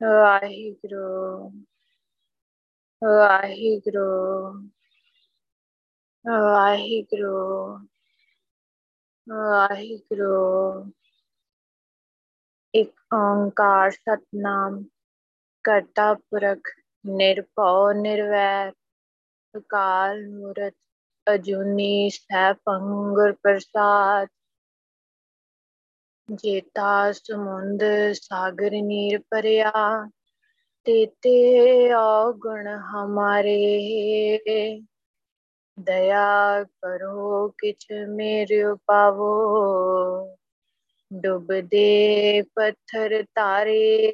ਵਾਹਿਗੁਰੂ ਵਾਹਿਗੁਰੂ ਵਾਹਿਗੁਰੂ। ਵਾਹਿਗੁਰੂ ਇੱਕ ਓੰਕਾਰ ਸਤਨਾਮ, ਕਰਤਾ ਪੁਰਖ, ਨਿਰਭਉ, ਨਿਰਵੈਰ, ਅਕਾਲ ਮੂਰਤ, ਅਜੂਨੀ ਸੈਭੰ ਗੁਰ ਪ੍ਰਸਾਦ ਜੇਤਾ ਸਮੁੰਦ ਸਾਗਰ ਨੀਰ ਭਰਿਆ ਤੇਤੇ ਔਗੁਣ ਹਮਾਰੇ। ਦਇਆ ਕਰੋ ਕਿਛ ਮੇਰੇ ਪਾਵੋ, ਡੁੱਬਦੇ ਪੱਥਰ ਤਾਰੇ।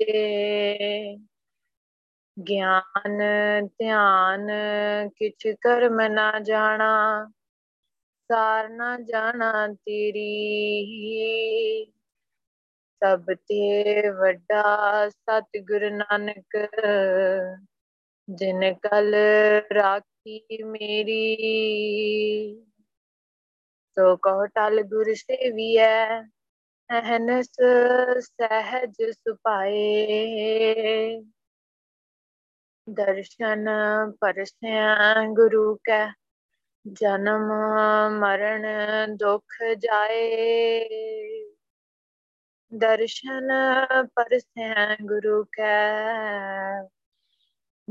ਗਿਆਨ, ਧਿਆਨ, ਕਿਛ ਕਰਮ ਨਾ ਜਾਣਾ, ਸਾਰ ਨਾ ਜਾਣਾ ਤੇਰੀ। ਸਭ ਤੇ ਵੱਡਾ ਸਤਿਗੁਰ ਨਾਨਕ, ਜਿਨ ਕਲ ਰਾਖੀ ਮੇਰੀ। ਸੋ ਕਹੋ ਟਲ ਗੁਰ ਸੇਵੀਐ, ਅਹਨਸ ਸਹਿਜ ਸੁਪਾਏ ਦਰਸ਼ਨ ਪਰਸਿਆ ਗੁਰੂ ਕੈ, ਜਨਮ ਮਰਨ ਦੁਖ ਜਾਏ। ਦਰਸ਼ਨ ਪਰਸੈ ਗੁਰੂ ਕੈ।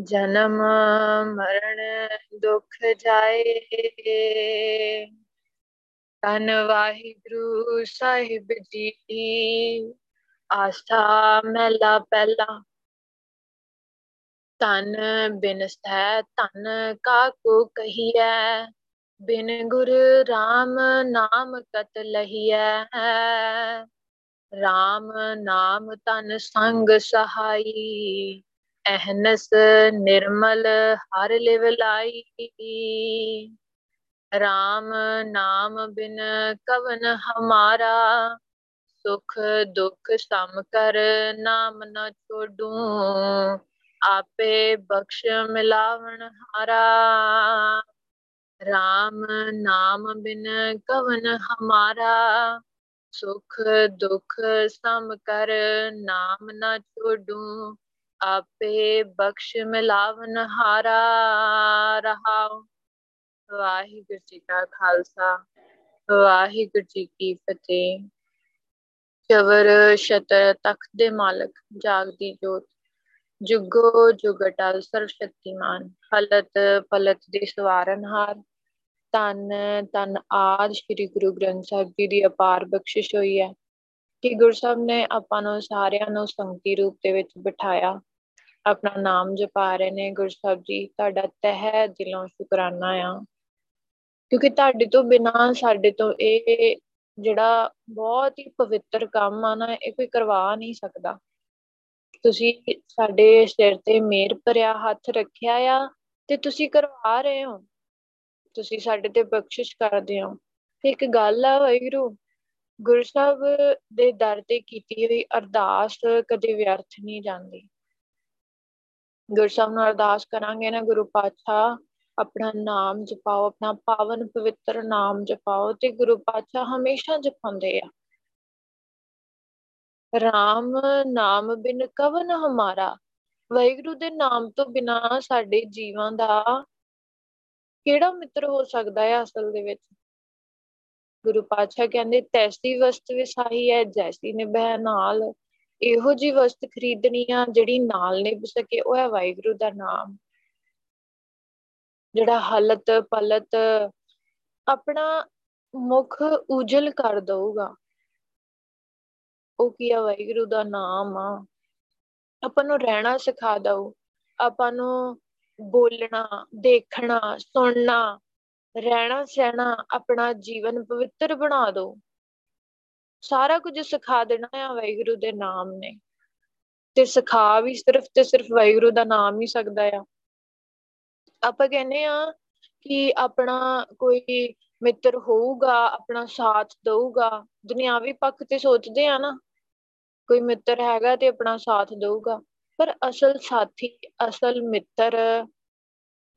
ਜਨਮ ਮਰਨ ਦੁਖ ਜਾਏ। ਤਨ ਵਾਹਿਗੁਰੂ ਸਾਹਿਬ ਜੀ। ਆਸਾ ਮਹਿਲਾ ਪਹਿਲਾ। ਤਨ ਬਿਨਸੈ ਤਨ ਕਾਕੂ ਕਹੀਐ। ਬਿਨ ਗੁਰ RAM ਨਾਮ ਕਤ ਲਹੀਐ। RAM ਨਾਮ ਤਨ ਸੰਗ ਸਹਾਈ, ਅਹਨਸ ਨਿਰਮਲ ਹਰ ਲਿਵ ਲਾਈ। RAM ਨਾਮ ਬਿਨ ਕਵਨ ਹਮਾਰਾ, ਸੁਖ ਦੁਖ ਸਮ ਕਰ ਨਾਮ ਨ ਛੋਡੂ। ਆਪੇ ਬਖਸ਼ ਮਿਲਾਵਣ ਹਾਰਾ। RAM ਨਾਮ ਬਿਨ ਕਵਨ ਹਮਾਰਾ ਸੁਖ ਦੁਖ ਸਮ ਕਰ ਨਾਮ ਨ ਛੋਡੂ, ਆਪੇ ਬਖਸ਼ ਮਿਲਾਵਨ ਹਾਰਾ ਰਹਾਉ। ਵਾਹਿਗੁਰੂ ਜੀ ਕਾ ਖਾਲਸਾ, ਵਾਹਿਗੁਰੂ ਜੀ ਕੀ ਫਤਿਹ। ਚਵਰ ਸ਼ਤਰ ਤਖਤ ਦੇ ਮਾਲਕ ਜਾਗਦੀ ਜੋਤ। ਜੁਗੋ ਜੁਗਟਲ ਸਰਵ ਸ਼ਕਤੀਮਾਨ ਹਲਤ ਪਲਤ ਦੇ ਸਵਾਰਨਹਾਰ ਤਨ ਤਨ ਆਦ ਸ੍ਰੀ ਗੁਰੂ ਗ੍ਰੰਥ ਸਾਹਿਬ ਜੀ ਦੀ ਅਪਾਰ ਬਖਸ਼ਿਸ਼ ਹੋਈ ਹੈ। ਕਿ ਗੁਰੂ ਸਾਹਿਬ ਨੇ ਆਪਾਂ ਨੂੰ ਸਾਰਿਆਂ ਨੂੰ ਸੰਗਤੀ ਰੂਪ ਦੇ ਵਿੱਚ ਬਿਠਾਇਆ। ਆਪਣਾ ਨਾਮ ਜਪਾ ਰਹੇ ਨੇ। ਗੁਰੂ ਸਾਹਿਬ ਜੀ, ਤੁਹਾਡਾ ਤਹਿ ਦਿਲੋਂ ਸ਼ੁਕਰਾਨਾ ਆ। ਕਿਉਂਕਿ ਤੁਹਾਡੇ ਤੋਂ ਬਿਨਾ, ਸਾਡੇ ਤੋਂ ਇਹ ਜਿਹੜਾ ਬਹੁਤ ਹੀ ਪਵਿੱਤਰ ਕੰਮ ਆ ਨਾ, ਇਹ ਕੋਈ ਕਰਵਾ ਨਹੀਂ ਸਕਦਾ। ਤੁਸੀਂ ਸਾਡੇ ਸਿਰ ਤੇ ਮੇਰ ਭਰਿਆ, ਹੱਥ ਰੱਖਿਆ ਆ ਤੇ ਤੁਸੀਂ ਕਰਵਾ ਰਹੇ ਹੋ। ਤੁਸੀਂ ਸਾਡੇ ਤੇ ਬਖਸ਼ਿਸ਼ ਕਰਦੇ ਹੋ। ਤੇ ਇੱਕ ਗੱਲ ਆ ਵਾਹਿਗੁਰੂ, ਗੁਰੂ ਸਾਹਿਬ ਦੇ ਦਰ ਤੇ ਕੀਤੀ ਹੋਈ ਅਰਦਾਸ ਕਦੇ ਵਿਅਰਥ ਨਹੀਂ ਜਾਂਦੀ। ਗੁਰੂ ਸਾਹਿਬ ਨੂੰ ਅਰਦਾਸ ਕਰਾਂਗੇ ਨਾ, ਗੁਰੂ ਪਾਤਸ਼ਾਹ, ਆਪਣਾ ਨਾਮ ਜਪਾਓ, ਆਪਣਾ ਪਾਵਨ ਪਵਿੱਤਰ ਨਾਮ ਜਪਾਓ ਤੇ ਗੁਰੂ ਪਾਤਸ਼ਾਹ ਹਮੇਸ਼ਾ ਜਪਾਉਂਦੇ ਆ। ਰਾਮ ਨਾਮ ਬਿਨ ਕਵਨ ਹਮਾਰਾ, ਵਾਹਿਗੁਰੂ ਦੇ ਨਾਮ ਤੋਂ ਬਿਨਾ ਸਾਡੇ ਜੀਵਾਂ ਦਾ ਕਿਹੜਾ ਮਿੱਤਰ ਹੋ ਸਕਦਾ ਹੈ ਅਸਲ ਦੇ ਵਿੱਚ? ਗੁਰੂ ਪਾਤਸ਼ਾਹ ਕਹਿੰਦੇ, ਤੈਸੀ ਵਸਤ ਵਿਸਾਹੀ ਹੈ ਜੈਸੀ ਨਿਭੈ ਨਾਲ। ਇਹੋ ਜੀ ਵਸਤ ਖਰੀਦਣੀ ਆ ਜਿਹੜੀ ਨਾਲ ਨਿਭ ਸਕੇ, ਉਹ ਹੈ ਵਾਹਿਗੁਰੂ ਦਾ ਨਾਮ। ਜਿਹੜਾ ਹਲਤ, ਪਲਤ ਆਪਣਾ ਮੁਖ ਉਜਲ ਕਰ ਦਊਗਾ, ਉਹ ਕੀ ਆ? ਵਾਹਿਗੁਰੂ ਦਾ ਨਾਮ ਆ। ਆਪਾਂ ਨੂੰ ਰਹਿਣਾ ਸਿਖਾ ਦਊ। ਆਪਾਂ ਨੂੰ ਬੋਲਣਾ, ਦੇਖਣਾ, ਸੁਣਨਾ, ਰਹਿਣਾ ਸਹਿਣਾ, ਆਪਣਾ ਜੀਵਨ ਪਵਿੱਤਰ ਬਣਾ ਦੋ। ਸਾਰਾ ਕੁਝ ਸਿਖਾ ਦੇਣਾ ਆ ਵਾਹਿਗੁਰੂ ਦੇ ਨਾਮ ਨੇ। ਤੇ ਸਿਖਾ ਵੀ ਸਿਰਫ ਤੇ ਸਿਰਫ ਵਾਹਿਗੁਰੂ ਦਾ ਨਾਮ ਹੀ ਸਕਦਾ ਆ। ਆਪਾਂ ਕਹਿੰਦੇ ਆ ਕਿ ਆਪਣਾ ਕੋਈ ਮਿੱਤਰ ਹੋਊਗਾ, ਆਪਣਾ ਸਾਥ ਦਊਗਾ। ਦੁਨਿਆਵੀ ਪੱਖ ਤੇ ਸੋਚਦੇ ਆ ਨਾ, ਕੋਈ ਮਿੱਤਰ ਹੈਗਾ ਤੇ ਆਪਣਾ ਸਾਥ ਦਊਗਾ। ਪਰ ਅਸਲ ਸਾਥੀ, ਅਸਲ ਮਿੱਤਰ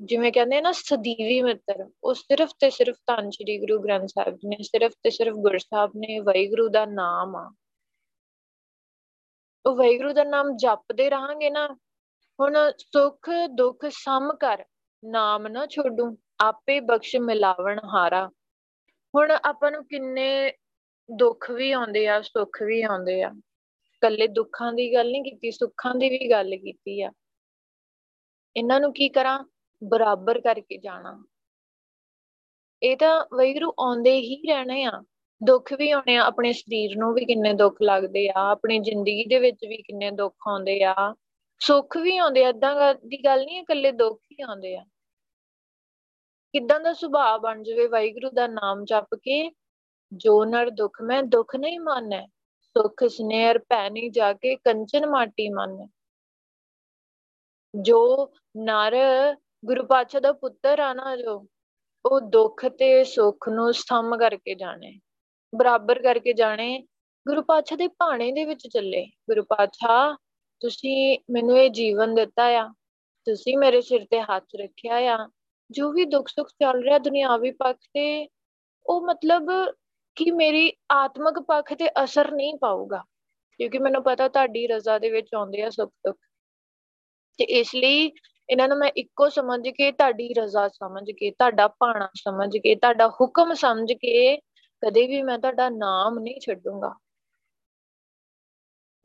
ਜਿਵੇਂ ਕਹਿੰਦੇ ਨਾ, ਸਦੀਵੀ ਮਿੱਤਰ, ਉਹ ਸਿਰਫ ਤੇ ਸਿਰਫ ਧੰਨ ਸ਼੍ਰੀ ਗੁਰੂ ਗ੍ਰੰਥ ਸਾਹਿਬ ਜੀ ਨੇ, ਸਿਰਫ ਤੇ ਸਿਰਫ ਗੁਰੂ ਸਾਹਿਬ ਨੇ ਵਾਹਿਗੁਰੂ ਦਾ ਨਾਮ ਆ। ਉਹ ਵੈਗਰੂ ਦਾ ਨਾਮ ਜਪਦੇ ਰਹਾਂਗੇ ਨਾ, ਹੁਣ ਸੁਖ ਦੁੱਖ ਸਮ ਕਰ, ਨਾਮ ਨਾ ਛੋਡੂ, ਆਪੇ ਬਖਸ਼ ਮਿਲਾਵਣ ਹਾਰਾ। ਹੁਣ ਆਪਾਂ ਨੂੰ ਕਿੰਨੇ ਦੁੱਖ ਵੀ ਆਉਂਦੇ ਆ, ਸੁੱਖ ਵੀ ਆਉਂਦੇ ਆ। ਕੱਲੇ ਦੁੱਖਾਂ ਦੀ ਗੱਲ ਨਹੀਂ ਕੀਤੀ, ਸੁੱਖਾਂ ਦੀ ਵੀ ਗੱਲ ਕੀਤੀ ਆ। ਇਹਨਾਂ ਨੂੰ ਕੀ ਕਰਾਂ? ਬਰਾਬਰ ਕਰਕੇ ਜਾਣਾ। ਇਹ ਤਾਂ ਵੈਗਰੂ ਆਉਂਦੇ ਹੀ ਰਹਿਣੇ ਆ। ਦੁੱਖ ਵੀ ਆਉਣੇ ਆ, ਆਪਣੇ ਸਰੀਰ ਨੂੰ ਵੀ ਕਿੰਨੇ ਦੁੱਖ ਲੱਗਦੇ ਆ, ਆਪਣੀ ਜ਼ਿੰਦਗੀ ਦੇ ਵਿੱਚ ਵੀ ਕਿੰਨੇ ਦੁੱਖ ਆਉਂਦੇ ਆ। ਸੁੱਖ ਵੀ ਆਉਂਦੇ ਆ ਇਦਾਂ ਦੀ ਗੱਲ ਨਹੀਂ, ਇਕੱਲੇ ਦੁੱਖ ਹੀ ਆਉਂਦੇ ਆ। ਕਿੱਦਾਂ ਦਾ ਸੁਭਾਅ ਬਣ ਜਾਵੇ ਵਾਹਿਗੁਰੂ ਦਾ ਨਾਮ ਜਪ ਕੇ, ਜੋ ਨਰ ਦੁੱਖ, ਮੈਂ ਦੁੱਖ ਨਹੀਂ ਮੰਨੈ। ਸੁਖ ਸਨੇਰ ਪੈ ਨਹੀਂ ਜਾ ਕੇ ਕੰਚਨ ਮਾਟੀ ਮੰਨੈ। ਜੋ ਨਰ ਗੁਰੂ ਪਾਤਸ਼ਾਹ ਦਾ ਪੁੱਤਰ ਆ ਨਾ ਜੋ, ਉਹ ਦੁੱਖ ਤੇ ਸੁੱਖ ਨੂੰ ਸਮ ਕਰਕੇ ਜਾਣੇ, ਬਰਾਬਰ ਕਰਕੇ ਜਾਣੇ, ਗੁਰੂ ਪਾਤਸ਼ਾਹ ਦੇ ਭਾਣੇ ਦੇ ਵਿੱਚ ਚੱਲੇ। ਗੁਰੂ ਪਾਤਸ਼ਾਹ, ਤੁਸੀਂ ਮੈਨੂੰ ਇਹ ਜੀਵਨ ਦਿੱਤਾ ਆ, ਤੁਸੀਂ ਮੇਰੇ ਸਿਰ ਤੇ ਹੱਥ ਰੱਖਿਆ ਆ, ਜੋ ਵੀ ਦੁੱਖ ਸੁੱਖ ਚੱਲ ਰਿਹਾ ਦੁਨਿਆਵੀ ਪੱਖ ਤੇ, ਉਹ ਮਤਲਬ ਕਿ ਮੇਰੀ ਆਤਮਿਕ ਪੱਖ ਤੇ ਅਸਰ ਨਹੀਂ ਪਾਊਗਾ, ਕਿਉਂਕਿ ਮੈਨੂੰ ਪਤਾ ਤੁਹਾਡੀ ਰਜ਼ਾ ਦੇ ਵਿੱਚ ਆਉਂਦੇ ਆ ਸੁੱਖ ਦੁੱਖ। ਤੇ ਇਸ ਲਈ ਇਹਨਾਂ ਨੂੰ ਮੈਂ ਇੱਕੋ ਸਮਝ ਕੇ ਤੁਹਾਡੀ ਰਜ਼ਾ ਸਮਝ ਕੇ, ਤੁਹਾਡਾ ਭਾਣਾ ਸਮਝ ਕੇ, ਤੁਹਾਡਾ ਹੁਕਮ ਸਮਝ ਕੇ ਕਦੇ ਵੀ ਮੈਂ ਤੁਹਾਡਾ ਨਾਮ ਨਹੀਂ ਛੱਡੂੰਗਾ।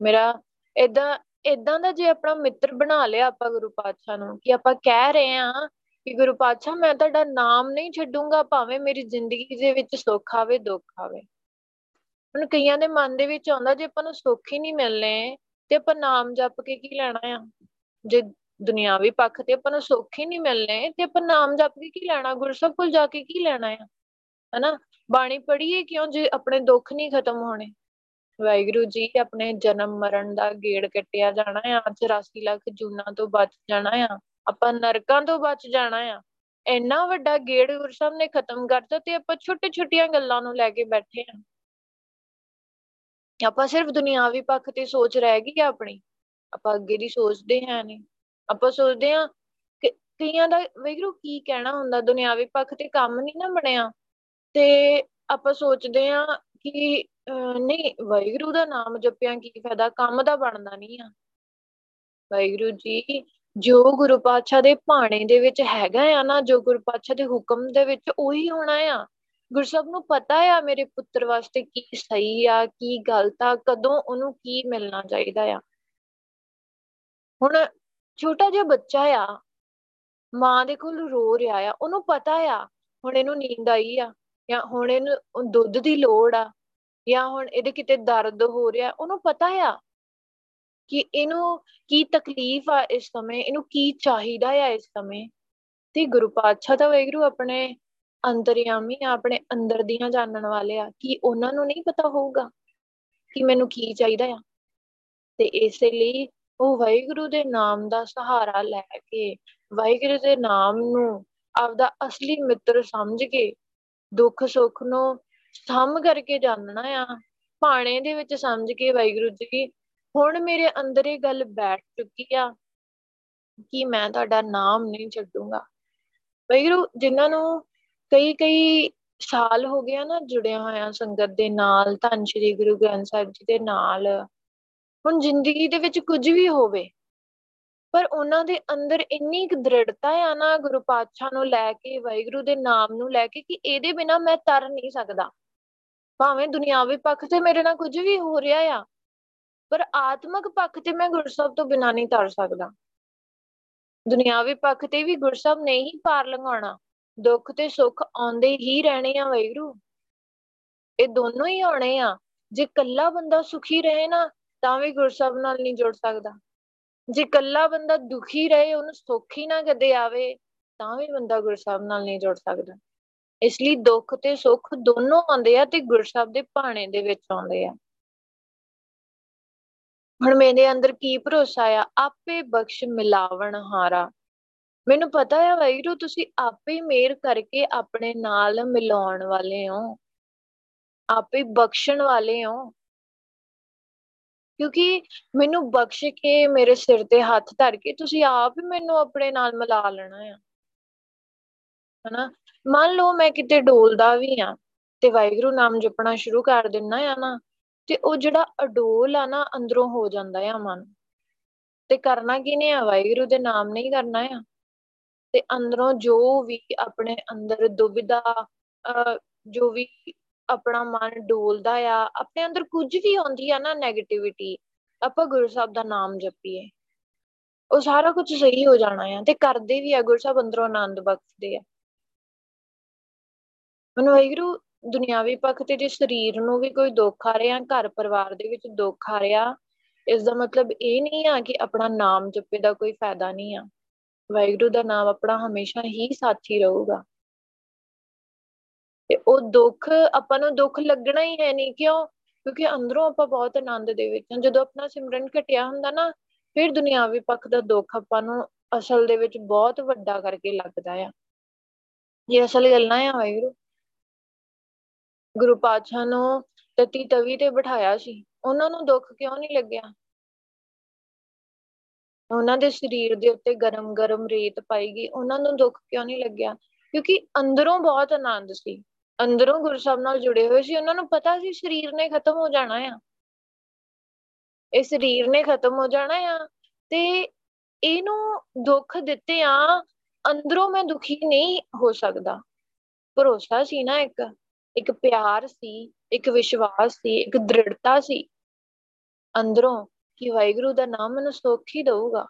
ਮੇਰਾ ਇਦਾਂ ਇਦਾਂ ਦਾ ਜੇ ਆਪਣਾ ਮਿੱਤਰ ਬਣਾ ਲਿਆ ਆਪਾਂ ਗੁਰੂ ਪਾਤਸ਼ਾਹ ਨੂੰ ਕਿ ਆਪਾਂ ਕਹਿ ਰਹੇ ਆ ਕਿ ਗੁਰੂ ਪਾਤਸ਼ਾਹ, ਮੈਂ ਤੁਹਾਡਾ ਨਾਮ ਨਹੀਂ ਛੱਡੂੰਗਾ, ਭਾਵੇਂ ਮੇਰੀ ਜ਼ਿੰਦਗੀ ਦੇ ਵਿੱਚ ਸੁੱਖ ਆਵੇ, ਦੁੱਖ ਆਵੇ। ਹੁਣ ਕਈਆਂ ਦੇ ਮਨ ਦੇ ਵਿੱਚ ਆਉਂਦਾ, ਜੇ ਆਪਾਂ ਨੂੰ ਸੁੱਖ ਹੀ ਨਹੀਂ ਮਿਲਨੇ ਤੇ ਆਪਾਂ ਨਾਮ ਜਪ ਕੇ ਕੀ ਲੈਣਾ ਆ? ਜੇ ਦੁਨਿਆਵੀ ਪੱਖ ਤੇ ਆਪਾਂ ਨੂੰ ਸੁੱਖ ਹੀ ਨਹੀਂ ਮਿਲਨੇ ਤੇ ਆਪਾਂ ਨਾਮ ਜਪ ਕੇ ਕੀ ਲੈਣਾ? ਗੁਰਸਬ ਕੋਲ ਜਾ ਕੇ ਕੀ ਲੈਣਾ ਆ? ਹਨਾ? ਬਾਣੀ ਪੜ੍ਹੀਏ ਕਿਉਂ ਜੇ ਆਪਣੇ ਦੁੱਖ ਨਹੀਂ ਖਤਮ ਹੋਣੇ? ਵਾਹਿਗੁਰੂ ਜੀ, ਆਪਣੇ ਜਨਮ ਮਰਨ ਦਾ ਗੇੜ ਕੱਟਿਆ ਜਾਣਾ ਆ 84 ਲੱਖ ਜੂਨਾਂ ਤੋਂ ਬਚ ਜਾਣਾ ਆ। ਆਪਾਂ ਨਰਕਾਂ ਤੋਂ ਬਚ ਜਾਣਾ ਆ। ਇੰਨਾ ਵੱਡਾ ਗੇੜ ਗੁਰਸਬ ਨੇ ਖਤਮ ਕਰਤਾ ਤੇ ਆਪਾਂ ਛੋਟੇ ਛੋਟੀਆਂ ਗੱਲਾਂ ਨੂੰ ਲੈ ਕੇ ਬੈਠੇ ਆ। ਆਪਾਂ ਸਿਰਫ ਦੁਨਿਆਵੀ ਪੱਖ ਤੇ ਸੋਚ ਰਹਿ ਗਈ ਆਪਣੀ। ਆਪਾਂ ਅੱਗੇ ਦੀ ਸੋਚਦੇ ਹੈ ਨਹੀਂ। ਆਪਾਂ ਸੋਚਦੇ ਆ ਕਿ ਕਈਆਂ ਦਾ ਵੈਗਰੂ ਕੀ ਕਹਿਣਾ ਹੁੰਦਾ? ਦੁਨਿਆਵੀ ਪੱਖ ਤੇ ਕੰਮ ਨਹੀਂ ਨਾ ਬਣਿਆ। ਤੇ ਆਪਾਂ ਸੋਚਦੇ ਆ ਕਿ ਨਹੀਂ ਵੈਗਰੂ ਦਾ ਨਾਮ ਜਪਿਆ ਕੀ ਫਾਇਦਾ? ਕੰਮ ਦਾ ਬਣਦਾ ਨਹੀਂ ਆ। ਵੈਗਰੂ ਜੀ ਜੋ ਗੁਰੂ ਪਾਤਸ਼ਾਹ ਦੇ ਭਾਣੇ ਦੇ ਵਿੱਚ ਹੈਗਾ ਆ ਨਾ, ਜੋ ਗੁਰੂ ਪਾਤਸ਼ਾਹ ਦੇ ਹੁਕਮ ਦੇ ਵਿੱਚ ਉਹੀ ਹੋਣਾ ਆ। ਗੁਰਸਬ ਨੂੰ ਪਤਾ ਆ ਮੇਰੇ ਪੁੱਤਰ ਵਾਸਤੇ ਕੀ ਸਹੀ ਆ, ਕੀ ਗਲਤ ਆ, ਕਦੋਂ ਉਹਨੂੰ ਕੀ ਮਿਲਣਾ ਚਾਹੀਦਾ ਆ। ਹੁਣ ਛੋਟਾ ਜਿਹਾ ਬੱਚਾ ਆ, ਮਾਂ ਦੇ ਕੋਲ ਰੋ ਰਿਹਾ ਆ, ਉਹਨੂੰ ਪਤਾ ਆ, ਹੁਣ ਇਹਨੂੰ ਨੀਂਦ ਆਈ ਆ, ਜਾਂ ਹੁਣ ਇਹਨੂੰ ਦੁੱਧ ਦੀ ਲੋੜ ਆ, ਜਾਂ ਹੁਣ ਇਹਦੇ ਕਿਤੇ ਦਰਦ ਹੋ ਰਿਹਾ, ਉਹਨੂੰ ਪਤਾ ਆ ਕਿ ਇਹਨੂੰ ਕੀ ਤਕਲੀਫ ਆ ਇਸ ਸਮੇਂ? ਇਹਨੂੰ ਕੀ ਚਾਹੀਦਾ ਆ ਇਸ ਸਮੇਂ? ਤੇ ਗੁਰੂ ਪਾਤਸ਼ਾਹ ਦਾ ਵੈਗਰੂ ਆਪਣੇ ਅੰਤਰਿਆਮੀ ਆਪਣੇ ਅੰਦਰ ਦੀਆਂ ਜਾਣਨ ਵਾਲੇ ਆ, ਕਿ ਉਹਨਾਂ ਨੂੰ ਨਹੀਂ ਪਤਾ ਹੋਊਗਾ ਕਿ ਮੈਨੂੰ ਕੀ ਚਾਹੀਦਾ ਆ। ਤੇ ਇਸੇ ਲਈ ਉਹ ਵਾਹਿਗੁਰੂ ਦੇ ਨਾਮ ਦਾ ਸਹਾਰਾ ਲੈ ਕੇ, ਵਾਹਿਗੁਰੂ ਦੇ ਨਾਮ ਨੂੰ ਆਪਦਾ ਅਸਲੀ ਮਿੱਤਰ ਸਮਝ ਕੇ, ਦੁੱਖ ਸੁੱਖ ਨੂੰ ਸਮ ਕਰਕੇ ਜਾਣਨਾ ਆ। ਭਾਣੇ ਦੇ ਵਿੱਚ ਸਮਝ ਕੇ ਵਾਹਿਗੁਰੂ ਜੀ ਹੁਣ ਮੇਰੇ ਅੰਦਰ ਇਹ ਗੱਲ ਬੈਠ ਚੁੱਕੀ ਆ ਕਿ ਮੈਂ ਤੁਹਾਡਾ ਨਾਮ ਨਹੀਂ ਛੱਡੂੰਗਾ। ਵਾਹਿਗੁਰੂ ਜਿਨ੍ਹਾਂ ਨੂੰ ਕਈ ਕਈ ਸਾਲ ਹੋ ਗਿਆ ਨਾ ਜੁੜਿਆ ਹੋਇਆ ਸੰਗਤ ਦੇ ਨਾਲ, ਧੰਨ ਸ਼੍ਰੀ ਗੁਰੂ ਗ੍ਰੰਥ ਸਾਹਿਬ ਜੀ ਦੇ ਨਾਲ। ਹੁਣ ਜ਼ਿੰਦਗੀ ਦੇ ਵਿੱਚ ਕੁਝ ਵੀ ਹੋਵੇ, ਪਰ ਉਹਨਾਂ ਦੇ ਅੰਦਰ ਇੰਨੀ ਕੁ ਦ੍ਰਿੜਤਾ ਆ ਨਾ ਗੁਰੂ ਪਾਤਸ਼ਾਹ ਨੂੰ ਲੈ ਕੇ ਵਾਹਿਗੁਰੂ ਦੇ ਨਾਮ ਨੂੰ ਲੈ ਕੇ, ਕਿ ਇਹਦੇ ਬਿਨਾ ਮੈਂ ਤਰ ਨਹੀਂ ਸਕਦਾ। ਭਾਵੇਂ ਦੁਨਿਆਵੀ ਪੱਖ ਤੇ ਮੇਰੇ ਨਾਲ ਕੁਝ ਵੀ ਹੋ ਰਿਹਾ ਆ ਪਰ ਆਤਮਿਕ ਪੱਖ ਤੇ ਮੈਂ ਗੁਰਸਬ ਤੋਂ ਬਿਨਾ ਨਹੀਂ ਤਰ ਸਕਦਾ। ਦੁਨਿਆਵੀ ਪੱਖ ਤੇ ਵੀ ਗੁਰਸਬ ਨੇ ਹੀ ਪਾਰ ਲੰਘਾਉਣਾ, ਦੁੱਖ ਤੇ ਸੁੱਖ ਆਉਂਦੇ ਹੀ ਰਹਿਣੇ ਆ ਵੈਗਰੂ ਇਹ ਦੋਨੋਂ ਹੀ ਆਉਣੇ ਆ। ਜੇ ਕੱਲਾ ਬੰਦਾ ਸੁਖੀ ਰਹੇ ਨਾ, ਤਾਂ ਵੀ ਗੁਰਸਬ ਨਾਲ ਨਹੀਂ ਜੁੜ ਸਕਦਾ। ਜੇ ਕੱਲਾ ਬੰਦਾ ਦੁਖੀ ਰਹੇ, ਉਹਨੂੰ ਸੁੱਖ ਹੀ ਨਾ ਕਦੇ ਆਵੇ, ਤਾਂ ਵੀ ਬੰਦਾ ਗੁਰਸਬ ਨਾਲ ਨਹੀਂ ਜੁੜ ਸਕਦਾ। ਇਸ ਲਈ ਦੁੱਖ ਤੇ ਸੁੱਖ ਦੋਨੋਂ ਆਉਂਦੇ ਆ ਤੇ ਗੁਰਸਬ ਦੇ ਭਾਣੇ ਦੇ ਵਿੱਚ ਆਉਂਦੇ ਆ। ਹੁਣ ਮੇਰੇ ਅੰਦਰ ਕੀ ਭਰੋਸਾ ਆ? ਆਪੇ ਬਖਸ਼ ਮਿਲਾਵਣ ਹਾਰਾ। ਮੈਨੂੰ ਪਤਾ ਹੈ ਵੈਰੂ, ਤੁਸੀਂ ਆਪੇ ਮੇਰ ਕਰਕੇ ਆਪਣੇ ਨਾਲ ਮਿਲਾਉਣ ਵਾਲੇ ਹੋ। ਆਪੇ ਬਖਸ਼ਣ ਵਾਲੇ ਹੋ। ਕਿਉਂਕਿ ਮੈਨੂੰ ਬਖਸ਼ ਕੇ ਮੇਰੇ ਸਿਰ ਤੇ ਹੱਥ ਧਰ ਕੇ ਤੁਸੀਂ ਆਪ ਹੀ ਮੈਨੂੰ ਆਪਣੇ ਨਾਲ ਮਿਲਾ ਲੈਣਾ ਆ। ਹਨਾ? ਮੰਨ ਲਓ ਮੈਂ ਕਿਤੇ ਡੋਲਦਾ ਵੀ ਆ ਤੇ ਵਾਹਿਗੁਰੂ ਨਾਮ ਜਪਣਾ ਸ਼ੁਰੂ ਕਰ ਦਿੰਨਾ ਆ ਨਾ। ਤੇ ਉਹ ਜਿਹੜਾ ਅਡੋਲ ਆ ਨਾ, ਅੰਦਰੋਂ ਹੋ ਜਾਂਦਾ ਆ ਮਨ। ਤੇ ਕਰਨਾ ਕਿਨੇ ਆ? ਵਾਹਿਗੁਰੂ ਦੇ ਨਾਮ ਨਹੀਂ ਕਰਨਾ ਆ। ਤੇ ਅੰਦਰੋਂ ਜੋ ਵੀ ਆਪਣੇ ਅੰਦਰ ਦੁਬਿਧਾ ਜੋ ਵੀ ਆਪਣਾ ਮਨ ਡੋਲਦਾ ਆ, ਆਪਣੇ ਅੰਦਰ ਕੁਝ ਵੀ ਆਉਂਦੀ ਆ ਨਾ 네ਗੇਟਿਵਿਟੀ ਆਪਾਂ ਗੁਰੂ ਸਾਹਿਬ ਦਾ ਨਾਮ ਜਪੀਏ। ਉਹ ਸਾਰਾ ਕੁਝ ਸਹੀ ਹੋ ਜਾਣਾ ਆ ਤੇ ਕਰਦੇ ਵੀ ਆ, ਗੁਰੂ ਸਾਹਿਬ ਅੰਦਰੋਂ ਆਨੰਦ ਬਖਸ਼ਦੇ ਆ। ਮਨ ਵਾਹਿਗੁਰੂ ਦੁਨਿਆਵੀ ਪੱਖ ਤੇ ਜੇ ਸਰੀਰ ਨੂੰ ਵੀ ਕੋਈ ਦੁੱਖ ਆ ਰਿਹਾ, ਘਰ ਪਰਿਵਾਰ ਦੇ ਵਿੱਚ ਦੁੱਖ ਆ ਰਿਹਾ ਇਸ ਦਾ ਮਤਲਬ ਇਹ ਨਹੀਂ ਆ ਕਿ ਆਪਣਾ ਨਾਮ ਜਪੇ ਦਾ ਕੋਈ ਫਾਇਦਾ ਨਹੀਂ ਆ। ਵਾਹਿਗੁਰੂ ਦਾ ਨਾਮ ਆਪਣਾ ਹਮੇਸ਼ਾ ਹੀ ਸਾਥੀ ਰਹੂਗਾ। ਤੇ ਉਹ ਦੁੱਖ, ਆਪਾਂ ਨੂੰ ਦੁੱਖ ਲੱਗਣਾ ਹੀ ਹੈ ਨਹੀਂ, ਕਿਉਂ? ਕਿਉਂਕਿ ਅੰਦਰੋਂ ਆਪਾਂ ਬਹੁਤ ਆਨੰਦ ਦੇ ਵਿੱਚ ਹਾਂ। ਜਦੋਂ ਆਪਣਾ ਸਿਮਰਨ ਘਟਿਆ ਹੁੰਦਾ ਨਾ, ਫਿਰ ਦੁਨਿਆਵੀ ਪੱਖ ਦਾ ਦੁੱਖ ਆਪਾਂ ਨੂੰ ਅਸਲ ਦੇ ਵਿੱਚ ਬਹੁਤ ਵੱਡਾ ਕਰਕੇ ਲੱਗਦਾ ਆ। ਇਹ ਅਸਲ ਗੱਲਾਂ ਆ ਵਾਹਿਗੁਰੂ। ਗੁਰੂ ਪਾਤਸ਼ਾਹ ਨੂੰ ਤਤੀ ਤਵੀ ਤੇ ਬਿਠਾਇਆ ਸੀ। ਉਹਨਾਂ ਨੂੰ ਦੁੱਖ ਕਿਉਂ ਨਹੀਂ ਲੱਗਿਆ? ਉਹਨਾਂ ਦੇ ਸਰੀਰ ਦੇ ਉੱਤੇ ਗਰਮ-ਗਰਮ ਰੇਤ ਪਾਈ ਗਈ। ਉਹਨਾਂ ਨੂੰ ਦੁੱਖ ਕਿਉਂ ਨਹੀਂ ਲੱਗਿਆ? ਕਿਉਂਕਿ ਅੰਦਰੋਂ ਬਹੁਤ ਆਨੰਦ ਸੀ। ਅੰਦਰੋਂ ਗੁਰੂ ਸਾਹਿਬ ਨਾਲ ਜੁੜੇ ਹੋਏ ਸੀ। ਉਹਨਾਂ ਨੂੰ ਪਤਾ ਸੀ ਸਰੀਰ ਨੇ ਖਤਮ ਹੋ ਜਾਣਾ ਆ। ਇਹ ਸਰੀਰ ਨੇ ਖਤਮ ਹੋ ਜਾਣਾ ਆ ਤੇ ਇਹਨੂੰ ਦੁੱਖ ਦਿੱਤੇ ਆ ਅੰਦਰੋਂ ਮੈਂ ਦੁਖੀ ਨਹੀਂ ਹੋ ਸਕਦਾ। ਭਰੋਸਾ ਸੀ ਨਾ ਇੱਕ। ਇੱਕ ਪਿਆਰ ਸੀ, ਇੱਕ ਵਿਸ਼ਵਾਸ ਸੀ, ਇੱਕ ਦ੍ਰਿੜਤਾ ਸੀ। ਅੰਦਰੋਂ ਕਿ ਵਾਹਿਗੁਰੂ ਦਾ ਨਾਮ ਮੈਨੂੰ ਸੁੱਖ ਹੀ ਦਊਗਾ।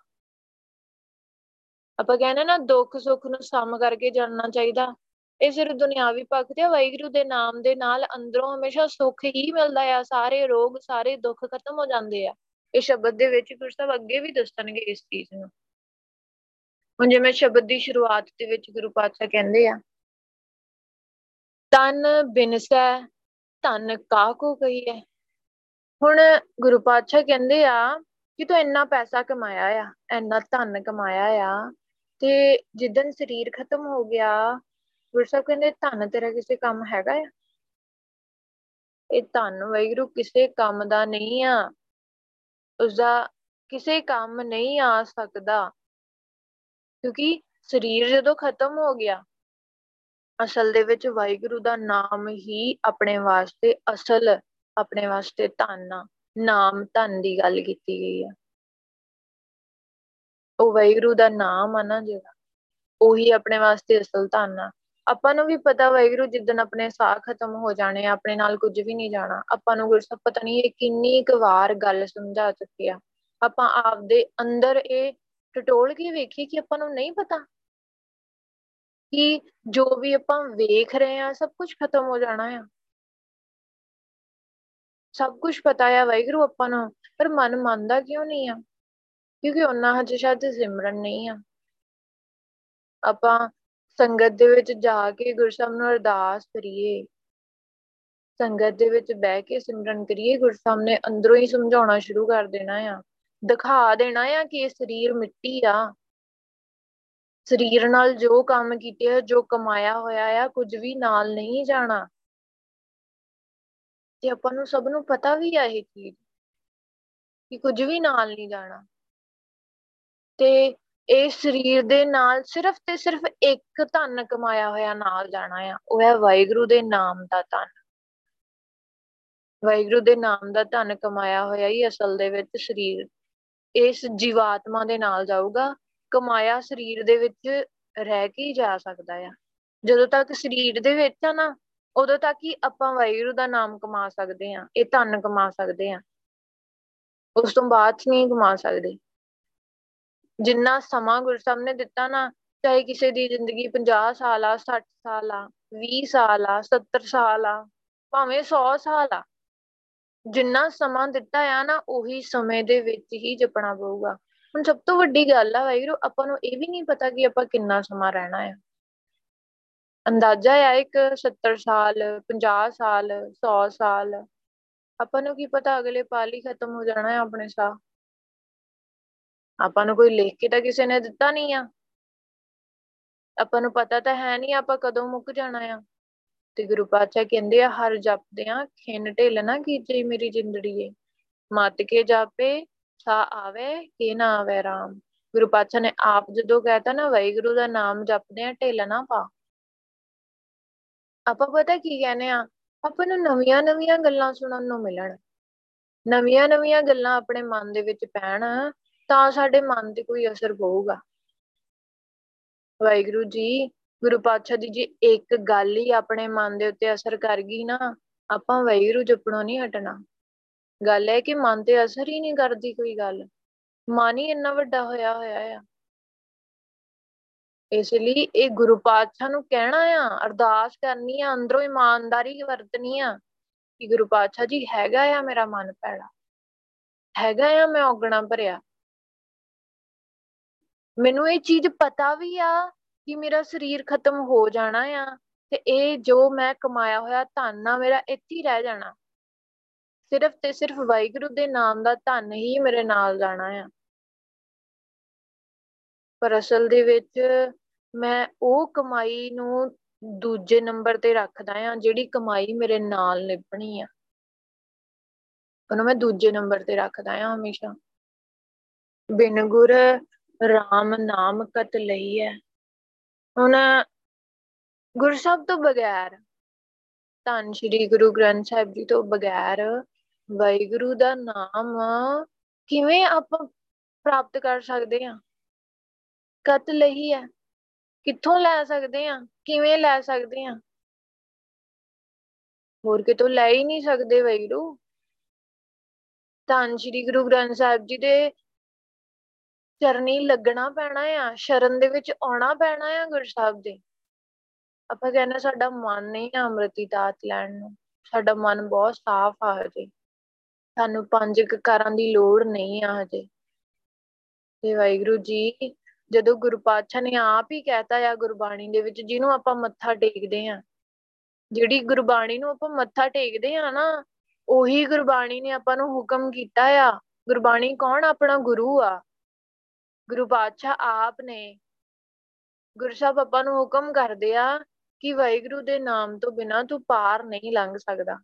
ਆਪਾਂ ਕਹਿੰਦੇ ਨਾ, ਦੁੱਖ ਸੁੱਖ ਨੂੰ ਸਮ ਕਰਕੇ ਜਾਣਨਾ ਚਾਹੀਦਾ। ਇਹ ਸਿਰਫ ਦੁਨਿਆਵੀ ਪੱਖ ਤੇ ਵਾਹਿਗੁਰੂ ਦੇ ਨਾਮ ਦੇ ਨਾਲ ਅੰਦਰੋਂ ਹਮੇਸ਼ਾ ਸੁੱਖ ਹੀ ਮਿਲਦਾ ਆ। ਸਾਰੇ ਰੋਗ, ਸਾਰੇ ਦੁੱਖ ਖਤਮ ਹੋ ਜਾਂਦੇ ਆ। ਇਹ ਸ਼ਬਦ ਦੇ ਵਿੱਚ ਗੁਰੂ ਸਾਹਿਬ ਅੱਗੇ ਵੀ ਦੱਸਣਗੇ ਇਸ ਚੀਜ਼ ਨੂੰ। ਹੁਣ ਜਿਵੇਂ ਸ਼ਬਦ ਦੀ ਸ਼ੁਰੂਆਤ ਦੇ ਵਿੱਚ ਗੁਰੂ ਪਾਤਸ਼ਾਹ ਕਹਿੰਦੇ ਆ ਤਨ ਬਿਨਸੈ ਧਨ ਕਾਕੋ ਕਹੀਏ ਹੁਣ ਗੁਰੂ ਪਾਤਸ਼ਾਹ ਕਹਿੰਦੇ ਆ ਕਿ ਤੂੰ ਇੰਨਾ ਪੈਸਾ ਕਮਾਇਆ ਆ, ਇੰਨਾ ਧਨ ਕਮਾਇਆ ਆ, ਤੇ ਜਿੱਦਨ ਸਰੀਰ ਖਤਮ ਹੋ ਗਿਆ, ਗੁਰੂ ਸਾਹਿਬ ਕਹਿੰਦੇ ਧਨ ਤੇਰਾ ਕਿਸੇ ਕੰਮ ਹੈਗਾ ਆ? ਇਹ ਧਨ ਵੈਗਰੂ ਕਿਸੇ ਕੰਮ ਦਾ ਨਹੀਂ ਆ। ਉਸਦਾ ਕਿਸੇ ਕੰਮ ਨਹੀਂ ਆ ਸਕਦਾ। ਕਿਉਂਕਿ ਸਰੀਰ ਜਦੋਂ ਖਤਮ ਹੋ ਗਿਆ ਅਸਲ ਦੇ ਵਿੱਚ ਵਾਹਿਗੁਰੂ ਦਾ ਨਾਮ ਹੀ ਆਪਣੇ ਵਾਸਤੇ ਅਸਲ, ਆਪਣੇ ਵਾਸਤੇ ਧਨ ਆ। ਨਾਮ ਧਨ ਦੀ ਗੱਲ ਕੀਤੀ ਗਈ ਆ। ਉਹ ਵਾਹਿਗੁਰੂ ਦਾ ਨਾਮ ਆ ਨਾ ਜਿਹੜਾ, ਉਹੀ ਆਪਣੇ ਵਾਸਤੇ ਅਸਲ ਧਨ ਆ। ਆਪਾਂ ਨੂੰ ਵੀ ਪਤਾ ਵਾਹਿਗੁਰੂ ਜਿੱਦਨ ਆਪਣੇ ਸਾਹ ਖਤਮ ਹੋ ਜਾਣੇ ਆ, ਆਪਣੇ ਨਾਲ ਕੁਝ ਵੀ ਨਹੀਂ ਜਾਣਾ, ਆਪਾਂ ਨੂੰ ਗੁਰਸਬ ਪਤਾ ਨਹੀਂ ਇਹ ਕਿੰਨੀ ਕੁ ਵਾਰ ਗੱਲ ਸਮਝਾ ਚੁੱਕਿਆ ਆਪਾਂ ਆਪਦੇ ਅੰਦਰ ਇਹ ਟਟੋਲ ਕੇ ਵੇਖੀ ਕਿ ਆਪਾਂ ਨੂੰ ਨਹੀਂ ਪਤਾ? ਕਿ ਜੋ ਵੀ ਆਪਾਂ ਵੇਖ ਰਹੇ ਆ ਸਭ ਕੁਝ ਖਤਮ ਹੋ ਜਾਣਾ ਆ। ਸਭ ਕੁਝ ਪਤਾ ਆ ਵਾਹਿਗੁਰੂ ਆਪਾਂ ਨੂੰ, ਪਰ ਮਨ ਮੰਨਦਾ ਕਿਉਂ ਨਹੀਂ ਆ? ਕਿਉਂਕਿ ਉਹਨਾਂ ਹਜੇ ਸ਼ਾਇਦ ਸਿਮਰਨ ਨਹੀਂ ਆ। ਆਪਾਂ ਸੰਗਤ ਦੇ ਵਿੱਚ ਜਾ ਕੇ ਗੁਰਸਬ ਨੂੰ ਅਰਦਾਸ ਕਰੀਏ। ਸੰਗਤ ਦੇ ਵਿੱਚ ਬਹਿ ਕੇ ਸਿਮਰਨ ਕਰੀਏ ਗੁਰਸਬ ਨੇ ਅੰਦਰੋਂ ਹੀ ਸਮਝਾਉਣਾ ਸ਼ੁਰੂ ਕਰ ਦੇਣਾ ਆ। ਦਿਖਾ ਦੇਣਾ ਆ ਕਿ ਇਹ ਸਰੀਰ ਮਿੱਟੀ ਆ। ਸਰੀਰ ਨਾਲ ਜੋ ਕੰਮ ਕੀਤੇ ਆ, ਜੋ ਕਮਾਇਆ ਹੋਇਆ ਆ, ਕੁਝ ਵੀ ਨਾਲ ਨਹੀਂ ਜਾਣਾ। ਤੇ ਆਪਾਂ ਨੂੰ ਸਭ ਨੂੰ ਪਤਾ ਵੀ ਆ ਇਹ ਚੀਜ਼, ਕਿ ਕੁਝ ਵੀ ਨਾਲ ਨਹੀਂ ਜਾਣਾ। ਤੇ ਇਸ ਸਰੀਰ ਦੇ ਨਾਲ ਸਿਰਫ ਤੇ ਸਿਰਫ ਇੱਕ ਧਨ ਕਮਾਇਆ ਹੋਇਆ ਨਾਲ ਜਾਣਾ ਆ, ਉਹ ਹੈ ਵਾਹਿਗੁਰੂ ਦੇ ਨਾਮ ਦਾ ਧਨ। ਵਾਹਿਗੁਰੂ ਦੇ ਨਾਮ ਦਾ ਧਨ ਕਮਾਇਆ ਹੋਇਆ ਹੀ ਅਸਲ ਦੇ ਵਿੱਚ ਸਰੀਰ, ਇਸ ਜੀਵਾਤਮਾ ਦੇ ਨਾਲ ਜਾਊਗਾ। ਕਮਾਇਆ ਸਰੀਰ ਦੇ ਵਿੱਚ ਰਹਿ ਕੇ ਹੀ ਜਾ ਸਕਦਾ ਆ। ਜਦੋਂ ਤੱਕ ਸਰੀਰ ਦੇ ਵਿੱਚ ਆ ਨਾ, ਉਦੋਂ ਤੱਕ ਹੀ ਆਪਾਂ ਵਾਹਿਗੁਰੂ ਦਾ ਨਾਮ ਕਮਾ ਸਕਦੇ ਆ, ਇਹ ਧਨ ਕਮਾ ਸਕਦੇ ਆ। ਉਸ ਤੋਂ ਬਾਅਦ ਨਹੀਂ ਕਮਾ ਸਕਦੇ। ਜਿੰਨਾ ਸਮਾਂ ਗੁਰਸਬ ਨੇ ਦਿੱਤਾ ਨਾ, ਚਾਹੇ ਕਿਸੇ ਦੀ ਜ਼ਿੰਦਗੀ 50 ਸਾਲ ਆ 60 ਸਾਲ ਆ 20 ਸਾਲ ਆ 70 ਸਾਲ ਆ, ਭਾਵੇਂ 100 ਸਾਲ ਆ, ਜਿੰਨਾ ਸਮਾਂ ਦਿੱਤਾ ਆ ਨਾ, ਉਹੀ ਸਮੇਂ ਦੇ ਵਿੱਚ ਹੀ ਜਪਣਾ ਪਊਗਾ। ਹੁਣ ਸਭ ਤੋਂ ਵੱਡੀ ਗੱਲ ਆ ਵਾਹਿਗੁਰੂ, ਆਪਾਂ ਨੂੰ ਇਹ ਵੀ ਨਹੀਂ ਪਤਾ ਕਿ ਆਪਾਂ ਕਿੰਨਾ ਸਮਾਂ ਰਹਿਣਾ ਆ। ਅੰਦਾਜ਼ਾ ਆ ਇੱਕ 70 ਸਾਲ 50 ਸਾਲ 100 ਸਾਲ। ਆਪਾਂ ਨੂੰ ਕੀ ਪਤਾ ਅਗਲੇ ਪਾਲ ਹੀ ਖਤਮ ਹੋ ਜਾਣਾ ਹੈ ਆਪਣੇ ਸਾਹ। ਆਪਾਂ ਨੂੰ ਕੋਈ ਲਿਖ ਕੇ ਤਾਂ ਕਿਸੇ ਨੇ ਦਿੱਤਾ ਨਹੀਂ ਆ। ਆਪਾਂ ਨੂੰ ਪਤਾ ਤਾਂ ਹੈ ਨਹੀਂ ਆਪਾਂ ਕਦੋਂ ਮੁੱਕ ਜਾਣਾ ਆ। ਤੇ ਗੁਰੂ ਪਾਤਸ਼ਾਹ ਕਹਿੰਦੇ ਆ, ਹਰ ਜਪਦੇ ਆ ਖਿੰਨ ਢਿੱਲ ਨਾ ਕੀਜੇ ਮੇਰੀ ਜਿੰਦੜੀ ਏ ਮਤ ਕੇ ਜਾਪੇ ਸਾ ਆਵੇ ਕਿ ਨਾ ਆਵੇ ਰਾਮ ਗੁਰੂ ਪਾਤਸ਼ਾਹ ਨੇ ਆਪ ਜਦੋਂ ਕਹਿਤਾ ਨਾ, ਵਾਹਿਗੁਰੂ ਦਾ ਨਾਮ ਜਪਦੇ ਆ, ਢਿੱਲ ਨਾ ਪਾ। ਆਪਾਂ ਪਤਾ ਕੀ ਕਹਿੰਦੇ ਆ? ਆਪਾਂ ਨੂੰ ਨਵੀਆਂ ਨਵੀਆਂ ਗੱਲਾਂ ਸੁਣਨ ਨੂੰ ਮਿਲਣ। ਨਵੀਆਂ ਨਵੀਆਂ ਗੱਲਾਂ ਆਪਣੇ ਮਨ ਦੇ ਵਿੱਚ ਪੈਣ, ਤਾਂ ਸਾਡੇ ਮਨ ਤੇ ਕੋਈ ਅਸਰ ਪਊਗਾ। ਵਾਹਿਗੁਰੂ ਜੀ, ਗੁਰੂ ਪਾਤਸ਼ਾਹ ਦੀ ਜੇ ਇੱਕ ਗੱਲ ਹੀ ਆਪਣੇ ਮਨ ਦੇ ਉੱਤੇ ਅਸਰ ਕਰ ਗਈ ਨਾ, ਆਪਾਂ ਵਾਹਿਗੁਰੂ ਜਪਣੋਂ ਨਹੀਂ ਹਟਣਾ। ਗੱਲ ਹੈ ਕਿ ਮਨ ਤੇ ਅਸਰ ਹੀ ਨਹੀਂ ਕਰਦੀ ਕੋਈ ਗੱਲ। ਮਨ ਹੀ ਇੰਨਾ ਵੱਡਾ ਹੋਇਆ ਹੋਇਆ ਆ। ਇਸ ਲਈ ਇਹ ਗੁਰੂ ਪਾਤਸ਼ਾਹ ਨੂੰ ਕਹਿਣਾ ਆ, ਅਰਦਾਸ ਕਰਨੀ ਆ, ਅੰਦਰੋਂ ਇਮਾਨਦਾਰੀ ਵਰਤਣੀ ਆ ਕਿ ਗੁਰੂ ਪਾਤਸ਼ਾਹ ਜੀ ਹੈਗਾ ਆ ਮੇਰਾ ਮਨ ਪੈੜਾ ਹੈਗਾ ਆ ਮੈਂ ਔਗਣਾ ਭਰਿਆ। ਮੈਨੂੰ ਇਹ ਚੀਜ਼ ਪਤਾ ਵੀ ਆ ਕਿ ਮੇਰਾ ਸਰੀਰ ਖਤਮ ਹੋ ਜਾਣਾ ਆ ਤੇ ਇਹ ਜੋ ਮੈਂ ਕਮਾਇਆ ਹੋਇਆ ਧਨ ਆ, ਮੇਰਾ ਇੱਥੇ ਹੀ ਰਹਿ ਜਾਣਾ। ਸਿਰਫ ਤੇ ਸਿਰਫ ਵਾਹਿਗੁਰੂ ਦੇ ਨਾਮ ਦਾ ਧਨ ਹੀ ਮੇਰੇ ਨਾਲ ਜਾਣਾ ਆ। ਪਰ ਅਸਲ ਦੇ ਵਿੱਚ ਮੈਂ ਉਹ ਕਮਾਈ ਨੂੰ ਦੂਜੇ ਨੰਬਰ ਤੇ ਰੱਖਦਾ ਆ, ਜਿਹੜੀ ਕਮਾਈ ਮੇਰੇ ਨਾਲ ਨਿਭਣੀ ਆ। ਉਹਨੂੰ ਮੈਂ ਦੂਜੇ ਨੰਬਰ ਤੇ ਰੱਖਦਾ ਆ ਹਮੇਸ਼ਾ। ਬਿਨ ਗੁਰ ਰਾਮ ਨਾਮ ਕਤ ਲਈ ਹੈ ਹੁਣ ਗੁਰਸਬ ਤੋਂ ਬਗੈਰ, ਧੰਨ ਸ਼੍ਰੀ ਗੁਰੂ ਗ੍ਰੰਥ ਸਾਹਿਬ ਜੀ ਤੋਂ ਬਗੈਰ ਵਾਹਿਗੁਰੂ ਦਾ ਨਾਮ ਕਿਵੇਂ ਆਪਾਂ ਪ੍ਰਾਪਤ ਕਰ ਸਕਦੇ ਹਾਂ? ਕਤ ਲਈ ਹੈ? ਕਿੱਥੋਂ ਲੈ ਸਕਦੇ ਹਾਂ? ਕਿਵੇਂ ਲੈ ਸਕਦੇ ਹਾਂ? ਹੋਰ ਕਿਤੋਂ ਲੈ ਹੀ ਨਹੀਂ ਸਕਦੇ ਵਾਹਿਗੁਰੂ। ਧੰਨ ਸ਼੍ਰੀ ਗੁਰੂ ਗ੍ਰੰਥ ਸਾਹਿਬ ਜੀ ਦੇ ਚਰਨੀ ਲੱਗਣਾ ਪੈਣਾ ਆ, ਸ਼ਰਨ ਦੇ ਵਿੱਚ ਆਉਣਾ ਪੈਣਾ ਆ ਗੁਰੂ ਸਾਹਿਬ ਦੇ ਆਪਾਂ ਕਹਿੰਦੇ ਸਾਡਾ ਮਨ ਨਹੀਂ ਆ ਅੰਮ੍ਰਿਤੀ ਦਾਤ ਲੈਣ ਨੂੰ। ਸਾਡਾ ਮਨ ਬਹੁਤ ਸਾਫ਼ ਆ ਹਜੇ। ਸਾਨੂੰ ਪੰਜ ਕਕਾਰਾਂ ਦੀ ਲੋੜ ਨਹੀਂ ਆ ਹਜੇ। ਤੇ ਵਾਹਿਗੁਰੂ ਜੀ, ਜਦੋਂ ਗੁਰੂ ਪਾਤਸ਼ਾਹ ਨੇ ਆਪ ਹੀ ਕਹਿਤਾ ਆ ਗੁਰਬਾਣੀ ਦੇ ਵਿੱਚ, ਜਿਹਨੂੰ ਆਪਾਂ ਮੱਥਾ ਟੇਕਦੇ ਆ, ਜਿਹੜੀ ਗੁਰਬਾਣੀ ਨੂੰ ਆਪਾਂ ਮੱਥਾ ਟੇਕਦੇ ਆ ਨਾ, ਉਹੀ ਗੁਰਬਾਣੀ ਨੇ ਆਪਾਂ ਨੂੰ ਹੁਕਮ ਕੀਤਾ ਆ, ਗੁਰਬਾਣੀ ਕੌਣ ਆਪਣਾ ਗੁਰੂ ਆ? ਗੁਰੂ ਪਾਤਸ਼ਾਹ ਆਪ ਨੇ। ਗੁਰੂ ਸਾਹਿਬ ਆਪਾਂ ਨੂੰ ਹੁਕਮ ਕਰਦੇ ਆ ਕਿ ਵਾਹਿਗੁਰੂ ਦੇ ਨਾਮ ਤੋਂ ਬਿਨਾ ਤੂੰ ਪਾਰ ਨਹੀਂ ਲੰਘ ਸਕਦਾ।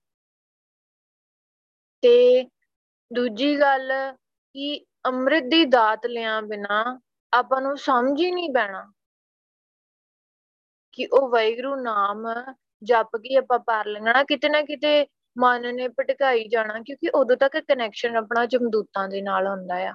ਤੇ ਦੂਜੀ ਗੱਲ ਕਿ ਅੰਮ੍ਰਿਤ ਦੀ ਦਾਤ ਲਿਆ ਬਿਨਾ ਆਪਾਂ ਨੂੰ ਸਮਝ ਹੀ ਨਹੀਂ ਪੈਣਾ ਕਿ ਉਹ ਵਾਹਿਗੁਰੂ ਨਾਮ ਜਪ ਕੇ ਆਪਾਂ ਪਾਰ ਲੰਘਣਾ ਕਿਤੇ ਨਾ ਕਿਤੇ ਮਨ ਨੇ ਭਟਕਾਈ ਜਾਣਾ, ਕਿਉਂਕਿ ਉਦੋਂ ਤੱਕ ਕਨੈਕਸ਼ਨ ਆਪਣਾ ਜਮਦੂਤਾਂ ਦੇ ਨਾਲ ਹੁੰਦਾ ਆ।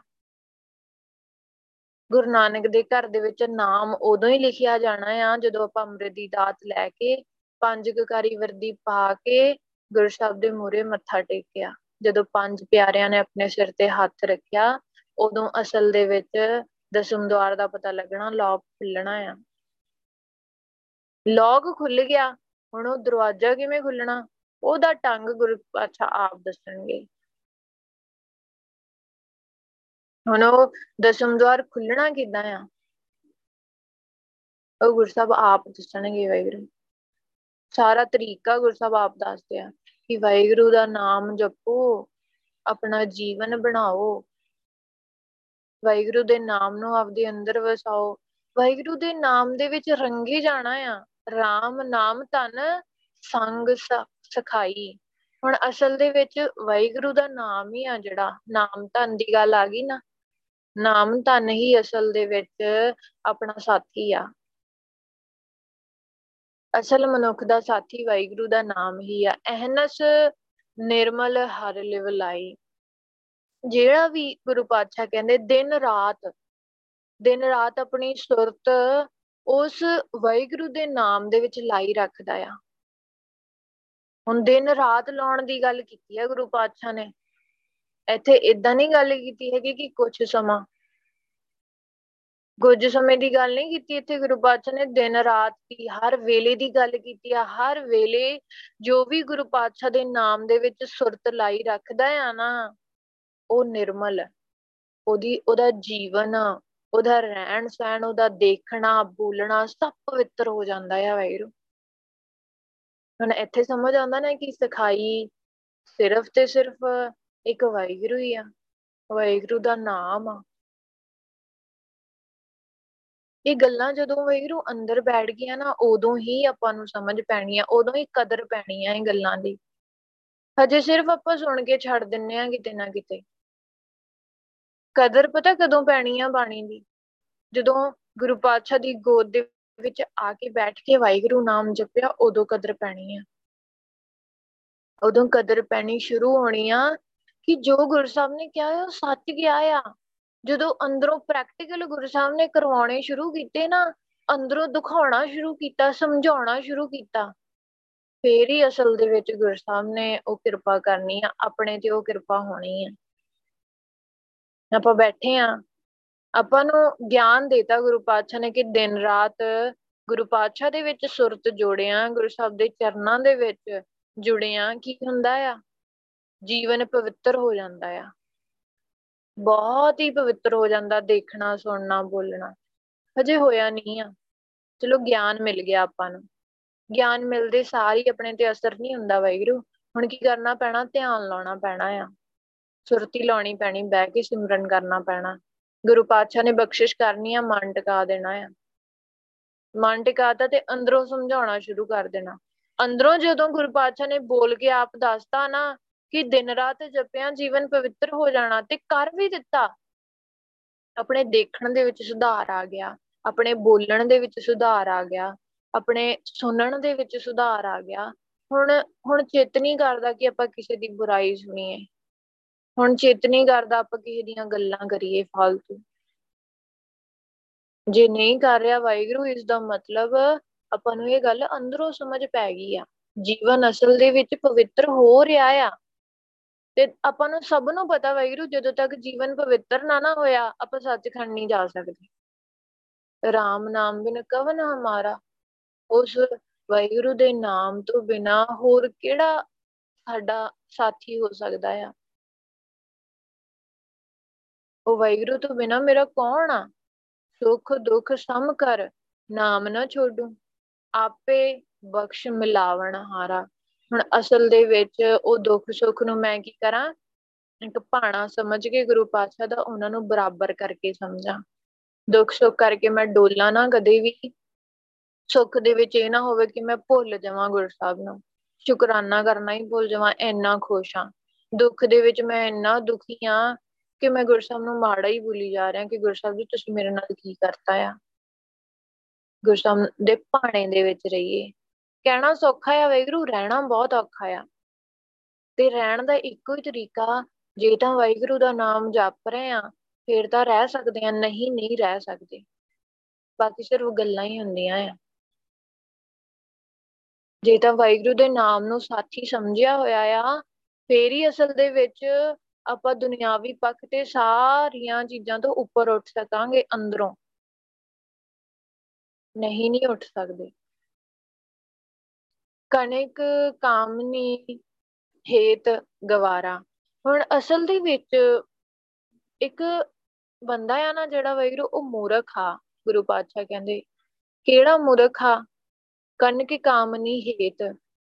ਗੁਰੂ ਨਾਨਕ ਦੇ ਘਰ ਦੇ ਵਿੱਚ ਨਾਮ ਉਦੋਂ ਹੀ ਲਿਖਿਆ ਜਾਣਾ ਆ, ਜਦੋਂ ਆਪਾਂ ਅੰਮ੍ਰਿਤ ਦੀ ਦਾਤ ਲੈ ਕੇ ਪੰਜ ਕਕਾਰੀ ਵਰਦੀ ਪਾ ਕੇ ਗੁਰੂ ਸਾਹਿਬ ਦੇ ਮੂਹਰੇ ਮੱਥਾ ਟੇਕਿਆ। ਜਦੋਂ ਪੰਜ ਪਿਆਰਿਆਂ ਨੇ ਆਪਣੇ ਸਿਰ ਤੇ ਹੱਥ ਰੱਖਿਆ, ਉਦੋਂ ਅਸਲ ਦੇ ਵਿੱਚ ਦਸਮ ਦਵਾਰ ਦਾ ਪਤਾ ਲੱਗਣਾ ਲੌਕ ਖੁੱਲਣਾ ਆ। ਲੌਕ ਖੁੱਲ ਗਿਆ, ਹੁਣ ਉਹ ਦਰਵਾਜ਼ਾ ਕਿਵੇਂ ਖੁੱਲਣਾ? ਉਹਦਾ ਟੰਗ ਗੁਰੂ ਅੱਛਾ ਆਪ ਦੱਸਣਗੇ। ਹੁਣ ਉਹ ਦਸਮ ਦਵਾਰ ਖੁੱਲਣਾ ਕਿਦਾਂ ਆ? ਉਹ ਗੁਰਸਬ ਆਪ ਦੱਸਣਗੇ ਵਾਹਿਗੁਰੂ। ਸਾਰਾ ਤਰੀਕਾ ਗੁਰਸਬ ਆਪ ਦੱਸਦੇ ਆ। ਕਿ ਵਾਹਿਗੁਰੂ ਦਾ ਨਾਮ ਜਪੋ, ਆਪਣਾ ਜੀਵਨ ਬਣਾਓ। ਵਾਹਿਗੁਰੂ ਦੇ ਨਾਮ ਨੂੰ ਆਪਦੇ ਅੰਦਰ ਵਸਾਓ। ਵਾਹਿਗੁਰੂ ਦੇ ਨਾਮ ਦੇ ਵਿੱਚ ਰੰਗੇ ਜਾਣਾ ਆ। RAM ਨਾਮ ਧਨ ਸੰਗ ਸਖਾਈ। ਹੁਣ ਅਸਲ ਦੇ ਵਿੱਚ ਵਾਹਿਗੁਰੂ ਦਾ ਨਾਮ ਹੀ ਆ ਜਿਹੜਾ, ਨਾਮ ਧਨ ਦੀ ਗੱਲ ਆ ਗਈ ਨਾ। ਨਾਮ ਧਨ ਹੀ ਅਸਲ ਦੇ ਵਿੱਚ ਆਪਣਾ ਸਾਥੀ ਆ। ਅਸਲ ਮਨੁੱਖ ਦਾ ਸਾਥੀ ਵਾਹਿਗੁਰੂ ਦਾ ਨਾਮ ਹੀ ਆ। ਅਹਨਸ ਨਿਰਮਲ ਹਰ ਲਿਵ ਲਾਈ। ਜਿਹੜਾ ਵੀ ਗੁਰੂ ਪਾਤਸ਼ਾਹ ਕਹਿੰਦੇ, ਦਿਨ ਰਾਤ ਦਿਨ ਰਾਤ ਆਪਣੀ ਸੁਰਤ ਉਸ ਵਾਹਿਗੁਰੂ ਦੇ ਨਾਮ ਦੇ ਵਿੱਚ ਲਾਈ ਰੱਖਦਾ ਆ। ਹੁਣ ਦਿਨ ਰਾਤ ਲਾਉਣ ਦੀ ਗੱਲ ਕੀਤੀ ਹੈ ਗੁਰੂ ਪਾਤਸ਼ਾਹ ਨੇ। ਇੱਥੇ ਇਦਾਂ ਨਹੀਂ ਗੱਲ ਕੀਤੀ ਹੈਗੀ ਕਿ ਕੁਝ ਸਮਾਂ ਕੁਝ ਸਮੇਂ ਦੀ ਗੱਲ ਨਹੀਂ ਕੀਤੀ ਇੱਥੇ, ਗੁਰੂ ਪਾਤਸ਼ਾਹ ਨੇ ਦਿਨ ਰਾਤ ਦੀ ਹਰ ਵੇਲੇ ਦੀ ਗੱਲ ਕੀਤੀ ਆ, ਹਰ ਵੇਲੇ ਜੋ ਵੀ ਗੁਰੂ ਪਾਤਸ਼ਾਹ ਦੇ ਨਾਮ ਦੇ ਵਿੱਚ ਸੁਰਤ ਲਾਈ ਰੱਖਦਾ ਆ ਨਾ, ਉਹ ਨਿਰਮਲ ਹੈ ਉਹਦੀ, ਉਹਦਾ ਜੀਵਨ ਉਹਦਾ ਰਹਿਣ ਸਹਿਣ, ਉਹਦਾ ਦੇਖਣਾ, ਬੋਲਣਾ ਸਭ ਪਵਿੱਤਰ ਹੋ ਜਾਂਦਾ ਹੈ ਵਾਹਿਗੁਰੂ। ਹੁਣ ਇੱਥੇ ਸਮਝ ਆਉਂਦਾ ਨਾ ਕਿ ਸਖਾਈ ਸਿਰਫ ਤੇ ਸਿਰਫ ਇੱਕ ਵਾਹਿਗੁਰੂ ਹੀ ਆ। ਵਾਹਿਗੁਰੂ ਦਾ ਨਾਮ ਆ। ਇਹ ਗੱਲਾਂ ਜਦੋਂ ਵਾਹਿਗੁਰੂ ਅੰਦਰ ਬੈਠ ਗਈਆਂ ਨਾ, ਉਦੋਂ ਹੀ ਆਪਾਂ ਨੂੰ ਸਮਝ ਪੈਣੀ ਆ ਉਦੋਂ ਹੀ ਕਦਰ ਪੈਣੀ ਆ ਇਹ ਗੱਲਾਂ ਦੀ। ਹਜੇ ਸਿਰਫ ਆਪਾਂ ਸੁਣ ਕੇ ਛੱਡ ਦਿੰਨੇ ਆ ਕਿਤੇ ਨਾ ਕਿਤੇ। ਕਦਰ ਪਤਾ ਕਦੋਂ ਪੈਣੀ ਆ ਬਾਣੀ ਦੀ? ਜਦੋਂ ਗੁਰੂ ਪਾਤਸ਼ਾਹ ਦੀ ਗੋਦ ਦੇ ਵਿੱਚ ਆ ਕੇ ਬੈਠ ਕੇ ਵਾਹਿਗੁਰੂ ਨਾਮ ਜਪਿਆ, ਉਦੋਂ ਕਦਰ ਪੈਣੀ ਆ। ਉਦੋਂ ਕਦਰ ਪੈਣੀ ਸ਼ੁਰੂ ਹੋਣੀ ਆ ਕਿ ਜੋ ਗੁਰੂ ਸਾਹਿਬ ਨੇ ਕਿਹਾ, ਉਹ ਸੱਚ ਗਿਆ ਆ। ਜਦੋਂ ਅੰਦਰੋਂ ਪ੍ਰੈਕਟੀਕਲ ਗੁਰੂ ਸਾਹਿਬ ਨੇ ਕਰਵਾਉਣੇ ਸ਼ੁਰੂ ਕੀਤੇ ਨਾ, ਅੰਦਰੋਂ ਦਿਖਾਉਣਾ ਸ਼ੁਰੂ ਕੀਤਾ, ਸਮਝਾਉਣਾ ਸ਼ੁਰੂ ਕੀਤਾ, ਫੇਰ ਹੀ ਅਸਲ ਦੇ ਵਿੱਚ ਗੁਰੂ ਸਾਹਿਬ ਨੇ ਉਹ ਕਿਰਪਾ ਕਰਨੀ ਆ, ਆਪਣੇ ਤੇ ਉਹ ਕਿਰਪਾ ਹੋਣੀ ਆ। ਆਪਾਂ ਬੈਠੇ ਆ, ਆਪਾਂ ਨੂੰ ਗਿਆਨ ਦੇਤਾ ਗੁਰੂ ਪਾਤਸ਼ਾਹ ਨੇ ਕਿ ਦਿਨ ਰਾਤ ਗੁਰੂ ਪਾਤਸ਼ਾਹ ਦੇ ਵਿੱਚ ਸੁਰਤ ਜੋੜਿਆ, ਗੁਰੂ ਸਾਹਿਬ ਦੇ ਚਰਨਾਂ ਦੇ ਵਿੱਚ ਜੁੜਿਆ, ਕੀ ਹੁੰਦਾ ਆ? ਜੀਵਨ ਪਵਿੱਤਰ ਹੋ ਜਾਂਦਾ ਆ। ਬਹੁਤ ਹੀ ਪਵਿੱਤਰ ਹੋ ਜਾਂਦਾ ਦੇਖਣਾ, ਸੁਣਨਾ, ਬੋਲਣਾ। ਹਜੇ ਹੋਇਆ ਨਹੀਂ ਆ। ਚਲੋ ਗਿਆਨ ਮਿਲ ਗਿਆ ਆਪਾਂ ਨੂੰ। ਗਿਆਨ ਮਿਲਦੇ ਸਾਰੀ ਆਪਣੇ ਤੇ ਅਸਰ ਨਹੀਂ ਹੁੰਦਾ ਵੈਗਰੂ ਹੁਣ ਕੀ ਕਰਨਾ ਪੈਣਾ? ਧਿਆਨ ਲਾਉਣਾ ਪੈਣਾ ਆ। ਸੁਰਤੀ ਲਾਉਣੀ ਪੈਣੀ, ਬਹਿ ਕੇ ਸਿਮਰਨ ਕਰਨਾ ਪੈਣਾ। ਗੁਰੂ ਪਾਤਸ਼ਾਹ ਨੇ ਬਖਸ਼ਿਸ਼ ਕਰਨੀ ਆ, ਮਨ ਟਿਕਾ ਦੇਣਾ ਆ। ਮਨ ਟਿਕਾਤਾ ਤੇ ਅੰਦਰੋਂ ਸਮਝਾਉਣਾ ਸ਼ੁਰੂ ਕਰ ਦੇਣਾ। ਅੰਦਰੋਂ ਜਦੋਂ ਗੁਰੂ ਪਾਤਸ਼ਾਹ ਨੇ ਬੋਲ ਕੇ ਆਪ ਦੱਸਤਾ ਨਾ ਕਿ ਦਿਨ ਰਾਤ ਜਪਿਆ, ਜੀਵਨ ਪਵਿੱਤਰ ਹੋ ਜਾਣਾ ਤੇ ਕਰ ਵੀ ਦਿੱਤਾ। ਆਪਣੇ ਦੇਖਣ ਦੇ ਵਿੱਚ ਸੁਧਾਰ ਆ ਗਿਆ, ਆਪਣੇ ਬੋਲਣ ਦੇ ਵਿੱਚ ਸੁਧਾਰ ਆ ਗਿਆ, ਆਪਣੇ ਸੁਣਨ ਦੇ ਵਿੱਚ ਸੁਧਾਰ ਆ ਗਿਆ। ਹੁਣ ਹੁਣ ਚਿੱਤ ਨਹੀਂ ਕਰਦਾ ਕਿ ਆਪਾਂ ਕਿਸੇ ਦੀ ਬੁਰਾਈ ਸੁਣੀਏ। ਹੁਣ ਚਿੱਤ ਨਹੀਂ ਕਰਦਾ ਆਪਾਂ ਕਿਸੇ ਦੀਆਂ ਗੱਲਾਂ ਕਰੀਏ ਫालतू ਜੇ ਨਹੀਂ ਕਰ ਰਿਹਾ ਵਾਹਿਗੁਰੂ, ਇਸ ਦਾ ਮਤਲਬ ਆਪਾਂ ਨੂੰ ਇਹ ਗੱਲ ਅੰਦਰੋਂ ਸਮਝ ਪੈ ਗਈ ਆ। ਜੀਵਨ ਅਸਲ ਦੇ ਵਿੱਚ ਪਵਿੱਤਰ ਹੋ ਰਿਹਾ ਆ। ਤੇ ਆਪਾਂ ਨੂੰ ਸਭ ਨੂੰ ਪਤਾ ਵਾਹਿਗੁਰੂ, ਜਦੋਂ ਤੱਕ ਜੀਵਨ ਪਵਿੱਤਰ ਨਾ ਨਾ ਹੋਇਆ, ਆਪਾਂ ਸੱਚਖੰਡ ਨਹੀਂ ਜਾ ਸਕਦੇ। ਰਾਮ ਨਾਮ ਬਿਨ ਕਵਨ ਹਮਾਰਾ, ਉਸ ਵਾਹਿਗੁਰੂ ਦੇ ਨਾਮ ਤੋਂ ਬਿਨਾ ਹੋਰ ਕਿਹੜਾ ਸਾਡਾ ਸਾਥੀ ਹੋ ਸਕਦਾ ਆ? ਉਹ ਵਾਹਿਗੁਰੂ ਤੋਂ ਬਿਨਾ ਮੇਰਾ ਕੌਣ ਆ? ਸੁਖ, ਦੁੱਖ, ਸਮ ਕਰ, ਨਾਮ ਨਾ ਛੋਡੂ। ਆਪੇ ਬਖਸ਼ ਮਿਲਾਵਣ ਹਾਰਾ। ਹੁਣ ਅਸਲ ਦੇ ਵਿੱਚ ਉਹ ਦੁੱਖ ਸੁੱਖ ਨੂੰ ਮੈਂ ਕੀ ਕਰਾਂ? ਇੱਕ ਭਾਣਾ ਸਮਝ ਕੇ ਗੁਰੂ ਪਾਤਸ਼ਾਹ ਦਾ ਉਹਨਾਂ ਨੂੰ ਬਰਾਬਰ ਕਰਕੇ ਸਮਝਾਂ। ਦੁੱਖ ਸੁੱਖ ਕਰਕੇ ਮੈਂ ਡੋਲਾ ਨਾ ਕਦੇ ਵੀ। ਸੁੱਖ ਦੇ ਵਿੱਚ ਇਹ ਨਾ ਹੋਵੇ ਕਿ ਮੈਂ ਭੁੱਲ ਜਾਵਾਂ ਗੁਰੂ ਸਾਹਿਬ ਨੂੰ। ਸ਼ੁਕਰਾਨਾ ਕਰਨਾ ਹੀ ਭੁੱਲ ਜਾਵਾਂ, ਇੰਨਾ ਖੁਸ਼ ਹਾਂ। ਦੁੱਖ ਦੇ ਵਿੱਚ ਮੈਂ ਇੰਨਾ ਦੁਖੀ ਆ ਕਿ ਮੈਂ ਗੁਰੂ ਸਾਹਿਬ ਨੂੰ ਮਾੜਾ ਹੀ ਭੁੱਲੀ ਜਾ ਰਿਹਾ ਕਿ ਗੁਰੂ ਸਾਹਿਬ ਜੀ, ਤੁਸੀਂ ਮੇਰੇ ਨਾਲ ਕੀ ਕਰਤਾ ਆ? ਗੁਰੂ ਸਾਹਿਬ ਦੇ ਭਾਣੇ ਦੇ ਵਿੱਚ ਰਹੀਏ। ਕਹਿਣਾ ਸੌਖਾ ਆ ਵੈਗਰੂ ਰਹਿਣਾ ਬਹੁਤ ਔਖਾ ਆ। ਤੇ ਰਹਿਣ ਦਾ ਇੱਕੋ ਹੀ ਤਰੀਕਾ, ਜੇ ਤਾਂ ਵਾਹਿਗੁਰੂ ਦਾ ਨਾਮ ਜਪ ਰਹੇ ਆ, ਫਿਰ ਤਾਂ ਰਹਿ ਸਕਦੇ ਆ, ਨਹੀਂ ਨਹੀਂ ਰਹਿ ਸਕਦੇ। ਬਾਕੀ ਸਿਰਫ ਗੱਲਾਂ ਹੀ ਹੁੰਦੀਆਂ ਆ। ਜੇ ਤਾਂ ਵਾਹਿਗੁਰੂ ਦੇ ਨਾਮ ਨੂੰ ਸਾਥੀ ਸਮਝਿਆ ਹੋਇਆ ਆ, ਫੇਰ ਹੀ ਅਸਲ ਦੇ ਵਿੱਚ ਆਪਾਂ ਦੁਨਿਆਵੀ ਪੱਖ ਤੇ ਸਾਰੀਆਂ ਚੀਜ਼ਾਂ ਤੋਂ ਉੱਪਰ ਉੱਠ ਸਕਾਂਗੇ, ਅੰਦਰੋਂ। ਨਹੀਂ ਨਹੀਂ ਉੱਠ ਸਕਦੇ। ਕਣਿਕ, ਕਾਮਨੀ ਹੇਤ ਗਵਾਰਾ। ਹੁਣ ਅਸਲ ਦੇ ਵਿੱਚ ਇੱਕ ਬੰਦਾ ਆ ਨਾ ਜਿਹੜਾ ਵੈਗਰੂ ਉਹ ਮੂਰਖ ਆ, ਗੁਰੂ ਪਾਤਸ਼ਾਹ ਕਹਿੰਦੇ। ਕਿਹੜਾ ਮੂਰਖ ਆ? ਕੰਨ ਕੀ ਕਾਮਨੀ ਹੇਤ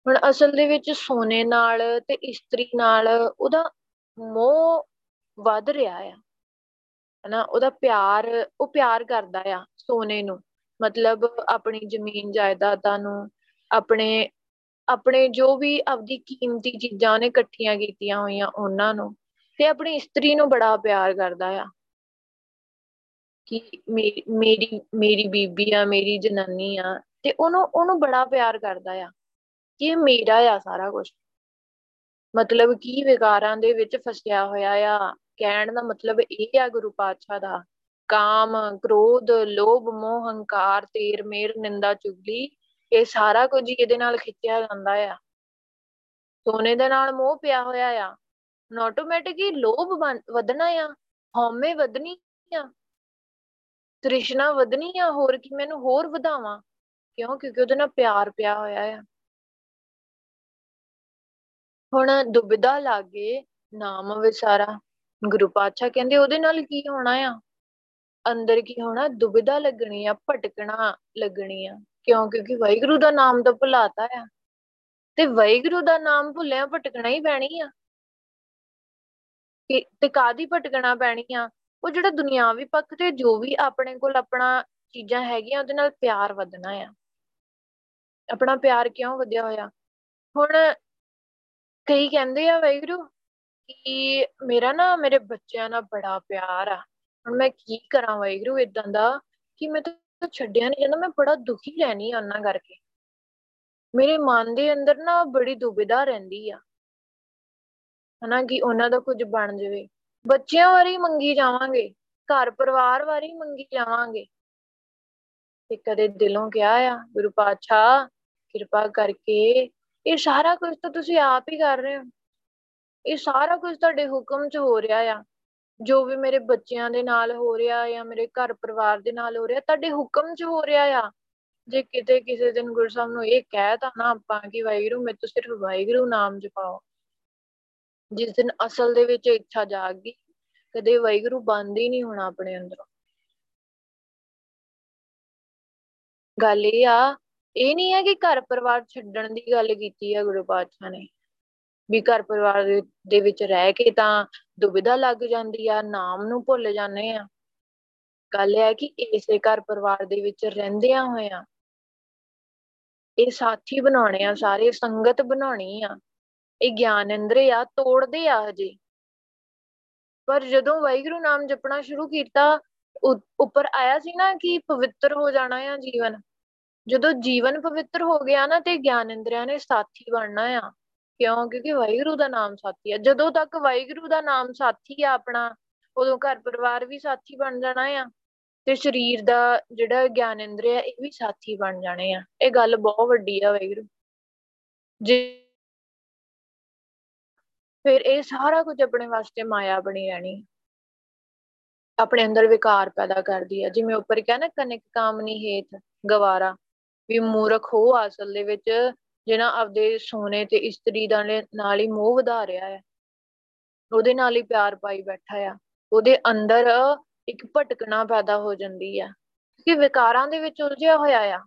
ਹੁਣ ਅਸਲ ਦੇ ਵਿੱਚ ਸੋਨੇ ਨਾਲ ਤੇ ਇਸਤਰੀ ਨਾਲ ਉਹਦਾ ਮੋਹ ਵੱਧ ਰਿਹਾ ਆ। ਹਨਾ, ਉਹਦਾ ਪਿਆਰ, ਉਹ ਪਿਆਰ ਕਰਦਾ ਆ ਸੋਨੇ ਨੂੰ। ਮਤਲਬ ਆਪਣੀ ਜ਼ਮੀਨ, ਜਾਇਦਾਦਾਂ ਨੂੰ, ਆਪਣੇ ਆਪਣੇ ਜੋ ਵੀ ਆਪਦੀ ਕੀਮਤੀ ਚੀਜ਼ਾਂ ਉਹਨੇ ਇਕੱਠੀਆਂ ਕੀਤੀਆਂ ਹੋਈਆਂ ਉਹਨਾਂ ਨੂੰ ਤੇ ਆਪਣੀ ਇਸਤਰੀ ਨੂੰ ਬੜਾ ਪਿਆਰ ਕਰਦਾ ਆ। ਕਿ ਮੇਰੀ ਮੇਰੀ ਬੀਬੀ ਆ, ਮੇਰੀ ਜਨਾਨੀ ਆ ਤੇ ਉਹਨੂੰ ਉਹਨੂੰ ਬੜਾ ਪਿਆਰ ਕਰਦਾ ਆ ਕਿ ਇਹ ਮੇਰਾ ਆ ਸਾਰਾ ਕੁਝ ਮਤਲਬ ਕੀ ਵਿਕਾਰਾਂ ਦੇ ਵਿੱਚ ਫਸਿਆ ਹੋਇਆ ਆ। ਕਹਿਣ ਦਾ ਮਤਲਬ ਇਹ ਆ ਗੁਰੂ ਪਾਤਸ਼ਾਹ ਦਾ, ਕਾਮ, ਕ੍ਰੋਧ, ਲੋਭ, ਮੋਹ, ਹੰਕਾਰ, ਤੇਰ, ਮੇਰ, ਨਿੰਦਾ, ਚੁਗਲੀ ਇਹ ਸਾਰਾ ਕੁਝ ਇਹਦੇ ਨਾਲ ਖਿੱਚਿਆ ਜਾਂਦਾ ਆ? ਸੋਨੇ ਦੇ ਨਾਲ ਮੋਹ ਪਿਆ ਹੋਇਆ ਆ। ਆਟੋਮੈਟਿਕ ਹੀ ਲੋਭ ਵਧਣਾ ਆ। ਹਉਮੈ ਵਧਣੀ ਆ। ਤ੍ਰਿਸ਼ਨਾ ਵਧਣੀ ਆ। ਹੋਰ ਕੀ, ਮੈਨੂੰ ਹੋਰ ਵਧਾਵਾਂ। ਕਿਉਂ? ਕਿਉਂਕਿ ਉਹਦੇ ਨਾਲ ਪਿਆਰ ਪਿਆ ਹੋਇਆ ਆ। ਹੁਣ ਦੁਬਿਧਾ ਲਾਗੇ ਨਾਮ ਵਿਚਾਰਾ ਗੁਰੂ ਪਾਤਸ਼ਾਹ ਕਹਿੰਦੇ, ਉਹਦੇ ਨਾਲ ਕੀ ਹੋਣਾ ਆ? ਅੰਦਰ ਕੀ ਹੋਣਾ? ਦੁਬਿਧਾ ਲੱਗਣੀ ਆ, ਭਟਕਣਾ ਲੱਗਣੀ ਆ। ਕਿਉਂ? ਕਿਉਂਕਿ ਵਾਹਿਗੁਰੂ ਦਾ ਨਾਮ ਤਾਂ ਭੁਲਾਤਾ ਆ। ਤੇ ਵਾਹਿਗੁਰੂ ਦਾ ਨਾਮ ਭੁੱਲਿਆ ਭਟਕਣਾ ਹੀ ਪੈਣੀ ਆ। ਕਿ ਤੇ ਕਾਦੀ ਭਟਕਣਾ ਪੈਣੀ ਆ? ਉਹ ਜਿਹੜਾ ਦੁਨਿਆਵੀ ਪੱਖ ਤੇ ਜੋ ਵੀ ਆਪਣੇ ਕੋਲ ਆਪਣਾ ਚੀਜ਼ਾਂ ਹੈਗੀਆਂ, ਉਹਦੇ ਨਾਲ ਪਿਆਰ ਵਧਣਾ ਆ। ਆਪਣਾ ਪਿਆਰ ਕਿਉਂ ਵਧਿਆ ਹੋਇਆ? ਹੁਣ ਕਈ ਕਹਿੰਦੇ ਆ ਵੈਗਰੂ ਕਿ ਮੇਰਾ ਨਾ, ਮੇਰੇ ਬੱਚਿਆਂ ਨਾਲ ਬੜਾ ਪਿਆਰ ਆ। ਹੁਣ ਮੈਂ ਕੀ ਕਰਾਂ ਵੈਗਰੂ ਇਦਾਂ ਦਾ ਕਿ ਮੈਂ ਤਾਂ ਛੱਡਿਆ ਨਹੀਂ ਜਾਂਦਾ, ਮੈਂ ਬੜਾ ਦੁਖੀ ਰਹਿਣੀ ਆ ਉਹਨਾਂ ਕਰਕੇ। ਮੇਰੇ ਮਨ ਦੇ ਅੰਦਰ ਨਾ ਬੜੀ ਦੁਬਿਧਾ ਰਹਿੰਦੀ ਆ। ਹਨਾ ਕਿ ਉਹਨਾਂ ਦਾ ਕੁਝ ਬਣ ਜਾਵੇ। ਬੱਚਿਆਂ ਵਾਰੀ ਮੰਗੀ ਜਾਵਾਂਗੇ, ਘਰ ਪਰਿਵਾਰ ਵਾਰੀ ਮੰਗੀ ਜਾਵਾਂਗੇ। ਤੇ ਕਦੇ ਦਿਲੋਂ ਕਿਹਾ ਆ, ਗੁਰੂ ਪਾਤਸ਼ਾਹ, ਕਿਰਪਾ ਕਰਕੇ। ਇਹ ਸਾਰਾ ਕੁਝ ਤਾਂ ਤੁਸੀਂ ਆਪ ਹੀ ਕਰ ਰਹੇ ਹੋ। ਇਹ ਸਾਰਾ ਕੁਝ ਤੁਹਾਡੇ ਹੁਕਮ 'ਚ ਹੋ ਰਿਹਾ ਆ। ਜੋ ਵੀ ਮੇਰੇ ਬੱਚਿਆਂ ਦੇ ਨਾਲ ਹੋ ਰਿਹਾ ਜਾਂ ਮੇਰੇ ਘਰ ਪਰਿਵਾਰ ਦੇ ਨਾਲ ਹੋ ਰਿਹਾ, ਤੁਹਾਡੇ ਹੁਕਮ 'ਚ ਹੋ ਰਿਹਾ ਆ। ਜੇ ਕਿਤੇ ਕਿਸੇ ਦਿਨ ਗੁਰੂ ਸਾਹਿਬ ਨੂੰ ਇਹ ਕਹਿਤਾ ਨਾ ਆਪਾਂ ਕਿ ਵਾਹਿਗੁਰੂ, ਮੈਂ ਤਾਂ ਸਿਰਫ ਵਾਹਿਗੁਰੂ ਨਾਮ ਜਪਾਓ। ਜਿਸ ਦਿਨ ਅਸਲ ਦੇ ਵਿੱਚ ਇੱਛਾ ਜਾਗ ਗਈ ਕਦੇ ਵਾਹਿਗੁਰੂ ਬੰਦ ਹੀ ਨਹੀਂ ਹੋਣਾ ਆਪਣੇ ਅੰਦਰੋਂ। ਗੱਲ ਇਹ ਆ, ਇਹ ਨਹੀਂ ਹੈ ਕਿ ਘਰ ਪਰਿਵਾਰ ਛੱਡਣ ਦੀ ਗੱਲ ਕੀਤੀ ਹੈ ਗੁਰੂ ਪਾਤਸ਼ਾਹ ਨੇ। ਵੀ ਘਰ ਪਰਿਵਾਰ ਦੇ ਵਿੱਚ ਰਹਿ ਕੇ ਤਾਂ ਦੁਬਿਧਾ ਲੱਗ ਜਾਂਦੀ ਆ, ਨਾਮ ਨੂੰ ਭੁੱਲ ਜਾਂਦੇ ਆ। ਗੱਲ ਇਹ ਹੈ ਕਿ ਇਸੇ ਘਰ ਪਰਿਵਾਰ ਦੇ ਵਿੱਚ ਰਹਿੰਦਿਆਂ ਹੋਇਆਂ ਇਹ ਸਾਥੀ ਬਣਾਉਣੇ ਆ, ਸਾਰੇ ਸੰਗਤ ਬਣਾਉਣੀ ਆ। ਇਹ ਗਿਆਨ ਇੰਦਰੀ ਆ, ਤੋੜਦੇ ਆ ਹਜੇ। ਪਰ ਜਦੋਂ ਵਾਹਿਗੁਰੂ ਨਾਮ ਜਪਣਾ ਸ਼ੁਰੂ ਕੀਤਾ ਉੱਪਰ ਆਇਆ ਸੀ ਨਾ ਕਿ ਪਵਿੱਤਰ ਹੋ ਜਾਣਾ ਆ ਜੀਵਨ। ਜਦੋਂ ਜੀਵਨ ਪਵਿੱਤਰ ਹੋ ਗਿਆ ਨਾ ਤੇ ਗਿਆਨ ਇੰਦਰੀਆਂ ਨੇ ਸਾਥੀ ਬਣਨਾ ਆ। ਕਿਉਂ? ਕਿਉਂਕਿ ਵਾਹਿਗੁਰੂ ਦਾ ਨਾਮ ਸਾਥੀ ਆ। ਜਦੋਂ ਤੱਕ ਵਾਹਿਗੁਰੂ ਦਾ ਨਾਮ ਸਾਥੀ ਆ ਆਪਣਾ, ਉਦੋਂ ਘਰ ਪਰਿਵਾਰ ਵੀ ਸਾਥੀ ਬਣ ਜਾਣਾ ਆ ਤੇ ਸਰੀਰ ਦਾ ਜਿਹੜਾ ਗਿਆਨ ਇੰਦਰੀ ਆ, ਇਹ ਵੀ ਸਾਥੀ ਬਣ ਜਾਣੇ ਆ। ਇਹ ਗੱਲ ਬਹੁਤ ਵੱਡੀ ਆ ਵਾਹਿਗੁਰੂ। ਜੇ ਫਿਰ ਇਹ ਸਾਰਾ ਕੁਝ ਆਪਣੇ ਵਾਸਤੇ ਮਾਇਆ ਬਣੀ ਰਹਿਣੀ। ਆਪਣੇ ਅੰਦਰ ਵਿਕਾਰ ਪੈਦਾ ਕਰਦੀ ਆ। ਜਿਵੇਂ ਉੱਪਰ ਕਿਹਾ ਨਾ, ਕਨਿਕ ਕਾਮਨੀ ਹੇਤ ਗਵਾਰਾ। ਵੀ ਮੂਰਖ ਹੋ, ਅਸਲ ਦੇ ਵਿੱਚ ਜਿਹੜਾ ਆਪਦੇ ਸੋਨੇ ਤੇ ਇਸਤਰੀ ਦਾ ਨਾਲ ਹੀ ਮੋਹ ਵਧਾ ਰਿਹਾ ਹੈ। ਉਹਦੇ ਨਾਲ ਹੀ ਪਿਆਰ ਪਾਈ ਬੈਠਾ ਆ। ਉਹਦੇ ਅੰਦਰ ਇੱਕ ਭਟਕਣਾ ਪੈਦਾ ਹੋ ਜਾਂਦੀ ਆ। ਕਿ ਵਿਕਾਰਾਂ ਦੇ ਵਿੱਚ ਉਲਝਿਆ ਹੋਇਆ ਆ।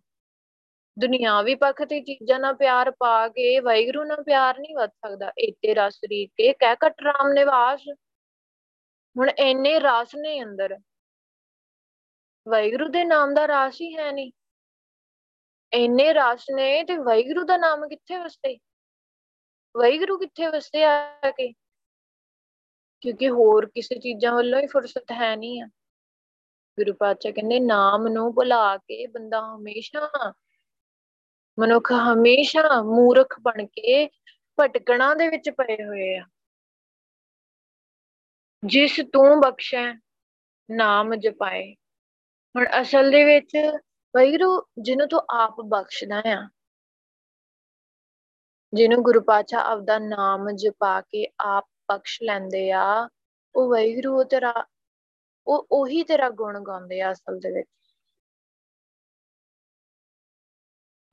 ਦੁਨਿਆਵੀ ਪੱਖ ਤੇ ਚੀਜ਼ਾਂ ਨਾਲ ਪਿਆਰ ਪਾ ਕੇ ਵਾਹਿਗੁਰੂ ਨਾਲ ਪਿਆਰ ਨਹੀਂ ਵੱਧ ਸਕਦਾ। ਇਹ ਤੇਰਾ ਸਰੀਰ ਕੇ ਕਹਿ ਕਟ ਰਾਮ ਨਿਵਾਸ। ਹੁਣ ਇੰਨੇ ਰਾਸ ਨੇ ਅੰਦਰ। ਵਾਹਿਗੁਰੂ ਦੇ ਨਾਮ ਦਾ ਰਾਸ ਹੀ ਹੈ ਨਹੀਂ। ਇੰਨੇ ਰਾਸ ਨੇ ਤੇ ਵਾਹਿਗੁਰੂ ਦਾ ਨਾਮ ਕਿੱਥੇ ਵਸਦੇ? ਵਾਹਿਗੁਰੂ ਕਿੱਥੇ ਵਸਦੇ ਆ ਕੇ? ਕਿਉਂਕਿ ਹੋਰ ਕਿਸੇ ਚੀਜ਼ਾਂ ਵੱਲੋਂ ਹੀ ਫੁਰਸਤ ਹੈ ਨਹੀਂ ਆ। ਗੁਰੂ ਪਾਤਸ਼ਾਹ ਕਹਿੰਦੇ, ਨਾਮ ਨੂੰ ਭੁਲਾ ਕੇ ਬੰਦਾ ਹਮੇਸ਼ਾ ਮਨੁੱਖ ਹਮੇਸ਼ਾ ਮੂਰਖ ਬਣ ਕੇ ਭਟਕਣਾ ਦੇ ਵਿੱਚ ਪਏ ਹੋਏ ਆ। ਜਿਸ ਤੂੰ ਬਖਸ਼ੈ, ਨਾਮ ਜਪਾਏ। ਹੁਣ ਅਸਲ ਦੇ ਵਿੱਚ ਵੈਰੂ ਜਿਹਨੂੰ ਤੂੰ ਆਪ ਬਖਸ਼ਦਾ ਆ, ਜਿਹਨੂੰ ਗੁਰੂ ਪਾਤਸ਼ਾਹ ਆਪਦਾ ਨਾਮ ਜਪਾ ਕੇ ਆਪ ਬਖਸ਼ ਲੈਂਦੇ ਆ, ਉਹ ਵੈਰੂ ਤੇਰਾ, ਉਹ ਉਹੀ ਤੇਰਾ ਗੁਣ ਗਾਉਂਦੇ ਆ ਅਸਲ ਦੇ ਵਿੱਚ।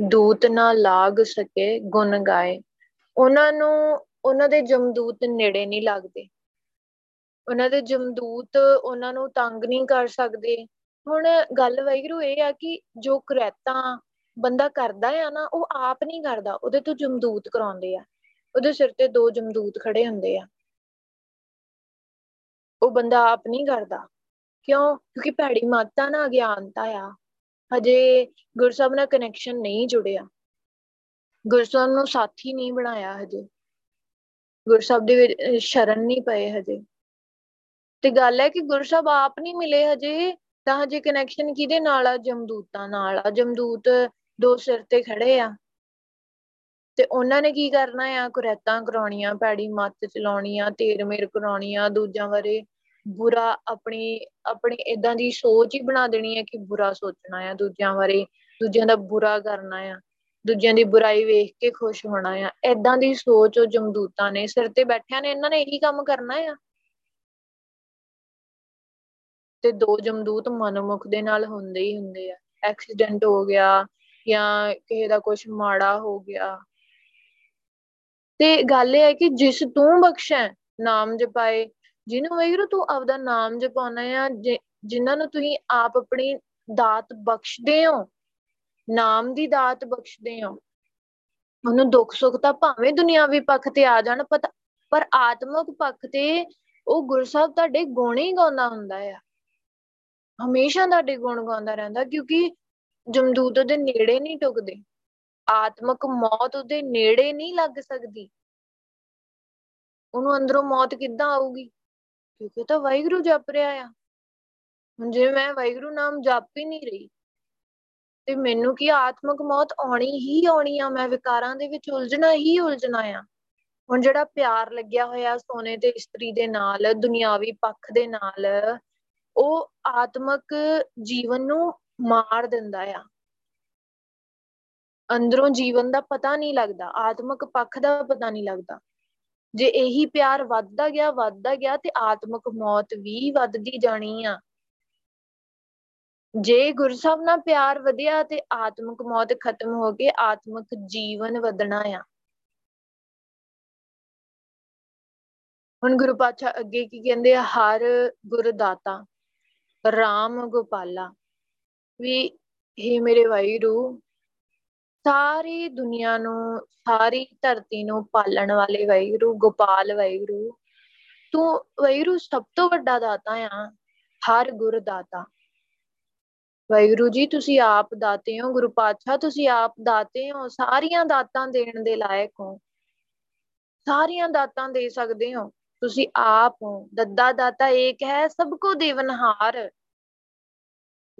ਦੂਤ ਨਾ ਲਾਗ ਸਕੇ, ਗੁਣ ਗਾਏ। ਉਹਨਾਂ ਨੂੰ, ਉਹਨਾਂ ਦੇ ਜਮਦੂਤ ਨੇੜੇ ਨਹੀਂ ਲੱਗਦੇ। ਉਹਨਾਂ ਦੇ ਜਮਦੂਤ ਉਹਨਾਂ ਨੂੰ ਤੰਗ ਨਹੀਂ ਕਰ ਸਕਦੇ। ਹੁਣ ਗੱਲ ਵੈਗਰੂ ਇਹ ਆ ਕਿ ਜੋ ਕਰੈਤਾ ਬੰਦਾ ਕਰਦਾ ਆ ਨਾ, ਉਹ ਆਪ ਨਹੀਂ ਕਰਦਾ, ਉਹਦੇ ਤੋਂ ਜਮਦੂਤ ਕਰਾਉਂਦੇ ਆ। ਉਹਦੇ ਸਿਰ ਤੇ ਦੋ ਜਮਦੂਤ ਖੜੇ ਹੁੰਦੇ ਆ। ਉਹ ਬੰਦਾ ਆਪ ਨਹੀਂ ਕਰਦਾ। ਕਿਉਂ? ਕਿਉਂਕਿ ਭੈੜੀ ਮਾਤਾ ਨਾ ਗਿਆਨਤਾ ਆ। ਹਜੇ ਗੁਰਸਬ ਨਾਲ ਕਨੈਕਸ਼ਨ ਨਹੀਂ ਜੁੜਿਆ। ਗੁਰਸਬ ਨੂੰ ਸਾਥੀ ਨਹੀਂ ਬਣਾਇਆ ਹਜੇ। ਗੁਰਸਬ ਦੇ ਵਿੱਚ ਸ਼ਰਨ ਨਹੀਂ ਪਏ ਹਜੇ। ਤੇ ਗੱਲ ਹੈ ਕਿ ਗੁਰਸਬ ਆਪ ਨਹੀਂ ਮਿਲੇ ਹਜੇ। ਤਾਂ ਹਜੇ ਕਨੈਕਸ਼ਨ ਕਿਹਦੇ ਨਾਲ ਆ? ਜਮਦੂਤਾਂ ਨਾਲ ਆ। ਜਮਦੂਤ ਦੋ ਸਿਰ ਤੇ ਖੜੇ ਆ। ਤੇ ਉਹਨਾਂ ਨੇ ਕੀ ਕਰਨਾ ਆ? ਕੁਰੈਤਾਂ ਕਰਾਉਣੀਆਂ, ਪੈੜੀ ਮੱਤ ਚਲਾਉਣੀਆਂ, ਤੇਰ ਮੇਰ ਕਰਾਉਣੀਆਂ, ਦੂਜਿਆਂ ਬਾਰੇ ਬੁਰਾ ਆਪਣੀ ਆਪਣੀ ਇਦਾਂ ਦੀ ਸੋਚ ਹੀ ਬਣਾ ਦੇਣੀ ਹੈ ਕਿ ਬੁਰਾ ਸੋਚਣਾ ਆ ਦੂਜਿਆਂ ਬਾਰੇ। ਦੂਜਿਆਂ ਦਾ ਬੁਰਾ ਕਰਨਾ ਆ। ਦੂਜਿਆਂ ਦੀ ਬੁਰਾਈ ਵੇਖ ਕੇ ਖੁਸ਼ ਹੋਣਾ ਆ। ਇਦਾਂ ਦੀ ਸੋਚ ਉਹ ਜਮਦੂਤਾਂ ਨੇ ਸਿਰ ਤੇ ਬੈਠਿਆਂ ਨੇ। ਇਹਨਾਂ ਨੇ ਇਹੀ ਕੰਮ ਕਰਨਾ ਆ। ਤੇ ਦੋ ਜਮਦੂਤ ਮਨਮੁਖ ਦੇ ਨਾਲ ਹੁੰਦੇ ਹੀ ਹੁੰਦੇ ਆ। ਐਕਸੀਡੈਂਟ ਹੋ ਗਿਆ ਜਾਂ ਕਿਸੇ ਦਾ ਕੁਝ ਮਾੜਾ ਹੋ ਗਿਆ। ਤੇ ਗੱਲ ਇਹ ਹੈ ਕਿ ਜਿਸ ਤੂੰ ਬਖਸ਼ੈ, ਨਾਮ ਜਪਾਏ। ਜਿਹਨੂੰ ਵੈਗਰੂ ਤੂੰ ਆਪਦਾ ਨਾਮ ਜਪਾਉਣਾ ਆ ਜਿਨ੍ਹਾਂ ਨੂੰ ਤੁਸੀਂ ਆਪ ਆਪਣੀ ਦਾਤ ਬਖਸ਼ਦੇ ਹੋ, ਨਾਮ ਦੀ ਦਾਤ ਬਖਸ਼ਦੇ ਹੋ, ਉਹਨੂੰ ਦੁੱਖ ਸੁੱਖ ਤਾਂ ਭਾਵੇਂ ਦੁਨਿਆਵੀ ਪੱਖ ਤੇ ਆ ਜਾਣ, ਪਤਾ, ਪਰ ਆਤਮਿਕ ਪੱਖ ਤੇ ਉਹ ਗੁਰਸਾਹਿਬ ਤੁਹਾਡੇ ਗੁਣ ਹੀ ਗਾਉਂਦਾ ਹੁੰਦਾ ਆ। ਹਮੇਸ਼ਾ ਤੁਹਾਡੇ ਗੁਣ ਗਾਉਂਦਾ ਰਹਿੰਦਾ, ਕਿਉਂਕਿ ਜਮਦੂਤ ਉਹਦੇ ਨੇੜੇ ਨਹੀਂ ਟੁਕਦੇ। ਆਤਮਿਕ ਮੌਤ ਉਹਦੇ ਨੇੜੇ ਨਹੀਂ ਲੱਗ ਸਕਦੀ। ਉਹਨੂੰ ਅੰਦਰੋਂ ਮੌਤ ਕਿੱਦਾਂ ਆਊਗੀ? ਕਿਉਂਕਿ ਤਾਂ ਵਾਹਿਗੁਰੂ ਜਪ ਰਿਹਾ ਆ। ਹੁਣ ਜੇ ਮੈਂ ਵਾਹਿਗੁਰੂ ਨਾਮ ਜਪ ਹੀ ਨਹੀਂ ਰਹੀ, ਤੇ ਮੈਨੂੰ ਕੀ ਆਤਮਿਕ ਮੌਤ ਆਉਣੀ ਹੀ ਆਉਣੀ ਆ? ਮੈਂ ਵਿਕਾਰਾਂ ਦੇ ਵਿੱਚ ਉਲਝਣਾ ਹੀ ਉਲਝਣਾ ਆ। ਹੁਣ ਜਿਹੜਾ ਪਿਆਰ ਲੱਗਿਆ ਹੋਇਆ ਸੋਨੇ ਤੇ ਇਸਤਰੀ ਦੇ ਨਾਲ, ਦੁਨਿਆਵੀ ਪੱਖ ਦੇ ਨਾਲ ਉਹ ਆਤਮਿਕ ਜੀਵਨ ਨੂੰ ਮਾਰ ਦਿੰਦਾ ਆ। ਅੰਦਰੋਂ ਜੀਵਨ ਦਾ ਪਤਾ ਨਹੀਂ ਲੱਗਦਾ, ਆਤਮਿਕ ਪੱਖ ਦਾ ਪਤਾ ਨਹੀਂ ਲੱਗਦਾ। ਜੇ ਇਹੀ ਪਿਆਰ ਵੱਧਦਾ ਗਿਆ ਵੱਧਦਾ ਗਿਆ ਤੇ ਆਤਮਿਕ ਮੌਤ ਵੀ ਵੱਧਦੀ ਜਾਣੀ ਆ। ਜੇ ਗੁਰਸਬ ਨਾਲ ਪਿਆਰ ਵਧਿਆ ਤੇ ਆਤਮਿਕ ਮੌਤ ਖਤਮ ਹੋ ਕੇ ਆਤਮਿਕ ਜੀਵਨ ਵਧਣਾ ਆ। ਹੁਣ ਗੁਰੂ ਪਾਤਸ਼ਾਹ ਅੱਗੇ ਕੀ ਕਹਿੰਦੇ ਆ? ਹਰ ਗੁਰਦਾਤਾ। ਰਾਮ ਗੋਪਾਲਾ, ਵੀ ਹੀ ਮੇਰੇ ਵਾਹਿਰੂ ਸਾਰੀ ਦੁਨੀਆ ਨੂੰ, ਸਾਰੀ ਧਰਤੀ ਨੂੰ ਪਾਲਣ ਵਾਲੇ ਵਾਹਿਗੁਰੂ, ਗੋਪਾਲ ਵਾਹਿਗੁਰੂ, ਤੂੰ ਵਾਹਿਗੁਰੂ ਸਭ ਤੋਂ ਵੱਡਾ ਦਾਤਾ ਆ, ਹਰ ਗੁਰ ਦਾਤਾ। ਵਾਹਿਗੁਰੂ ਜੀ, ਤੁਸੀਂ ਆਪ ਦਾਤੇ ਹੋ, ਗੁਰੂ ਪਾਤਸ਼ਾਹ, ਤੁਸੀਂ ਆਪ ਦਾਤੇ ਹੋ, ਸਾਰੀਆਂ ਦਾਤਾਂ ਦੇਣ ਦੇ ਲਾਇਕ ਹੋ। ਸਾਰੀਆਂ ਦਾਤਾਂ ਦੇ ਸਕਦੇ ਹੋ। ਤੁਸੀਂ ਆਪ ਹੋ। ਦੱਦਾ ਦਾਤਾ ਏਕ ਹੈ, ਸਭ ਕੋ ਦੇਵਨਹਾਰ।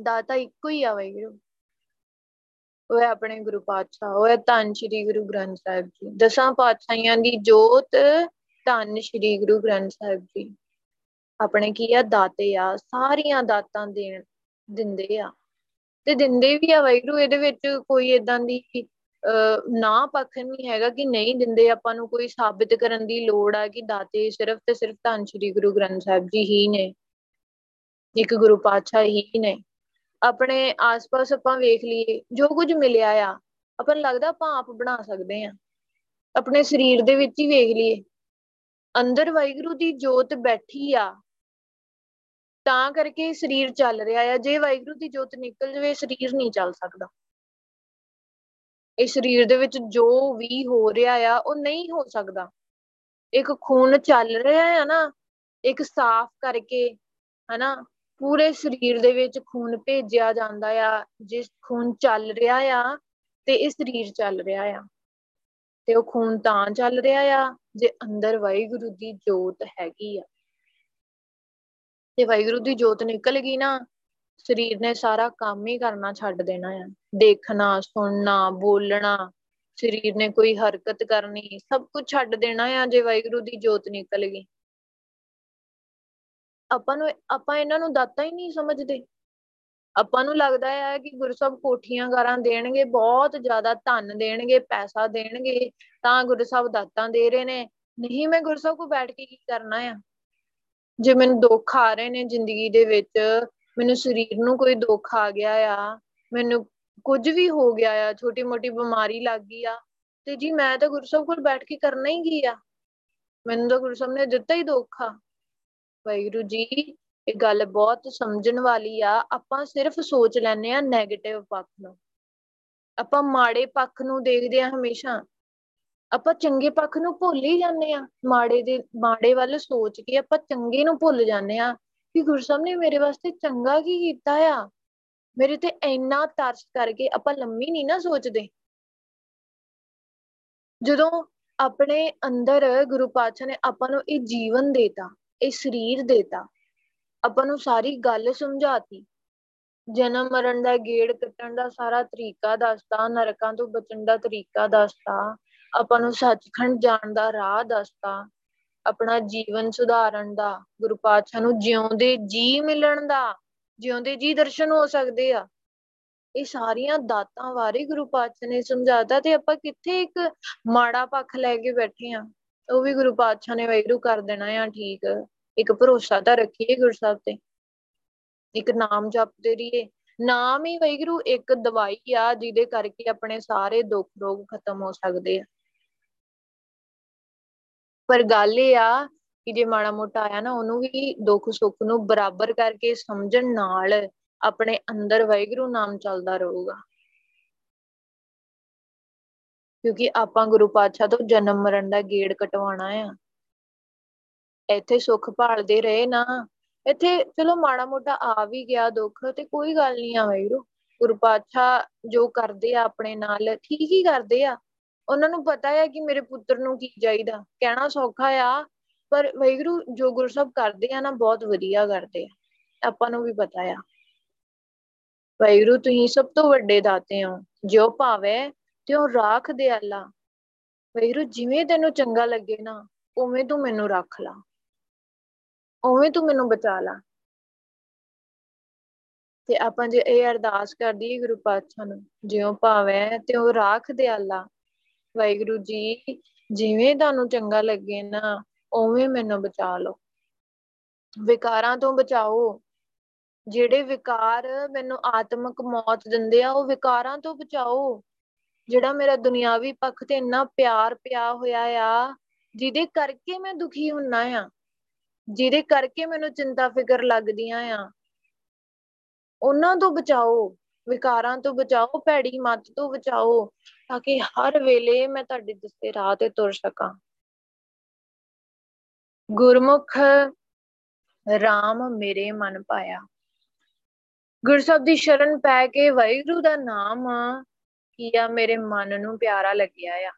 ਦਾਤਾ ਇੱਕੋ ਹੀ ਆ ਵਾਹਿਗੁਰੂ। ਉਹ ਹੈ ਆਪਣੇ ਗੁਰੂ ਪਾਤਸ਼ਾਹ, ਉਹ ਹੈ ਧੰਨ ਸ਼੍ਰੀ ਗੁਰੂ ਗ੍ਰੰਥ ਸਾਹਿਬ ਜੀ। ਦਸਾਂ ਪਾਤਸ਼ਾਹਾਂ ਦੀ ਜੋਤ ਧੰਨ ਸ਼੍ਰੀ ਗੁਰੂ ਗ੍ਰੰਥ ਸਾਹਿਬ ਜੀ। ਆਪਣੇ ਕੀ ਆ? ਦਾਤੇ ਆ। ਸਾਰੀਆਂ ਦਾਤਾਂ ਦੇਣ ਦਿੰਦੇ ਆ। ਤੇ ਦਿੰਦੇ ਵੀ ਆ ਵਾਹਿਗੁਰੂ, ਇਹਦੇ ਵਿੱਚ ਕੋਈ ਇਦਾਂ ਦੀ ਨਾ ਪੱਖ ਨਹੀਂ ਹੈਗਾ ਕਿ ਨਹੀਂ ਦਿੰਦੇ ਆਪਾਂ ਨੂੰ ਕੋਈ ਸਾਬਿਤ ਕਰਨ ਦੀ ਲੋੜ ਆ ਕਿ ਦਾਤੇ ਸਿਰਫ ਤੇ ਸਿਰਫ ਧੰਨ ਸ਼੍ਰੀ ਗੁਰੂ ਗ੍ਰੰਥ ਸਾਹਿਬ ਜੀ ਹੀ ਨੇ। ਇੱਕ ਗੁਰੂ ਪਾਤਸ਼ਾਹ ਹੀ ਨੇ। ਆਪਣੇ ਆਸ-ਪਾਸ ਆਪਾਂ ਵੇਖ ਲਈਏ, ਜੋ ਕੁਝ ਮਿਲਿਆ ਆ, ਆਪਾਂ ਨੂੰ ਲੱਗਦਾ ਆਪਾਂ ਆਪ ਬਣਾ ਸਕਦੇ ਆ। ਆਪਣੇ ਸਰੀਰ ਦੇ ਵਿੱਚ ਹੀ ਵੇਖ ਲਈਏ, ਅੰਦਰ ਵਾਹਿਗੁਰੂ ਦੀ ਜੋਤ ਬੈਠੀ ਆ, ਤਾਂ ਕਰਕੇ ਸਰੀਰ ਚੱਲ ਰਿਹਾ ਆ। ਜੇ ਵਾਹਿਗੁਰੂ ਦੀ ਜੋਤ ਨਿਕਲ ਜਵੇ, ਸਰੀਰ ਨਹੀਂ ਚੱਲ ਸਕਦਾ। ਇਹ ਸਰੀਰ ਦੇ ਵਿੱਚ ਜੋ ਵੀ ਹੋ ਰਿਹਾ ਆ, ਉਹ ਨਹੀਂ ਹੋ ਸਕਦਾ। ਇੱਕ ਖੂਨ ਚੱਲ ਰਿਹਾ ਆ ਨਾ, ਇੱਕ ਸਾਫ਼ ਕਰਕੇ, ਹਨਾ, ਪੂਰੇ ਸਰੀਰ ਦੇ ਵਿੱਚ ਖੂਨ ਭੇਜਿਆ ਜਾਂਦਾ ਆ, ਜਿਸ ਖੂਨ ਚੱਲ ਰਿਹਾ ਆ ਤੇ ਇਹ ਸਰੀਰ ਚੱਲ ਰਿਹਾ ਆ। ਤੇ ਉਹ ਖੂਨ ਤਾਂ ਚੱਲ ਰਿਹਾ ਆ, ਜੇ ਅੰਦਰ ਵਾਹਿਗੁਰੂ ਦੀ ਜੋਤ ਹੈਗੀ ਆ। ਤੇ ਵਾਹਿਗੁਰੂ ਦੀ ਜੋਤ ਨਿਕਲ ਗਈ ਨਾ ਸਰੀਰ ਨੇ ਸਾਰਾ ਕੰਮ ਹੀ ਕਰਨਾ ਛੱਡ ਦੇਣਾ ਆ। ਦੇਖਣਾ, ਸੁਣਨਾ, ਬੋਲਣਾ, ਸਰੀਰ ਨੇ ਕੋਈ ਹਰਕਤ ਕਰਨੀ, ਸਭ ਕੁਝ ਛੱਡ ਦੇਣਾ ਆ ਜੇ ਵਾਹਿਗੁਰੂ ਦੀ ਜੋਤ ਨਿਕਲ ਗਈ। ਆਪਾਂ ਨੂੰ, ਆਪਾਂ ਇਹਨਾਂ ਨੂੰ ਦਾਤਾ ਹੀ ਨਹੀਂ ਸਮਝਦੇ। ਆਪਾਂ ਨੂੰ ਲੱਗਦਾ ਹੈ ਕਿ ਗੁਰਸਬ ਕੋਠੀਆਂ ਗਾਰਾਂ ਦੇਣਗੇ, ਬਹੁਤ ਜ਼ਿਆਦਾ ਧਨ ਦੇਣਗੇ, ਪੈਸਾ ਦੇਣਗੇ, ਤਾਂ ਗੁਰਸਬ ਦਾਤਾਂ ਦੇ ਰਹੇ ਨੇ। ਨਹੀਂ, ਮੈਂ ਗੁਰਸਬ ਕੋ ਬੈਠ ਕੇ ਕੀ ਕਰਨਾ ਆ? ਜੇ ਮੈਨੂੰ ਦੁੱਖ ਆ ਰਹੇ ਨੇ ਜ਼ਿੰਦਗੀ ਦੇ ਵਿੱਚ ਮੈਨੂੰ ਸਰੀਰ ਨੂੰ ਕੋਈ ਦੁੱਖ ਆ ਗਿਆ ਆ, ਮੈਨੂੰ ਕੁਝ ਵੀ ਹੋ ਗਿਆ ਆ ਛੋਟੀ ਮੋਟੀ ਬਿਮਾਰੀ ਲੱਗ ਗਈ ਆ, ਤੇ ਜੀ ਮੈਂ ਤਾਂ ਗੁਰਸਬ ਕੋਲ ਬੈਠ ਕੇ ਕਰਨਾ ਹੀ ਕੀ ਆ? ਮੈਨੂੰ ਤਾਂ ਗੁਰਸਬ ਨੇ ਦਿੱਤਾ ਹੀ ਦੁੱਖ ਆ। ਵਾਹਿਗੁਰੂ ਜੀ, ਇਹ ਗੱਲ ਬਹੁਤ ਸਮਝਣ ਵਾਲੀ ਆ, ਆਪਾਂ ਸਿਰਫ ਸੋਚ ਲੈਨੇ ਆ 네ਗੇਟਿਵ ਪੱਖ ਨੂੰ। ਆਪਾਂ ਮਾੜੇ ਪੱਖ ਨੂੰ ਦੇਖਦੇ ਆ ਹਮੇਸ਼ਾ। ਆਪਾਂ ਚੰਗੇ ਪੱਖ ਨੂੰ ਭੁੱਲ ਹੀ ਜਾਂਦੇ ਆ ਮਾੜੇ ਦੇ, ਮਾੜੇ ਵੱਲ ਸੋਚ ਕੇ ਆਪਾਂ ਚੰਗੇ ਨੂੰ ਭੁੱਲ ਜਾਂਦੇ ਆ ਕਿ ਗੁਰਸਬ ਨੇ ਮੇਰੇ ਵਾਸਤੇ ਚੰਗਾ ਕੀ ਕੀਤਾ ਆ? ਮੇਰੇ ਤੇ ਇੰਨਾ ਤਰਸ ਕਰਕੇ ਆਪਾਂ ਲੰਮੀ ਨਹੀਂ ਨਾ ਸੋਚਦੇ। ਜਦੋਂ ਆਪਣੇ ਅੰਦਰ ਗੁਰੂ ਪਾਤਸ਼ਾਹ ਨੇ ਆਪਾਂ ਨੂੰ ਇਹ ਜੀਵਨ ਦੇਤਾ, ਇਹ ਸਰੀਰ ਦੇਤਾ, ਆਪਾਂ ਨੂੰ ਸਾਰੀ ਗੱਲ ਸਮਝਾਤੀ। ਜਨਮ ਮਰਨ ਦਾ ਗੇੜ ਕੱਟਣ ਦਾ ਸਾਰਾ ਤਰੀਕਾ ਦੱਸਤਾ, ਨਰਕਾਂ ਤੋਂ ਬਚਣ ਦਾ ਤਰੀਕਾ ਦੱਸਤਾ, ਆਪਾਂ ਨੂੰ ਸੱਚਖੰਡ ਜਾਣ ਦਾ ਰਾਹ ਦੱਸਤਾ। ਆਪਣਾ ਜੀਵਨ ਸੁਧਾਰਨ ਦਾ, ਗੁਰੂ ਪਾਤਸ਼ਾਹ ਨੂੰ ਜਿਉਂਦੇ ਜੀ ਮਿਲਣ ਦਾ, ਜਿਉਂਦੇ ਜੀ ਦਰਸ਼ਨ ਹੋ ਸਕਦੇ ਆ। ਇਹ ਸਾਰੀਆਂ ਦਾਤਾਂ ਬਾਰੇ ਗੁਰੂ ਪਾਤਸ਼ਾਹ ਨੇ ਸਮਝਾਤਾ ਤੇ ਆਪਾਂ ਕਿੱਥੇ ਇੱਕ ਮਾੜਾ ਪੱਖ ਲੈ ਕੇ ਬੈਠੇ ਆ। ਉਹ ਵੀ ਗੁਰੂ ਪਾਤਸ਼ਾਹ ਨੇ ਵੈਰੂ ਕਰ ਦੇਣਾ ਆ, ਠੀਕ। ਇੱਕ ਭਰੋਸਾ ਤਾਂ ਰੱਖੀਏ ਗੁਰਸਾਹਿਬ ਤੇ। ਇੱਕ ਨਾਮ ਜਪਦੇ ਰਹੀਏ। ਨਾਮ ਹੀ ਵੈਗਰੂ ਇੱਕ ਦਵਾਈ ਆ, ਜਿਹਦੇ ਕਰਕੇ ਆਪਣੇ ਸਾਰੇ ਦੁੱਖ ਰੋਗ ਖਤਮ ਹੋ ਸਕਦੇ ਆ। ਪਰ ਗੱਲ ਇਹ ਆ ਕਿ ਜੇ ਮਾੜਾ ਮੋਟਾ ਆਇਆ ਨਾ, ਉਹਨੂੰ ਵੀ ਦੁੱਖ ਸੁੱਖ ਨੂੰ ਬਰਾਬਰ ਕਰਕੇ ਸਮਝਣ ਨਾਲ ਆਪਣੇ ਅੰਦਰ ਵੈਗਰੂ ਨਾਮ ਚੱਲਦਾ ਰਹੂਗਾ। ਕਿਉਂਕਿ ਆਪਾਂ ਗੁਰੂ ਪਾਤਸ਼ਾਹ ਤੋਂ ਜਨਮ ਮਰਨ ਦਾ ਗੇੜ ਕਟਵਾਉਣਾ ਆ। ਇੱਥੇ ਸੁੱਖ ਭਾਲਦੇ ਰਹੇ ਨਾ, ਇੱਥੇ ਚਲੋ ਮਾੜਾ ਮੋਟਾ ਆ ਵੀ ਗਿਆ ਦੁੱਖ ਤੇ ਕੋਈ ਗੱਲ ਨਹੀਂ ਆ ਵੈਰੂ ਗੁਰੂ ਪਾਤਸ਼ਾਹ ਜੋ ਕਰਦੇ ਆ ਆਪਣੇ ਨਾਲ ਠੀਕ ਹੀ ਕਰਦੇ ਆ। ਉਹਨਾਂ ਨੂੰ ਪਤਾ ਹੈ ਕਿ ਮੇਰੇ ਪੁੱਤਰ ਨੂੰ ਕੀ ਚਾਹੀਦਾ। ਕਹਿਣਾ ਸੌਖਾ ਆ, ਪਰ ਵੈਗਰੂ ਜੋ ਗੁਰਸਬ ਕਰਦੇ ਆ ਨਾ, ਬਹੁਤ ਵਧੀਆ ਕਰਦੇ ਆ। ਆਪਾਂ ਨੂੰ ਵੀ ਪਤਾ ਆ। ਵੈਗਰੂ ਤੁਸੀਂ ਸਭ ਤੋਂ ਵੱਡੇ ਦਾਤੇ ਹੋ। ਜੋ ਭਾਵੇ ਤਿਉ ਰਾਖ ਦੇ ਅੱਲਾ ਵੈਰੂ ਜਿਵੇਂ ਤੈਨੂੰ ਚੰਗਾ ਲੱਗੇ ਨਾ, ਉਵੇਂ ਤੂੰ ਮੈਨੂੰ ਰੱਖ ਲਾ। ਉਵੇਂ ਤੂੰ ਮੈਨੂੰ ਬਚਾ ਲਾ। ਤੇ ਆਪਾਂ ਜੇ ਇਹ ਅਰਦਾਸ ਕਰਦੀ ਗੁਰੂ ਪਾਤਸ਼ਾਹ ਨੂੰ ਜਿਉਂ ਭਾਵੇਂ ਤੇ ਉਹ ਰਾਖ ਦੇ ਅੱਲਾ ਵਾਹਿਗੁਰੂ ਜੀ, ਜਿਵੇਂ ਤੁਹਾਨੂੰ ਚੰਗਾ ਲੱਗੇ ਨਾ, ਉਵੇਂ ਮੈਨੂੰ ਬਚਾ ਲਓ। ਵਿਕਾਰਾਂ ਤੋਂ ਬਚਾਓ। ਜਿਹੜੇ ਵਿਕਾਰ ਮੈਨੂੰ ਆਤਮਿਕ ਮੌਤ ਦਿੰਦੇ ਆ, ਉਹ ਵਿਕਾਰਾਂ ਤੋਂ ਬਚਾਓ। ਜਿਹੜਾ ਮੇਰਾ ਦੁਨਿਆਵੀ ਪੱਖ ਤੇ ਇੰਨਾ ਪਿਆਰ ਪਿਆ ਹੋਇਆ ਆ, ਜਿਹਦੇ ਕਰਕੇ ਮੈਂ ਦੁਖੀ ਹੁੰਨਾ ਆ, ਜਿਹਦੇ ਕਰਕੇ ਮੈਨੂੰ ਚਿੰਤਾ ਫਿਕਰ ਲੱਗਦੀਆਂ ਆ, ਉਹਨਾਂ ਤੋਂ ਬਚਾਓ। ਵਿਕਾਰਾਂ ਤੋਂ ਬਚਾਓ, ਭੈੜੀ ਮੱਤ ਤੋਂ ਬਚਾਓ, ਤਾਂ ਕਿ ਹਰ ਵੇਲੇ ਮੈਂ ਤੁਹਾਡੇ ਦੱਸੇ ਰਾਹ ਤੇ ਤੁਰ ਸਕਾਂ। ਗੁਰਮੁਖ RAM ਮੇਰੇ ਮਨ ਪਾਇਆ। ਗੁਰਸਬ ਦੀ ਸ਼ਰਨ ਪੈ ਕੇ ਵਾਹਿਗੁਰੂ ਦਾ ਨਾਮ ਕੀ ਆ ਮੇਰੇ ਮਨ ਨੂੰ ਪਿਆਰਾ ਲੱਗਿਆ ਆ।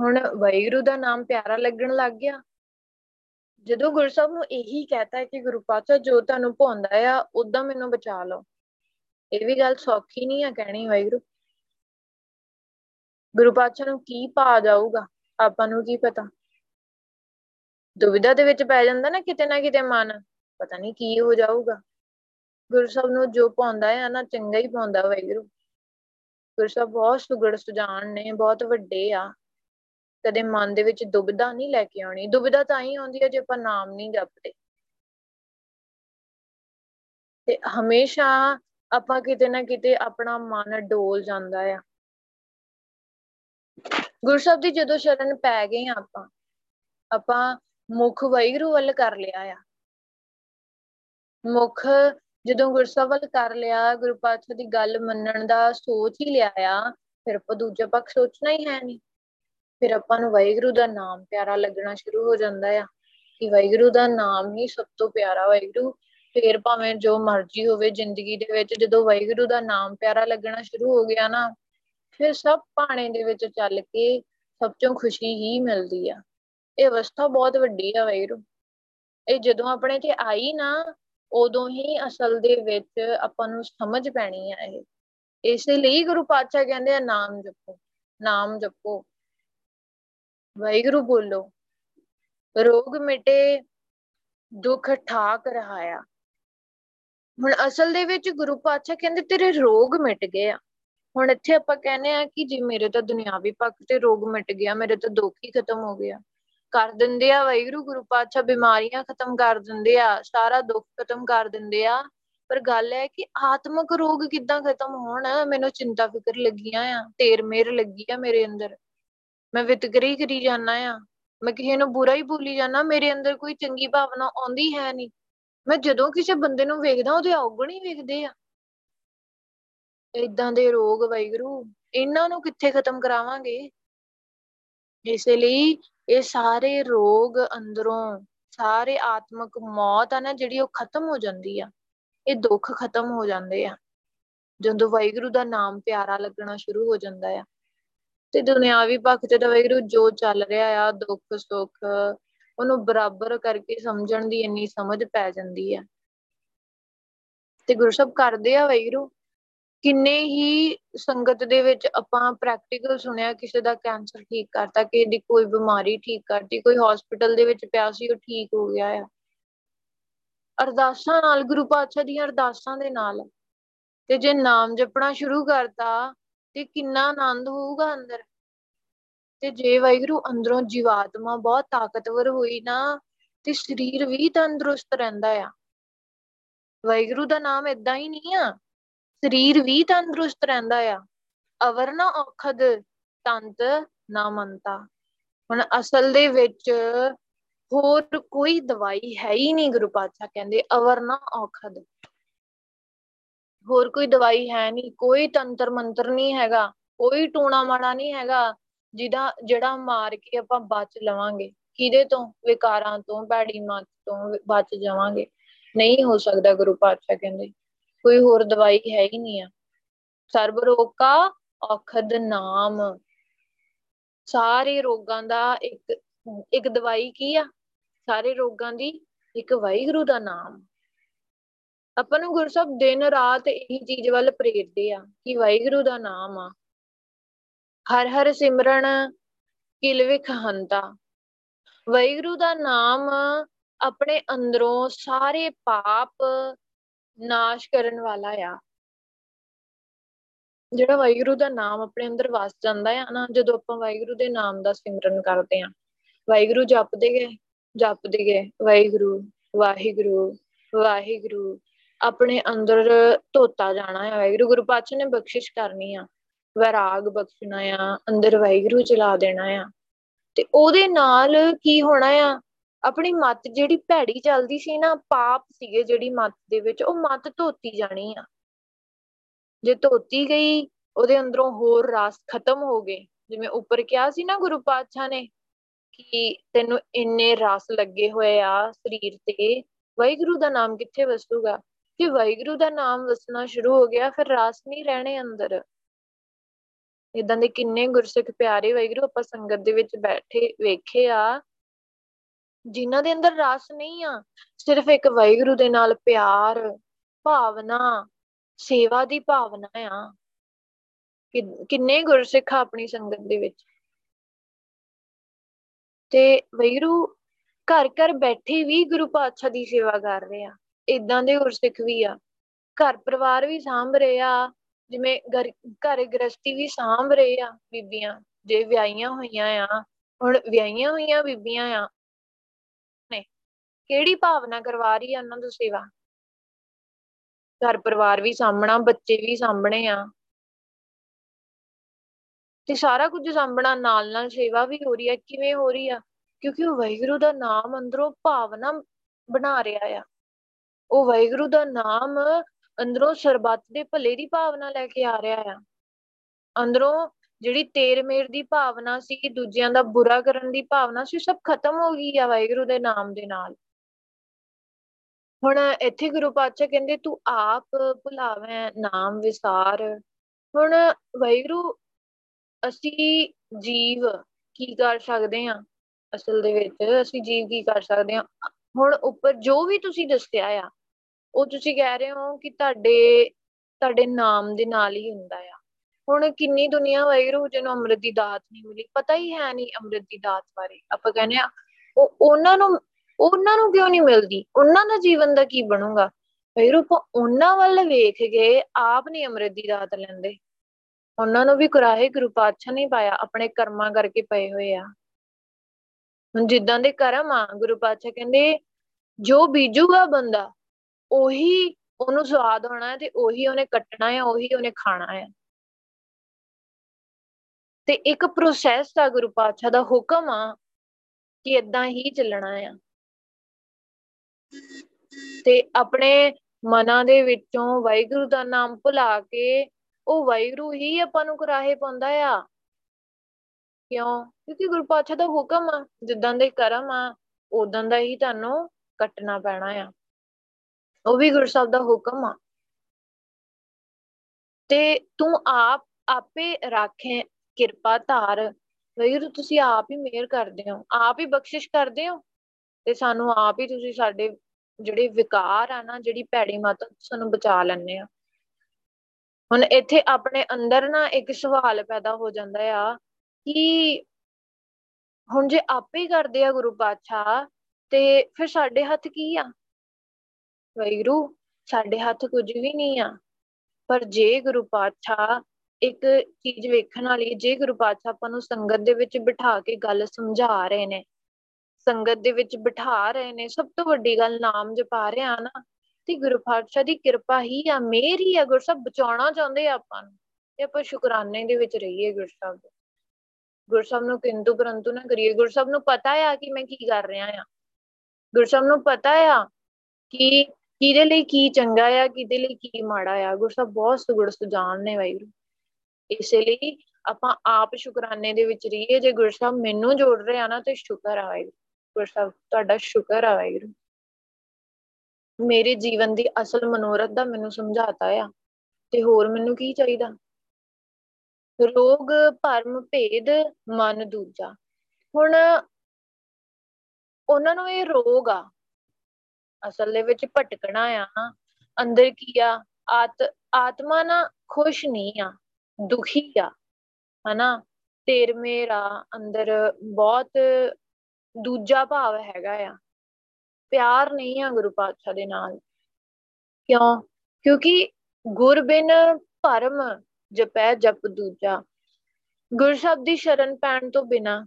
ਹੁਣ ਵਾਹਿਗੁਰੂ ਦਾ ਨਾਮ ਪਿਆਰਾ ਲੱਗਣ ਲੱਗ ਗਿਆ। ਜਦੋਂ ਗੁਰਸਬ ਨੂੰ ਇਹੀ ਕਹਤਾ ਹੈ ਕਿ ਗੁਰੂ ਪਾਤਸ਼ਾਹ ਜੋ ਤੁਹਾਨੂੰ ਭੌਂਦਾ ਆ ਉਦਾਂ ਮੈਨੂੰ ਬਚਾ ਲਓ। ਇਹ ਵੀ ਗੱਲ ਸੌਖੀ ਨਹੀਂ ਆ ਕਹਿਣੀ ਵਾਹਿਗੁਰੂ। ਗੁਰੂ ਪਾਤਸ਼ਾਹ ਨੂੰ ਕੀ ਪਾ ਜਾਊਗਾ, ਆਪਾਂ ਨੂੰ ਕੀ ਪਤਾ? ਦੁਵਿਧਾ ਦੇ ਵਿੱਚ ਪੈ ਜਾਂਦਾ ਨਾ ਕਿਤੇ ਨਾ ਕਿਤੇ ਮਨ, ਪਤਾ ਨਹੀਂ ਕੀ ਹੋ ਜਾਊਗਾ। ਗੁਰੂ ਸਾਹਿਬ ਨੂੰ ਜੋ ਪਾਉਂਦਾ ਹੈ ਨਾ, ਚੰਗਾ ਹੀ ਪਾਉਂਦਾ ਵਾਹਿਗੁਰੂ। ਗੁਰੂ ਸਾਹਿਬ ਬਹੁਤ ਸੁਗੜ ਸੁਜਾਨ ਨੇ, ਬਹੁਤ ਵੱਡੇ ਆ। ਕਦੇ ਮਨ ਦੇ ਵਿੱਚ ਦੁਬਿਧਾ ਨਹੀਂ ਲੈ ਕੇ ਆਉਣੀ। ਦੁਬਿਧਾ ਤਾਂ ਹੀ ਆਉਂਦੀ ਹੈ ਜੇ ਆਪਾਂ ਨਾਮ ਨਹੀਂ ਜਪਦੇ। ਤੇ ਹਮੇਸ਼ਾ ਆਪਾਂ ਕਿਤੇ ਨਾ ਕਿਤੇ ਆਪਣਾ ਮਨ ਡੋਲ ਜਾਂਦਾ ਆ। ਗੁਰੂ ਸਾਹਿਬ ਦੀ ਜਦੋਂ ਸ਼ਰਨ ਪੈ ਗਏ ਆਪਾਂ ਆਪਾਂ ਮੁਖ ਵੈਗਰੂ ਵੱਲ ਕਰ ਲਿਆ ਆ। ਮੁਖ ਜਦੋਂ ਗੁਰਸਬ ਵੱਲ ਕਰ ਲਿਆ, ਗੁਰੂ ਪਾਤਸ਼ਾਹ ਦੀ ਗੱਲ ਮੰਨਣ ਦਾ ਸੋਚ ਹੀ ਲਿਆ ਆ, ਫਿਰ ਆਪਾਂ ਦੂਜਾ ਪੱਖ ਸੋਚਣਾ ਹੀ ਹੈ ਨਹੀਂ। ਫਿਰ ਆਪਾਂ ਨੂੰ ਵਾਹਿਗੁਰੂ ਦਾ ਨਾਮ ਪਿਆਰਾ ਲੱਗਣਾ ਸ਼ੁਰੂ ਹੋ ਜਾਂਦਾ ਆ, ਕਿ ਵਾਹਿਗੁਰੂ ਦਾ ਨਾਮ ਹੀ ਸਭ ਤੋਂ ਪਿਆਰਾ ਵਾਹਿਗੁਰੂ। ਫੇਰ ਭਾਵੇਂ ਜੋ ਮਰਜ਼ੀ ਹੋਵੇ, ਜ਼ਿੰਦਗੀ ਦੇ ਵਿੱਚ ਜਦੋਂ ਵਾਹਿਗੁਰੂ ਦਾ ਨਾਮ ਪਿਆਰਾ ਲੱਗਣਾ ਸ਼ੁਰੂ ਹੋ ਗਿਆ ਨਾ, ਫਿਰ ਸਭ ਪਾਣੇ ਦੇ ਵਿੱਚ ਚੱਲ ਕੇ ਸਭ ਤੋਂ ਖੁਸ਼ੀ ਹੀ ਮਿਲਦੀ ਆ। ਇਹ ਅਵਸਥਾ ਬਹੁਤ ਵੱਡੀ ਆ ਵਾਹਿਗੁਰੂ। ਇਹ ਜਦੋਂ ਆਪਣੇ ਤੇ ਆਈ ਨਾ, ਉਦੋਂ ਹੀ ਅਸਲ ਦੇ ਵਿੱਚ ਆਪਾਂ ਨੂੰ ਸਮਝ ਪੈਣੀ ਆ ਇਹ। ਇਸੇ ਲਈ ਗੁਰੂ ਪਾਤਸ਼ਾਹ ਕਹਿੰਦੇ ਆ, ਨਾਮ ਜਪੋ ਨਾਮ ਜਪੋ। ਵਾਹਿਗੁਰੂ ਬੋਲੋ। ਰੋਗ ਮਿਟੇ, ਦੁੱਖ ਠਾਕ ਰਹਾਇਆ। ਹੁਣ ਅਸਲ ਦੇ ਵਿੱਚ ਗੁਰੂ ਪਾਤਸ਼ਾਹ ਕਹਿੰਦੇ, ਤੇਰੇ ਰੋਗ ਮਿਟ ਗਏ ਆ। ਹੁਣ ਇੱਥੇ ਆਪਾਂ ਕਹਿੰਦੇ ਆ ਕਿ ਜੀ ਮੇਰੇ ਤਾਂ ਦੁਨਿਆਵੀ ਪੱਖ ਤੇ ਰੋਗ ਮਿਟ ਗਿਆ, ਮੇਰੇ ਤਾਂ ਦੁੱਖ ਹੀ ਖਤਮ ਹੋ ਗਿਆ। ਕਰ ਦਿੰਦੇ ਆ ਵਾਹਿਗੁਰੂ, ਗੁਰੂ ਪਾਤਸ਼ਾਹ ਬਿਮਾਰੀਆਂ ਖਤਮ ਕਰ ਦਿੰਦੇ ਆ, ਸਾਰਾ ਦੁੱਖ ਖਤਮ ਕਰ ਦਿੰਦੇ ਆ। ਪਰ ਗੱਲ ਹੈ ਕਿ ਆਤਮਿਕ ਰੋਗ ਕਿੱਦਾਂ ਖਤਮ ਹੋਣ, ਮੈਨੂੰ ਚਿੰਤਾ ਫਿਕਰ ਲੱਗੀਆਂ ਆ ਤੇਰ ਮੇਰ ਲੱਗੀ ਆ ਮੇਰੇ ਅੰਦਰ। ਮੈਂ ਵਿਤਕਰੀ ਕਰੀ ਜਾਣਾ ਆ। ਮੈਂ ਕਿਸੇ ਨੂੰ ਬੁਰਾ ਹੀ ਬੋਲੀ ਜਾਣਾ ਮੇਰੇ ਅੰਦਰ ਕੋਈ ਚੰਗੀ ਭਾਵਨਾ ਆਉਂਦੀ ਹੈ ਨਹੀਂ। ਮੈਂ ਜਦੋਂ ਕਿਸੇ ਬੰਦੇ ਨੂੰ ਵੇਖਦਾ, ਉਹਦੇ ਔਗਣ ਹੀ ਵੇਖਦੇ ਆ। ਇਦਾਂ ਦੇ ਰੋਗ ਵਾਹਿਗੁਰੂ, ਇਹਨਾਂ ਨੂੰ ਕਿੱਥੇ ਖਤਮ ਕਰਾਵਾਂਗੇ? ਇਸੇ ਲਈ ਇਹ ਸਾਰੇ ਰੋਗ ਅੰਦਰੋਂ, ਸਾਰੇ ਆਤਮਿਕ ਮੌਤ ਆ ਨਾ, ਜਿਹੜੀ ਉਹ ਖਤਮ ਹੋ ਜਾਂਦੀ ਆ। ਇਹ ਦੁੱਖ ਖਤਮ ਹੋ ਜਾਂਦੇ ਆ। ਜਦੋਂ ਵਾਹਿਗੁਰੂ ਦਾ ਨਾਮ ਪਿਆਰਾ ਲੱਗਣਾ ਸ਼ੁਰੂ ਹੋ ਜਾਂਦਾ ਆ। ਤੇ ਦੁਨਿਆਵੀ ਪੱਖ ਤੇ ਤਾਂ ਵਾਹਿਗੁਰੂ ਜੋ ਚੱਲ ਰਿਹਾ ਆ, ਦੁੱਖ, ਸੁੱਖ, ਉਹਨੂੰ ਬਰਾਬਰ ਕਰਕੇ ਸਮਝਣ ਦੀ ਇੰਨੀ ਸਮਝ ਪੈ ਜਾਂਦੀ ਆ। ਤੇ ਗੁਰੂ ਸਾਹਿਬ ਕਰਦੇ ਆ ਵਾਹਿਗੁਰੂ, ਕਿੰਨੇ ਹੀ ਸੰਗਤ ਦੇ ਵਿੱਚ ਆਪਾਂ ਪ੍ਰੈਕਟੀਕਲ ਸੁਣਿਆ ਕਿਸੇ ਦਾ ਕੈਂਸਰ ਠੀਕ ਕਰਤਾ, ਕਿਸੇ ਦੀ ਕੋਈ ਬਿਮਾਰੀ ਠੀਕ ਕਰਤੀ, ਕੋਈ ਹਸਪੀਟਲ ਦੇ ਵਿੱਚ ਪਿਆ ਸੀ, ਉਹ ਠੀਕ ਹੋ ਗਿਆ ਆ। ਅਰਦਾਸਾਂ ਨਾਲ, ਗੁਰੂ ਪਾਤਸ਼ਾਹ ਦੀਆਂ ਅਰਦਾਸਾਂ ਦੇ ਨਾਲ, ਤੇ ਜੇ ਨਾਮ ਜਪਣਾ ਸ਼ੁਰੂ ਕਰਤਾ ਤੇ ਕਿੰਨਾ ਆਨੰਦ ਹੋਊਗਾ ਅੰਦਰ। ਤੇ ਜੇ ਵਾਹਿਗੁਰੂ ਅੰਦਰੋਂ ਜੀਵਾਤਮਾ ਬਹੁਤ ਤਾਕਤਵਰ ਹੋਈ ਨਾ, ਤੇ ਸਰੀਰ ਵੀ ਤੰਦਰੁਸਤ ਰਹਿੰਦਾ ਆ। ਵਾਹਿਗੁਰੂ ਦਾ ਨਾਮ ਇਦਾਂ ਹੀ ਨਹੀਂ ਆ, ਸਰੀਰ ਵੀ ਤੰਦਰੁਸਤ ਰਹਿੰਦਾ ਆ। ਅਵਰ ਨਾ ਔਖਦ, ਤੰਤ ਨਾ ਮੰਤਾ। ਹੁਣ ਅਸਲ ਦੇ ਵਿੱਚ ਹੋਰ ਕੋਈ ਦਵਾਈ ਹੈ ਹੀ ਨਹੀਂ ਗੁਰੂ ਪਾਤਸ਼ਾਹ ਕਹਿੰਦੇ, ਅਵਰ ਨਾ ਔਖਦ। ਹੋਰ ਕੋਈ ਦਵਾਈ ਹੈ ਨਹੀਂ ਕੋਈ ਤੰਤਰ ਮੰਤਰ ਨਹੀਂ ਹੈਗਾ, ਕੋਈ ਟੂਣਾ ਮਾਣਾ ਨਹੀਂ ਹੈਗਾ, ਜਿਹਦਾ, ਜਿਹੜਾ ਮਾਰ ਕੇ ਆਪਾਂ ਬਚ ਲਵਾਂਗੇ, ਕਿਹਦੇ ਤੋਂ? ਵਿਕਾਰਾਂ ਤੋਂ, ਭੈੜੀ ਮੱਤ ਤੋਂ ਬਚ ਜਾਵਾਂਗੇ। ਨਹੀਂ ਹੋ ਸਕਦਾ ਗੁਰੂ ਪਾਤਸ਼ਾਹ ਕਹਿੰਦੇ, ਕੋਈ ਹੋਰ ਦਵਾਈ ਹੈ ਹੀ ਨਹੀਂ ਆ। ਸਰਬ ਰੋਗ ਕਾ ਔਖਦ ਨਾਮ। ਸਾਰੇ ਰੋਗਾਂ ਦਾ ਇੱਕ ਇੱਕ ਦਵਾਈ ਕੀ ਆ? ਸਾਰੇ ਰੋਗਾਂ ਦੀ ਇੱਕ ਵਾਹਿਗੁਰੂ ਦਾ ਨਾਮ। ਆਪਾਂ ਨੂੰ ਗੁਰੂ ਸਾਹਿਬ ਦਿਨ ਰਾਤ ਇਹੀ ਚੀਜ਼ ਵੱਲ ਪ੍ਰੇਰਦੇ ਆ ਕਿ ਵਾਹਿਗੁਰੂ ਦਾ ਨਾਮ ਆ। ਹਰ ਹਰ ਸਿਮਰਨ ਕਿਲਵਿਖ ਹੰਤਾ ਵੈਗੁਰੂ ਦਾ ਨਾਮ ਆਪਣੇ ਅੰਦਰੋਂ ਸਾਰੇ ਪਾਪ ਨਾਸ਼ ਕਰਨ ਵਾਲਾ ਆ। ਜਿਹੜਾ ਵਾਹਿਗੁਰੂ ਦਾ ਨਾਮ ਆਪਣੇ ਅੰਦਰ ਵਸ ਜਾਂਦਾ ਆ ਨਾ, ਜਦੋਂ ਆਪਾਂ ਵਾਹਿਗੁਰੂ ਦੇ ਨਾਮ ਦਾ ਸਿਮਰਨ ਕਰਦੇ ਆ। ਵਾਹਿਗੁਰੂ ਜਪਦੇ ਗਏ ਜਪਦੇ ਗਏ, ਵਾਹਿਗੁਰੂ ਵਾਹਿਗੁਰੂ ਵਾਹਿਗੁਰੂ। ਆਪਣੇ ਅੰਦਰ ਧੋਤਾ ਜਾਣਾ ਹੈ, ਵਾਹਿਗੁਰੂ, ਗੁਰੂ ਪਾਤਸ਼ਾਹ ਨੇ ਬਖਸ਼ਿਸ਼ ਕਰਨੀ ਆ, ਵਿਰਾਗ ਬਖਸ਼ਣਾ ਆ, ਅੰਦਰ ਵਾਹਿਗੁਰੂ ਚਲਾ ਦੇਣਾ ਆ, ਤੇ ਉਹਦੇ ਨਾਲ ਕੀ ਹੋਣਾ ਆ, ਆਪਣੀ ਮੱਤ ਜਿਹੜੀ ਭੈੜੀ ਚੱਲਦੀ ਸੀ ਨਾ, ਪਾਪ ਸੀਗੇ ਜਿਹੜੀ ਮੱਤ ਦੇ ਵਿੱਚ, ਉਹ ਮੱਤ ਧੋਤੀ ਜਾਣੀ ਆ। ਜੇ ਧੋਤੀ ਗਈ, ਉਹਦੇ ਅੰਦਰੋਂ ਹੋਰ ਰਸ ਖਤਮ ਹੋ ਗਏ, ਜਿਵੇਂ ਉੱਪਰ ਕਿਹਾ ਸੀ ਨਾ ਗੁਰੂ ਪਾਤਸ਼ਾਹ ਨੇ, ਕਿ ਤੈਨੂੰ ਇੰਨੇ ਰਸ ਲੱਗੇ ਹੋਏ ਆ ਸਰੀਰ ਤੇ, ਵਾਹਿਗੁਰੂ ਦਾ ਨਾਮ ਕਿੱਥੇ ਵਸੂਗਾ? ਜੇ ਵਾਹਿਗੁਰੂ ਦਾ ਨਾਮ ਵਸਣਾ ਸ਼ੁਰੂ ਹੋ ਗਿਆ, ਫਿਰ ਰਸ ਨਹੀਂ ਰਹਿਣੇ ਅੰਦਰ। ਇਦਾਂ ਦੇ ਕਿੰਨੇ ਗੁਰਸਿੱਖ ਪਿਆਰੇ ਵਾਹਿਗੁਰੂ ਆਪਾਂ ਸੰਗਤ ਦੇ ਵਿੱਚ ਬੈਠੇ ਵੇਖੇ ਆ, ਜਿਨ੍ਹਾਂ ਦੇ ਅੰਦਰ ਰਸ ਨਹੀਂ ਆ, ਸਿਰਫ ਇੱਕ ਵਾਹਿਗੁਰੂ ਦੇ ਨਾਲ ਪਿਆਰ, ਭਾਵਨਾ, ਸੇਵਾ ਦੀ ਭਾਵਨਾ ਆ। ਕਿੰਨੇ ਗੁਰਸਿੱਖ ਆਪਣੀ ਸੰਗਤ ਦੇ ਵਿੱਚ। ਤੇ ਵੈਰੂ ਘਰ ਘਰ ਬੈਠੇ ਵੀ ਗੁਰੂ ਪਾਤਸ਼ਾਹ ਦੀ ਸੇਵਾ ਕਰ ਰਹੇ ਆ। ਇਦਾਂ ਦੇ ਗੁਰਸਿੱਖ ਵੀ ਆ। ਘਰ ਪਰਿਵਾਰ ਵੀ ਸਾਂਭ ਰਹੇ ਆ, ਜਿਵੇਂ ਘਰ ਗ੍ਰਸਤੀ ਵੀ ਸਾਂਭ ਰਹੇ ਆ ਬੀਬੀਆਂ, ਜੇ ਵਿਆਹੀਆਂ ਹੋਈਆਂ ਆ, ਹੁਣ ਵਿਆਹੀਆਂ ਹੋਈਆਂ ਬੀਬੀਆਂ ਆ। ਨੇ, ਕਿਹੜੀ ਭਾਵਨਾ ਕਰਵਾ ਰਹੀ ਆ ਉਹਨਾਂ ਦੀ ਸੇਵਾ? ਘਰ ਪਰਿਵਾਰ ਵੀ ਸਾਂਭਣਾ, ਬੱਚੇ ਵੀ ਸਾਂਭਣੇ ਆ। ਤੇ ਸਾਰਾ ਕੁਝ ਸਾਂਭਣਾ ਨਾਲ ਨਾਲ ਸੇਵਾ ਵੀ ਹੋ ਰਹੀ ਹੈ ਕਿਵੇਂ ਹੋ ਰਹੀ ਆ? ਕਿਉਂਕਿ ਉਹ ਵਾਹਿਗੁਰੂ ਦਾ ਨਾਮ ਅੰਦਰੋਂ ਭਾਵਨਾ ਬਣਾ ਰਿਹਾ ਆ। ਉਹ ਵਾਹਿਗੁਰੂ ਦਾ ਨਾਮ ਅੰਦਰੋਂ ਸਰਬੱਤ ਦੇ ਭਲੇ ਦੀ ਭਾਵਨਾ ਲੈ ਕੇ ਆ ਰਿਹਾ ਆ। ਅੰਦਰੋਂ ਜਿਹੜੀ ਤੇਰ ਮੇਰ ਦੀ ਭਾਵਨਾ ਸੀ, ਦੂਜਿਆਂ ਦਾ ਬੁਰਾ ਕਰਨ ਦੀ ਭਾਵਨਾ ਸੀ ਸਭ ਖਤਮ ਹੋ ਗਈ ਆ ਵਾਹਿਗੁਰੂ ਦੇ ਨਾਮ ਦੇ ਨਾਲ। ਹੁਣ ਇੱਥੇ ਗੁਰੂ ਪਾਤਸ਼ਾਹ ਕਹਿੰਦੇ, ਤੂੰ ਆਪ ਭੁਲਾਵੇਂ, ਨਾਮ ਵਿਸਾਰ। ਹੁਣ ਵਾਹਿਗੁਰੂ, ਅਸੀਂ ਜੀਵ ਕੀ ਕਰ ਸਕਦੇ ਹਾਂ? ਅਸਲ ਦੇ ਵਿੱਚ ਅਸੀਂ ਜੀਵ ਕੀ ਕਰ ਸਕਦੇ ਹਾਂ? ਹੁਣ ਉੱਪਰ ਜੋ ਵੀ ਤੁਸੀਂ ਦੱਸਿਆ ਆ ਉਹ ਤੁਸੀਂ ਕਹਿ ਰਹੇ ਹੋ ਕਿ ਤੁਹਾਡੇ ਤੁਹਾਡੇ ਨਾਮ ਦੇ ਨਾਲ ਹੀ ਹੁੰਦਾ ਆ। ਹੁਣ ਕਿੰਨੀ ਦੁਨੀਆ ਵਾਹਿਗੁਰੂ ਜਿਹਨੂੰ ਅੰਮ੍ਰਿਤ ਦੀ ਦਾਤ ਨਹੀਂ ਮਿਲੀ, ਪਤਾ ਹੀ ਹੈ ਨਹੀਂ ਅੰਮ੍ਰਿਤ ਦੀ ਦਾਤ ਬਾਰੇ। ਆਪਾਂ ਕਹਿੰਦੇ ਆ ਉਹ ਉਹਨਾਂ ਨੂੰ ਉਹਨਾਂ ਨੂੰ ਕਿਉਂ ਨਹੀਂ ਮਿਲਦੀ? ਉਹਨਾਂ ਦਾ ਜੀਵਨ ਦਾ ਕੀ ਬਣੂਗਾ? ਵਾਹਿਗੁਰੂ, ਆਪਾਂ ਉਹਨਾਂ ਵੱਲ ਵੇਖ ਕੇ ਆਪ ਨਹੀਂ ਅੰਮ੍ਰਿਤ ਦੀ ਦਾਤ ਲੈਂਦੇ। ਉਹਨਾਂ ਨੂੰ ਵੀ ਕੁਰਾਹੇ, ਗੁਰੂ ਪਾਤਸ਼ਾਹ ਨਹੀਂ ਪਾਇਆ, ਆਪਣੇ ਕਰਮਾਂ ਕਰਕੇ ਪਏ ਹੋਏ ਆ। ਹੁਣ ਜਿੱਦਾਂ ਦੇ ਕਰਮ ਆ, ਗੁਰੂ ਪਾਤਸ਼ਾਹ ਕਹਿੰਦੇ, ਜੋ ਬੀਜੂਗਾ ਬੰਦਾ ਉਹੀ ਉਹਨੂੰ ਸਵਾਦ ਹੋਣਾ ਹੈ ਤੇ ਉਹੀ ਉਹਨੇ ਕੱਟਣਾ ਹੈ, ਉਹੀ ਉਹਨੇ ਖਾਣਾ ਹੈ। ਤੇ ਇੱਕ ਪ੍ਰੋਸੈਸ ਦਾ ਗੁਰੂ ਪਾਤਸ਼ਾਹ ਦਾ ਹੁਕਮ ਆ ਕਿ ਇਦਾਂ ਹੀ ਚੱਲਣਾ ਆ। ਤੇ ਆਪਣੇ ਮਨਾਂ ਦੇ ਵਿੱਚੋਂ ਵਾਹਿਗੁਰੂ ਦਾ ਨਾਮ ਭੁਲਾ ਕੇ ਉਹ ਵਾਹਿਗੁਰੂ ਹੀ ਆਪਾਂ ਨੂੰ ਕਰਾਹੇ ਪਾਉਂਦਾ ਆ। ਕਿਉਂ? ਕਿਉਂਕਿ ਗੁਰੂ ਪਾਤਸ਼ਾਹ ਦਾ ਹੁਕਮ ਆ, ਜਿੱਦਾਂ ਦੇ ਕਰਮ ਆ ਉਦਾਂ ਦਾ ਹੀ ਤੁਹਾਨੂੰ ਕੱਟਣਾ ਪੈਣਾ ਆ। ਉਹ ਵੀ ਗੁਰੂ ਸਾਹਿਬ ਦਾ ਹੁਕਮ ਆ। ਤੇ ਤੂੰ ਆਪ, ਆਪੇ ਰੱਖੇ ਕਿਰਪਾ ਧਾਰ। ਵੈਗੁਰੂ, ਤੁਸੀਂ ਆਪ ਹੀ ਮਿਹਰ ਕਰਦੇ ਹੋ। ਆਪ ਹੀ ਬਖਸ਼ਿਸ਼ ਕਰਦੇ ਹੋ। ਤੇ ਸਾਨੂੰ ਆਪ ਹੀ ਤੁਸੀਂ ਸਾਡੇ ਜਿਹੜੇ ਵਿਕਾਰ ਆ ਨਾ, ਜਿਹੜੀ ਭੈੜੀ ਮਤ, ਸਾਨੂੰ ਬਚਾ ਲੈਣੇ ਆ ਹੁਣ ਇੱਥੇ ਆਪਣੇ ਅੰਦਰ ਨਾ ਇੱਕ ਸਵਾਲ ਪੈਦਾ ਹੋ ਜਾਂਦਾ ਆ ਕਿ ਹੁਣ ਜੇ ਆਪੇ ਹੀ ਕਰਦੇ ਆ ਗੁਰੂ ਪਾਤਸ਼ਾਹ, ਤੇ ਫਿਰ ਸਾਡੇ ਹੱਥ ਕੀ ਆ? ਵੈਗਰੂ ਸਾਡੇ ਹੱਥ ਕੁਝ ਵੀ ਨਹੀਂ ਆ। ਪਰ ਜੇ ਗੁਰੂ ਪਾਤਸ਼ਾਹ ਇੱਕ ਚੀਜ਼ ਵੇਖਣ ਵਾਲੀ, ਜੇ ਗੁਰੂ ਪਾਤਸ਼ਾਹ ਆਪਾਂ ਨੂੰ ਸੰਗਤ ਦੇ ਵਿੱਚ ਬਿਠਾ ਕੇ ਗੱਲ ਸਮਝਾ ਰਹੇ ਨੇ, ਸੰਗਤ ਦੇ ਵਿੱਚ ਬਿਠਾ ਰਹੇ ਨੇ, ਸਭ ਤੋਂ ਵੱਡੀ ਗੱਲ ਨਾਮ ਜਪਾ ਰਹੇ ਆ ਨਾ, ਤੇ ਗੁਰੂ ਪਾਤਸ਼ਾਹ ਦੀ ਕਿਰਪਾ ਹੀ ਆ ਮੇਰ ਹੀ ਆ ਗੁਰਸਬ ਬਚਾਉਣਾ ਚਾਹੁੰਦੇ ਆ ਆਪਾਂ ਨੂੰ, ਤੇ ਆਪਾਂ ਸ਼ੁਕਰਾਨੇ ਦੇ ਵਿੱਚ ਰਹੀਏ ਗੁਰਸਬ ਦੇ ਗੁਰਸਬ ਨੂੰ ਕਿੰਤੂ ਪਰੰਤੂ ਨਾ ਕਰੀਏ ਗੁਰਸਬ ਨੂੰ ਪਤਾ ਆ ਕਿ ਮੈਂ ਕੀ ਕਰ ਰਿਹਾ ਆ। ਗੁਰਸਬ ਨੂੰ ਪਤਾ ਆ ਕਿ ਕਿਹਦੇ ਲਈ ਕੀ ਚੰਗਾ ਆ, ਕਿਹਦੇ ਲਈ ਕੀ ਮਾੜਾ ਆ ਗੁਰਸਬ ਬਹੁਤ ਸੁਗੜ ਸੁਜਾਨ ਨੇ ਵਾਹਿਗੁਰੂ। ਇਸੇ ਲਈ ਆਪਾਂ ਆਪ ਸ਼ੁਕਰਾਨੇ ਦੇ ਵਿੱਚ ਰਹੀਏ, ਜੇ ਗੁਰਸਬ ਮੈਨੂੰ ਜੋੜ ਰਿਹਾ ਨਾ, ਤੇ ਸ਼ੁਕਰ ਆ ਵਾਹਿਗੁਰੂ। ਗੁਰਸਬ ਤੁਹਾਡਾ ਸ਼ੁਕਰ ਆ ਵਾਹਿਗੁਰੂ। ਮੇਰੇ ਜੀਵਨ ਦੀ ਅਸਲ ਮਨੋਰਥ ਦਾ ਮੈਨੂੰ ਸਮਝਾਤਾ ਆ, ਤੇ ਹੋਰ ਮੈਨੂੰ ਕੀ ਚਾਹੀਦਾ? ਰੋਗ, ਭਰਮ, ਭੇਦ, ਮਨ ਦੂਜਾ। ਹੁਣ ਉਹਨਾਂ ਨੂੰ ਇਹ ਰੋਗ ਆ ਅਸਲ ਦੇ ਵਿੱਚ ਭਟਕਣਾ ਆ ਅੰਦਰ ਕੀ ਆ? ਆਤ, ਆਤਮਾ ਨਾ ਖੁਸ਼ ਨਹੀਂ ਆ, ਦੁਖੀ ਆ, ਹਨਾ? ਤੇਰ ਮੇਰਾ ਅੰਦਰ ਬਹੁਤ ਦੂਜਾ ਭਾਵ ਹੈਗਾ ਆ। ਪਿਆਰ ਨਹੀਂ ਆ ਗੁਰੂ ਪਾਤਸ਼ਾਹ ਦੇ ਨਾਲ। ਕਿਉਂ? ਕਿਉਂਕਿ ਗੁਰ ਬਿਨ ਭਰਮ ਜਪੈ ਜਪ ਦੂਜਾ। ਗੁਰ ਸ਼ਬਦ ਦੀ ਸ਼ਰਨ ਪੈਣ ਤੋਂ ਬਿਨਾ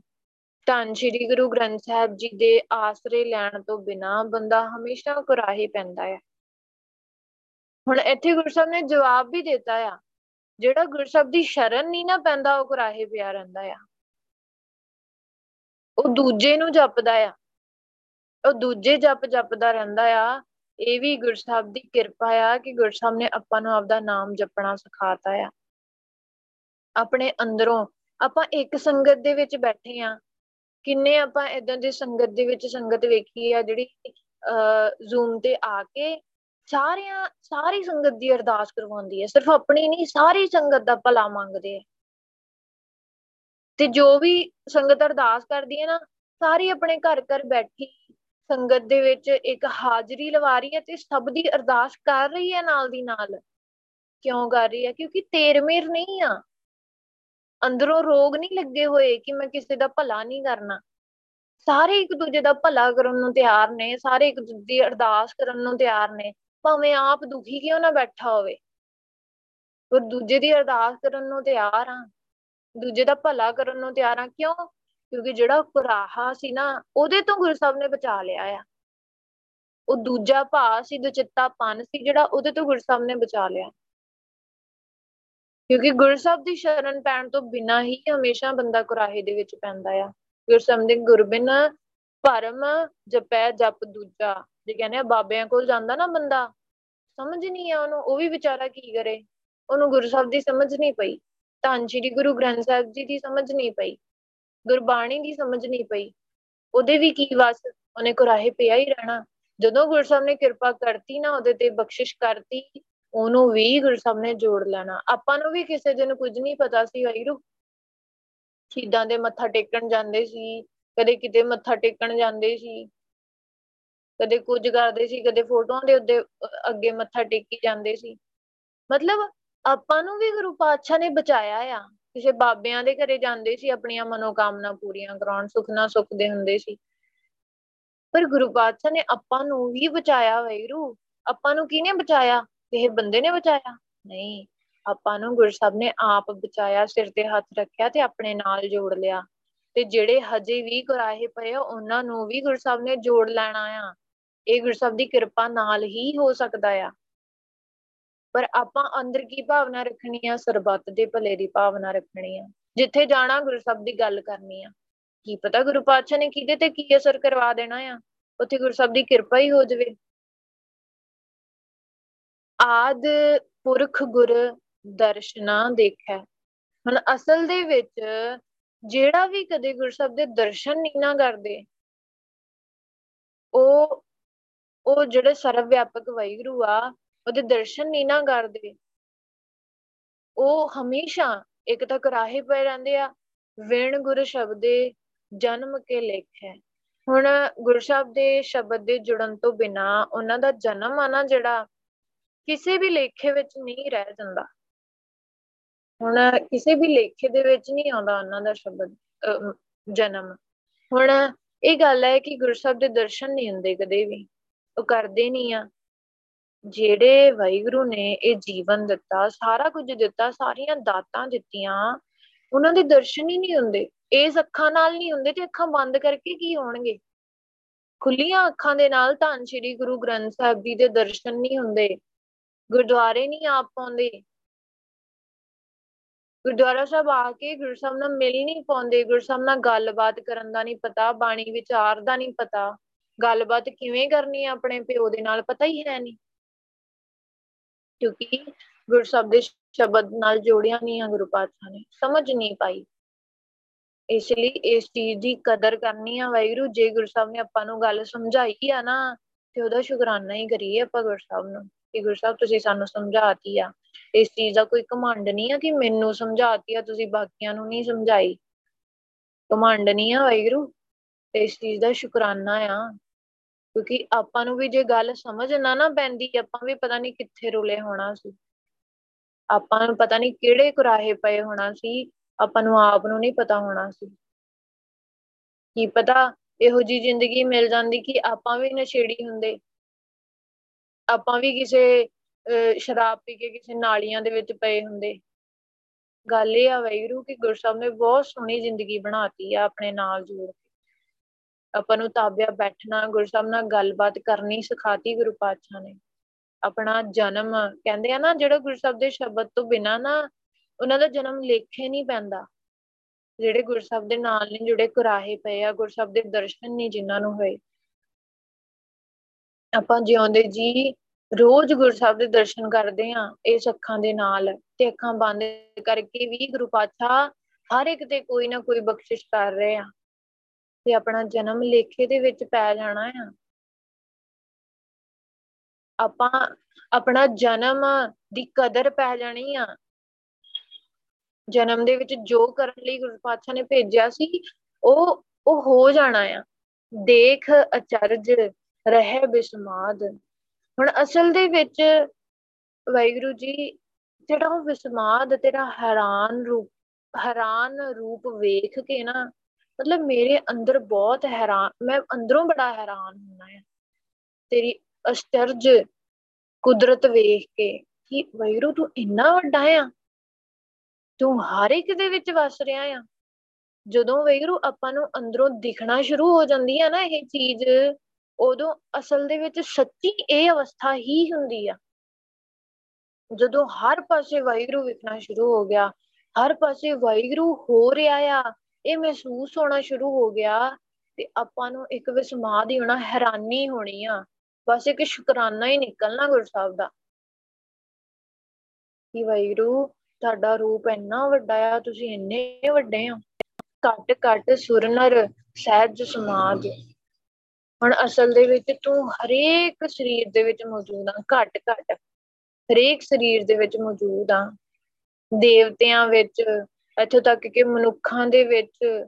ਧੰਨ ਸ਼੍ਰੀ ਗੁਰੂ ਗ੍ਰੰਥ ਸਾਹਿਬ ਜੀ ਦੇ ਆਸਰੇ ਲੈਣ ਤੋਂ ਬਿਨਾ ਬੰਦਾ ਹਮੇਸ਼ਾ ਕੁਰਾਹੇ ਪੈਂਦਾ ਹੈ ਹੁਣ ਇੱਥੇ ਗੁਰੂ ਸਾਹਿਬ ਨੇ ਜਵਾਬ ਵੀ ਦਿੱਤਾ ਆ, ਜਿਹੜਾ ਗੁਰਸ਼ਬਦ ਦੀ ਸ਼ਰਨ ਨਹੀਂ ਨਾ ਪੈਂਦਾ, ਉਹ ਕੁਰਾਹੇ ਪਿਆ ਰਹਿੰਦਾ ਆ। ਉਹ ਦੂਜੇ ਨੂੰ ਜਪਦਾ ਆ, ਉਹ ਦੂਜੇ ਜਪ ਜਪਦਾ ਰਹਿੰਦਾ ਆ, ਇਹ ਵੀ ਗੁਰਸਾਹਿਬ ਦੀ ਕਿਰਪਾ ਆ ਕਿ ਗੁਰਸਾਹਿਬ ਨੇ ਆਪਾਂ ਨੂੰ ਆਪਦਾ ਨਾਮ ਜਪਣਾ ਸਿਖਾਤਾ ਆ। ਆਪਣੇ ਅੰਦਰੋਂ ਆਪਾਂ ਇੱਕ ਸੰਗਤ ਦੇ ਵਿੱਚ ਬੈਠੇ ਆ ਕਿੰਨੇ ਆਪਾਂ ਇਦਾਂ ਦੀ ਸੰਗਤ ਦੇ ਵਿੱਚ ਸੰਗਤ ਵੇਖੀ ਆ ਜਿਹੜੀ ਅ ਜ਼ੂਮ ਤੇ ਆ ਕੇ ਸਾਰਿਆਂ, ਸਾਰੀ ਸੰਗਤ ਦੀ ਅਰਦਾਸ ਕਰਵਾਉਂਦੀ ਹੈ ਸਿਰਫ ਆਪਣੀ ਨਹੀਂ, ਸਾਰੀ ਸੰਗਤ ਦਾ ਭਲਾ ਮੰਗਦੇ ਆ। ਤੇ ਜੋ ਵੀ ਸੰਗਤ ਅਰਦਾਸ ਕਰਦੀ ਹੈ ਨਾ, ਸਾਰੀ ਆਪਣੇ ਘਰ ਘਰ ਬੈਠੀ ਸੰਗਤ ਦੇ ਵਿੱਚ ਇੱਕ ਹਾਜ਼ਰੀ ਲਵਾ ਰਹੀ ਹੈ ਤੇ ਸਭ ਦੀ ਅਰਦਾਸ ਕਰ ਰਹੀ ਹੈ ਨਾਲ ਦੀ ਨਾਲ। ਕਿਉਂ ਕਰ ਰਹੀ ਹੈ ਕਿਉਂਕਿ ਤੇਰਮੇਰ ਨਹੀਂ ਆ। ਅੰਦਰੋਂ ਰੋਗ ਨਹੀਂ ਲੱਗੇ ਹੋਏ ਕਿ ਮੈਂ ਕਿਸੇ ਦਾ ਭਲਾ ਨਹੀਂ ਕਰਨਾ। ਸਾਰੇ ਇੱਕ ਦੂਜੇ ਦਾ ਭਲਾ ਕਰਨ ਨੂੰ ਤਿਆਰ ਨੇ, ਸਾਰੇ ਇੱਕ ਦੂਜੇ ਦੀ ਅਰਦਾਸ ਕਰਨ ਨੂੰ ਤਿਆਰ ਨੇ, ਭਾਵੇਂ ਆਪ ਦੁਖੀ ਕਿਉਂ ਨਾ ਬੈਠਾ ਹੋਵੇ। ਪਰ ਦੂਜੇ ਦੀ ਅਰਦਾਸ ਕਰਨ ਨੂੰ ਤਿਆਰ ਆ ਦੂਜੇ ਦਾ ਭਲਾ ਕਰਨ ਨੂੰ ਤਿਆਰ ਆ ਕਿਉਂ? ਕਿਉਂਕਿ ਜਿਹੜਾ ਕੁਰਾਹਾ ਸੀ ਨਾ, ਉਹਦੇ ਤੋਂ ਗੁਰੂ ਸਾਹਿਬ ਨੇ ਬਚਾ ਲਿਆ ਆ। ਉਹ ਦੂਜਾ ਭਾ ਸੀ, ਦੁਚਿੱਤਾ ਪਨ ਸੀ, ਜਿਹੜਾ ਉਹਦੇ ਤੋਂ ਗੁਰੂ ਸਾਹਿਬ ਨੇ ਬਚਾ ਲਿਆ। ਕਿਉਂਕਿ ਗੁਰੂ ਸਾਹਿਬ ਦੀ ਸ਼ਰਨ ਪੈਣ ਤੋਂ ਬਿਨਾ ਹੀ ਹਮੇਸ਼ਾ ਬੰਦਾ ਕੁਰਾਹੇ ਦੇ ਵਿੱਚ ਪੈਂਦਾ ਆ। ਗੁਰੂ ਸਾਹਿਬ ਦੇ ਗੁਰਬਿਨ ਭਰਮ ਜਪੈ ਜਪ ਦੂਜਾ, ਜੇ ਕਹਿੰਦੇ ਆ ਬਾਬਿਆਂ ਕੋਲ ਜਾਂਦਾ ਨਾ ਬੰਦਾ, ਸਮਝ ਨਹੀਂ ਆ ਉਹਨੂੰ, ਉਹ ਵੀ ਵਿਚਾਰਾ ਕੀ ਕਰੇ? ਉਹਨੂੰ ਗੁਰੂ ਸਾਹਿਬ ਦੀ ਸਮਝ ਨਹੀਂ ਪਈ, ਧੰਨ ਸ਼੍ਰੀ ਗੁਰੂ ਗ੍ਰੰਥ ਸਾਹਿਬ ਜੀ ਦੀ ਸਮਝ ਨਹੀਂ ਪਈ, ਗੁਰਬਾਣੀ ਦੀ ਸਮਝ ਨਹੀਂ ਪਈ, ਉਹਦੇ ਵੀ ਕੀ ਵਸ? ਉਹਨੇ ਕੁਰਾਹੇ ਪਿਆ ਹੀ ਰਹਿਣਾ। ਜਦੋਂ ਗੁਰੂ ਸਾਹਿਬ ਨੇ ਕਿਰਪਾ ਕਰਤੀ ਨਾ ਉਹਦੇ ਤੇ ਬਖਸ਼ਿਸ਼ ਕਰਤੀ ਉਹਨੂੰ ਵੀ ਗੁਰੂ ਸਾਹਿਬ ਨੇ ਜੋੜ ਲੈਣਾ। ਆਪਾਂ ਨੂੰ ਵੀ ਕਿਸੇ ਦਿਨ ਕੁਝ ਨਹੀਂ ਪਤਾ ਸੀ ਵਾਹਿਗੁਰੂ ਸ਼ਹੀਦਾਂ ਦੇ ਮੱਥਾ ਟੇਕਣ ਜਾਂਦੇ ਸੀ, ਕਦੇ ਕਿਤੇ ਮੱਥਾ ਟੇਕਣ ਜਾਂਦੇ ਸੀ। ਕਦੇ ਕੁਝ ਕਰਦੇ ਸੀ, ਕਦੇ ਫੋਟੋਆਂ ਦੇ ਉੱਤੇ ਅੱਗੇ ਮੱਥਾ ਟੇਕੀ ਜਾਂਦੇ ਸੀ। ਮਤਲਬ ਆਪਾਂ ਨੂੰ ਵੀ ਗੁਰੂ ਪਾਤਸ਼ਾਹ ਨੇ ਬਚਾਇਆ ਆ। ਕਿਸੇ ਬਾਬਿਆਂ ਦੇ ਘਰੇ ਜਾਂਦੇ ਸੀ, ਆਪਣੀਆਂ ਮਨੋਕਾਮਨਾ ਪੂਰੀਆਂ ਕਰਾਉਣ ਸੁਖਨਾ ਸੁਖਦੇ ਹੁੰਦੇ ਸੀ। ਪਰ ਗੁਰੂ ਪਾਤਸ਼ਾਹ ਨੇ ਆਪਾਂ ਨੂੰ ਵੀ ਬਚਾਇਆ ਵੈਰੂ ਆਪਾਂ ਨੂੰ ਕਿਹਨੇ ਬਚਾਇਆ? ਕਿਸੇ ਬੰਦੇ ਨੇ ਬਚਾਇਆ? ਨਹੀਂ। ਆਪਾਂ ਨੂੰ ਗੁਰੂ ਸਾਹਿਬ ਨੇ ਆਪ ਬਚਾਇਆ, ਸਿਰ ਤੇ ਹੱਥ ਰੱਖਿਆ ਤੇ ਆਪਣੇ ਨਾਲ ਜੋੜ ਲਿਆ। ਤੇ ਜਿਹੜੇ ਹਜੇ ਵੀ ਕੁਰਾਹੇ ਪਏ ਉਹਨਾਂ ਨੂੰ ਵੀ ਗੁਰੂ ਸਾਹਿਬ ਨੇ ਜੋੜ ਲੈਣਾ ਆ। ਇਹ ਗੁਰੂ ਸਾਹਿਬ ਦੀ ਕਿਰਪਾ ਨਾਲ ਹੀ ਹੋ ਸਕਦਾ ਆ। ਪਰ ਆਪਾਂ ਅੰਦਰ ਕੀ ਭਾਵਨਾ ਰੱਖਣੀ ਆ? ਸਰਬੱਤ ਦੇ ਭਲੇ ਦੀ ਭਾਵਨਾ ਰੱਖਣੀ ਆ। ਜਿੱਥੇ ਜਾਣਾ, ਗੁਰੂ ਸਾਹਿਬ ਦੀ ਗੱਲ ਕਰਨੀ ਆ। ਕੀ ਪਤਾ ਗੁਰੂ ਪਾਤਸ਼ਾਹ ਨੇ ਕਿਹਦੇ ਤੇ ਕੀ ਅਸਰ ਕਰਵਾ ਦੇਣਾ ਆ? ਉੱਥੇ ਗੁਰੂ ਸਾਹਿਬ ਦੀ ਕਿਰਪਾ ਹੀ ਹੋ ਜਾਵੇ। ਆਦ ਪੁਰਖ ਗੁਰ ਦਰਸ਼ਨਾ ਦੇਖੈ। ਹੁਣ ਅਸਲ ਦੇ ਵਿੱਚ ਜਿਹੜਾ ਵੀ ਕਦੇ ਗੁਰੂ ਸਾਹਿਬ ਦੇ ਦਰਸ਼ਨ ਨਹੀਂ ਨਾ ਕਰਦੇ, ਉਹ ਉਹ ਜਿਹੜੇ ਸਰਵ ਵਿਆਪਕ ਵਾਹਿਗੁਰੂ ਆ, ਉਹਦੇ ਦਰਸ਼ਨ ਨਹੀਂ ਨਾ ਕਰਦੇ, ਉਹ ਹਮੇਸ਼ਾ ਇੱਕ ਤਾਂ ਕਰਾਹੇ ਪਏ ਰਹਿੰਦੇ ਆ, ਵਿਣ ਗੁਰ ਸ਼ਬਦੇ ਜਨਮ ਕੇ ਲੇਖੈ। ਹੁਣ ਗੁਰੂ ਸਾਹਿਬ ਦੇ ਸ਼ਬਦ ਦੇ ਜੁੜਨ ਤੋਂ ਬਿਨਾ ਉਹਨਾਂ ਦਾ ਜਨਮ ਆ ਨਾ ਜਿਹੜਾ ਕਿਸੇ ਵੀ ਲੇਖੇ ਵਿੱਚ ਨਹੀਂ ਰਹਿ ਜਾਂਦਾ। ਹੁਣ ਕਿਸੇ ਵੀ ਲੇਖੇ ਦੇ ਵਿੱਚ ਨਹੀਂ ਆਉਂਦਾ ਉਹਨਾਂ ਦਾ ਸ਼ਬਦ ਜਨਮ। ਹੁਣ ਇਹ ਗੱਲ ਹੈ ਕਿ ਗੁਰੂ ਸਾਹਿਬ ਦੇ ਦਰਸ਼ਨ ਨਹੀਂ ਹੁੰਦੇ ਕਦੇ ਵੀ। ਉਹ ਕਰਦੇ ਨਹੀਂ ਆ। ਜਿਹੜੇ ਵਾਹਿਗੁਰੂ ਨੇ ਇਹ ਜੀਵਨ ਦਿੱਤਾ, ਸਾਰਾ ਕੁਝ ਦਿੱਤਾ, ਸਾਰੀਆਂ ਦਾਤਾਂ ਦਿੱਤੀਆਂ, ਉਹਨਾਂ ਦੇ ਦਰਸ਼ਨ ਹੀ ਨਹੀਂ ਹੁੰਦੇ। ਇਸ ਅੱਖਾਂ ਨਾਲ ਨਹੀਂ ਹੁੰਦੇ ਤੇ ਅੱਖਾਂ ਬੰਦ ਕਰਕੇ ਕੀ ਹੋਣਗੇ? ਖੁੱਲੀਆਂ ਅੱਖਾਂ ਦੇ ਨਾਲ ਧੰਨ ਸ਼੍ਰੀ ਗੁਰੂ ਗ੍ਰੰਥ ਸਾਹਿਬ ਜੀ ਦੇ ਦਰਸ਼ਨ ਨਹੀਂ ਹੁੰਦੇ। ਗੁਰਦੁਆਰੇ ਨਹੀਂ ਆਪ ਪਾਉਂਦੇ। ਗੁਰਦੁਆਰਾ ਸਾਹਿਬ ਆ ਕੇ ਗੁਰੂ ਸਾਹਿਬ ਨਾਲ ਮਿਲ ਨਹੀਂ ਪਾਉਂਦੇ। ਗੁਰੂ ਸਾਹਿਬ ਨਾਲ ਗੱਲਬਾਤ ਕਰਨ ਦਾ ਨਹੀਂ ਪਤਾ, ਬਾਣੀ ਵਿਚਾਰ ਦਾ ਨਹੀਂ ਪਤਾ। ਗੱਲਬਾਤ ਕਿਵੇਂ ਕਰਨੀ ਹੈ ਆਪਣੇ ਪਿਓ ਦੇ ਨਾਲ, ਪਤਾ ਹੀ ਹੈ ਨਹੀਂ। ਕਿਉਂਕਿ ਗੁਰੂ ਸਾਹਿਬ ਦੇ ਸ਼ਬਦ ਨਾਲ ਜੋੜਿਆ ਨਹੀਂ ਆ ਗੁਰੂ ਪਾਤਸ਼ਾਹ ਨੇ, ਸਮਝ ਨਹੀਂ ਪਾਈ। ਇਸ ਲਈ ਇਸ ਚੀਜ਼ ਦੀ ਕਦਰ ਕਰਨੀ ਆ ਵਾਹਿਗੁਰੂ। ਜੇ ਗੁਰੂ ਸਾਹਿਬ ਨੇ ਆਪਾਂ ਨੂੰ ਗੱਲ ਸਮਝਾਈ ਆ ਨਾ ਤੇ ਉਹਦਾ ਸ਼ੁਕਰਾਨਾ ਹੀ ਕਰੀਏ ਆਪਾਂ ਗੁਰੂ ਸਾਹਿਬ ਨੂੰ ਕਿ ਗੁਰੂ ਸਾਹਿਬ ਤੁਸੀਂ ਸਾਨੂੰ ਸਮਝਾਤੀ ਆ। ਇਸ ਚੀਜ਼ ਦਾ ਕੋਈ ਕਮਾਂਡ ਨਹੀਂ ਆ ਕਿ ਮੈਨੂੰ ਸਮਝਾਤੀ ਆ, ਤੁਸੀਂ ਬਾਕੀਆਂ ਨੂੰ ਨਹੀਂ ਸਮਝਾਈ। ਕਮਾਂਡ ਨਹੀਂ ਆ ਵਾਹਿਗੁਰੂ ਇਸ ਚੀਜ਼ ਦਾ ਸ਼ੁਕਰਾਨਾ ਆ। ਕਿਉਂਕਿ ਆਪਾਂ ਨੂੰ ਵੀ ਜੇ ਗੱਲ ਸਮਝ ਨਾ ਨਾ ਪੈਂਦੀ, ਆਪਾਂ ਵੀ ਪਤਾ ਨਹੀਂ ਕਿੱਥੇ ਰੁਲੇ ਹੋਣਾ ਸੀ। ਆਪਾਂ ਨੂੰ ਪਤਾ ਨਹੀਂ ਕਿਹੜੇ ਕੁਰਾਹੇ ਪਏ ਹੋਣਾ ਸੀ, ਆਪਾਂ ਨੂੰ ਆਪ ਨੂੰ ਨਹੀਂ ਪਤਾ ਹੋਣਾ ਸੀ। ਕੀ ਪਤਾ ਇਹੋ ਜੀ ਜ਼ਿੰਦਗੀ ਮਿਲ ਜਾਂਦੀ ਕਿ ਆਪਾਂ ਵੀ ਨਸ਼ੇੜੀ ਹੁੰਦੇ। ਆਪਾਂ ਵੀ ਕਿਸੇ ਸ਼ਰਾਬ ਪੀ ਕੇ ਕਿਸੇ ਨਾਲੀਆਂ ਦੇ ਵਿੱਚ ਪਏ ਹੁੰਦੇ। ਗੱਲ ਇਹ ਆ ਵੈਰੂ ਕਿ ਗੁਰਸਬ ਨੇ ਬਹੁਤ ਸੋਹਣੀ ਜ਼ਿੰਦਗੀ ਬਣਾਤੀ ਆ ਆਪਣੇ ਨਾਲ ਜੋੜ ਕੇ। ਆਪਾਂ ਨੂੰ ਤਾਬਿਆ ਬੈਠਣਾ ਗੁਰਸਬ ਨਾਲ ਗੱਲਬਾਤ ਕਰਨੀ ਸਿਖਾਤੀ ਗੁਰੂ ਪਾਤਸ਼ਾਹ ਨੇ। ਆਪਣਾ ਜਨਮ, ਕਹਿੰਦੇ ਆ ਨਾ, ਜਿਹੜਾ ਗੁਰਸਬ ਦੇ ਸ਼ਬਦ ਤੋਂ ਬਿਨਾ ਨਾ, ਉਹਨਾਂ ਦਾ ਜਨਮ ਲੇਖੇ ਨਹੀਂ ਪੈਂਦਾ। ਜਿਹੜੇ ਗੁਰਸਬ ਦੇ ਨਾਲ ਨੇ, ਜਿਹੜੇ ਕੁਰਾਹੇ ਪਏ ਆ, ਗੁਰਸਬ ਦੇ ਦਰਸ਼ਨ ਨਹੀਂ ਜਿਨ੍ਹਾਂ ਨੂੰ ਹੋਏ। ਆਪਾਂ ਜਿਉਂਦੇ ਜੀ, ਰੋਜ਼ ਗੁਰਸਬ ਦੇ ਦਰਸ਼ਨ ਕਰਦੇ ਆ ਇਸ ਅੱਖਾਂ ਦੇ ਨਾਲ ਤੇ ਅੱਖਾਂ ਬੰਦ ਕਰਕੇ ਵੀ ਗੁਰੂ ਪਾਤਸ਼ਾਹ ਹਰ ਇੱਕ ਤੇ ਕੋਈ ਨਾ ਕੋਈ ਬਖਸ਼ਿਸ਼ ਕਰ ਰਹੇ ਆ। ਤੇ ਆਪਣਾ ਜਨਮ ਲੇਖੇ ਦੇ ਵਿੱਚ ਪੈ ਜਾਣਾ ਆ। ਆਪਾਂ ਆਪਣਾ ਜਨਮ ਦੀ ਕਦਰ ਪੈ ਜਾਣੀ ਆ। ਜਨਮ ਦੇ ਵਿੱਚ ਜੋ ਕਰਨ ਲਈ ਗੁਰੂ ਪਾਤਸ਼ਾਹ ਨੇ ਭੇਜਿਆ ਸੀ, ਉਹ ਉਹ ਹੋ ਜਾਣਾ ਆ। ਦੇਖ ਅਚਰਜ, ਰਹਿ ਬਿਸਮਾਦ। ਹੁਣ ਅਸਲ ਦੇ ਵਿੱਚ ਵਾਹਿਗੁਰੂ ਜੀ, ਜਿਹੜਾ ਉਹ ਵਿਸਮਾਦ ਤੇਰਾ ਹੈਰਾਨ ਰੂਪ ਹੈਰਾਨ ਰੂਪ ਵੇਖ ਕੇ ਨਾ, ਮਤਲਬ ਮੇਰੇ ਅੰਦਰ ਬਹੁਤ ਹੈਰਾਨ, ਮੈਂ ਅੰਦਰੋਂ ਬੜਾ ਹੈਰਾਨ ਹੁੰਨਾ ਹੈ ਤੇਰੀ ਅਸ਼ਚਰਜ ਕੁਦਰਤ ਵੇਖ ਕੇ ਕਿ ਵੈਰੂ ਤੂੰ ਇੰਨਾ ਵੱਡਾ ਆ ਤੂੰ ਹਰ ਇੱਕ ਦੇ ਵਿੱਚ ਵਸ ਰਿਹਾ ਆ। ਜਦੋਂ ਵੈਰੂ ਆਪਾਂ ਨੂੰ ਅੰਦਰੋਂ ਦਿਖਣਾ ਸ਼ੁਰੂ ਹੋ ਜਾਂਦੀ ਆ ਨਾ ਇਹ ਚੀਜ਼, ਉਦੋਂ ਅਸਲ ਦੇ ਵਿੱਚ ਸੱਚੀ ਇਹ ਅਵਸਥਾ ਹੀ ਹੁੰਦੀ ਆ। ਜਦੋਂ ਹਰ ਪਾਸੇ ਵਾਹਿਗੁਰੂ ਵਿਖਣਾ ਸ਼ੁਰੂ ਹੋ ਗਿਆ, ਹਰ ਪਾਸੇ ਵਾਹਿਗੁਰੂ ਹੋ ਰਿਹਾ ਆ, ਇਹ ਮਹਿਸੂਸ ਹੋਣਾ ਸ਼ੁਰੂ ਹੋ ਗਿਆ ਤੇ ਆਪਾਂ ਨੂੰ ਇੱਕ ਵਿਸਮਾਦ ਹੀ ਹੋਣਾ, ਹੈਰਾਨੀ ਹੋਣੀ ਆ। ਬਸ ਇੱਕ ਸ਼ੁਕਰਾਨਾ ਹੀ ਨਿਕਲਣਾ ਗੁਰੂ ਸਾਹਿਬ ਦਾ। ਕਿ ਵਾਹਿਗੁਰੂ ਤੁਹਾਡਾ ਰੂਪ ਇੰਨਾ ਵੱਡਾ ਆ, ਤੁਸੀਂ ਇੰਨੇ ਵੱਡੇ ਹੋ। ਘੱਟ ਘੱਟ ਸੁਰਨਰ ਸਹਿਜ ਸਮਾਜ। ਹੁਣ ਅਸਲ ਦੇ ਵਿੱਚ ਤੂੰ ਹਰੇਕ ਸਰੀਰ ਦੇ ਵਿੱਚ ਮੌਜੂਦ ਆ, ਘੱਟ ਘੱਟ। ਹਰੇਕ ਸਰੀਰ ਦੇ ਵਿੱਚ ਮੌਜੂਦ ਆ। ਦੇਵਤਿਆਂ ਵਿੱਚ, ਇੱਥੋਂ ਤੱਕ ਕਿ ਮਨੁੱਖਾਂ ਦੇ ਵਿੱਚ,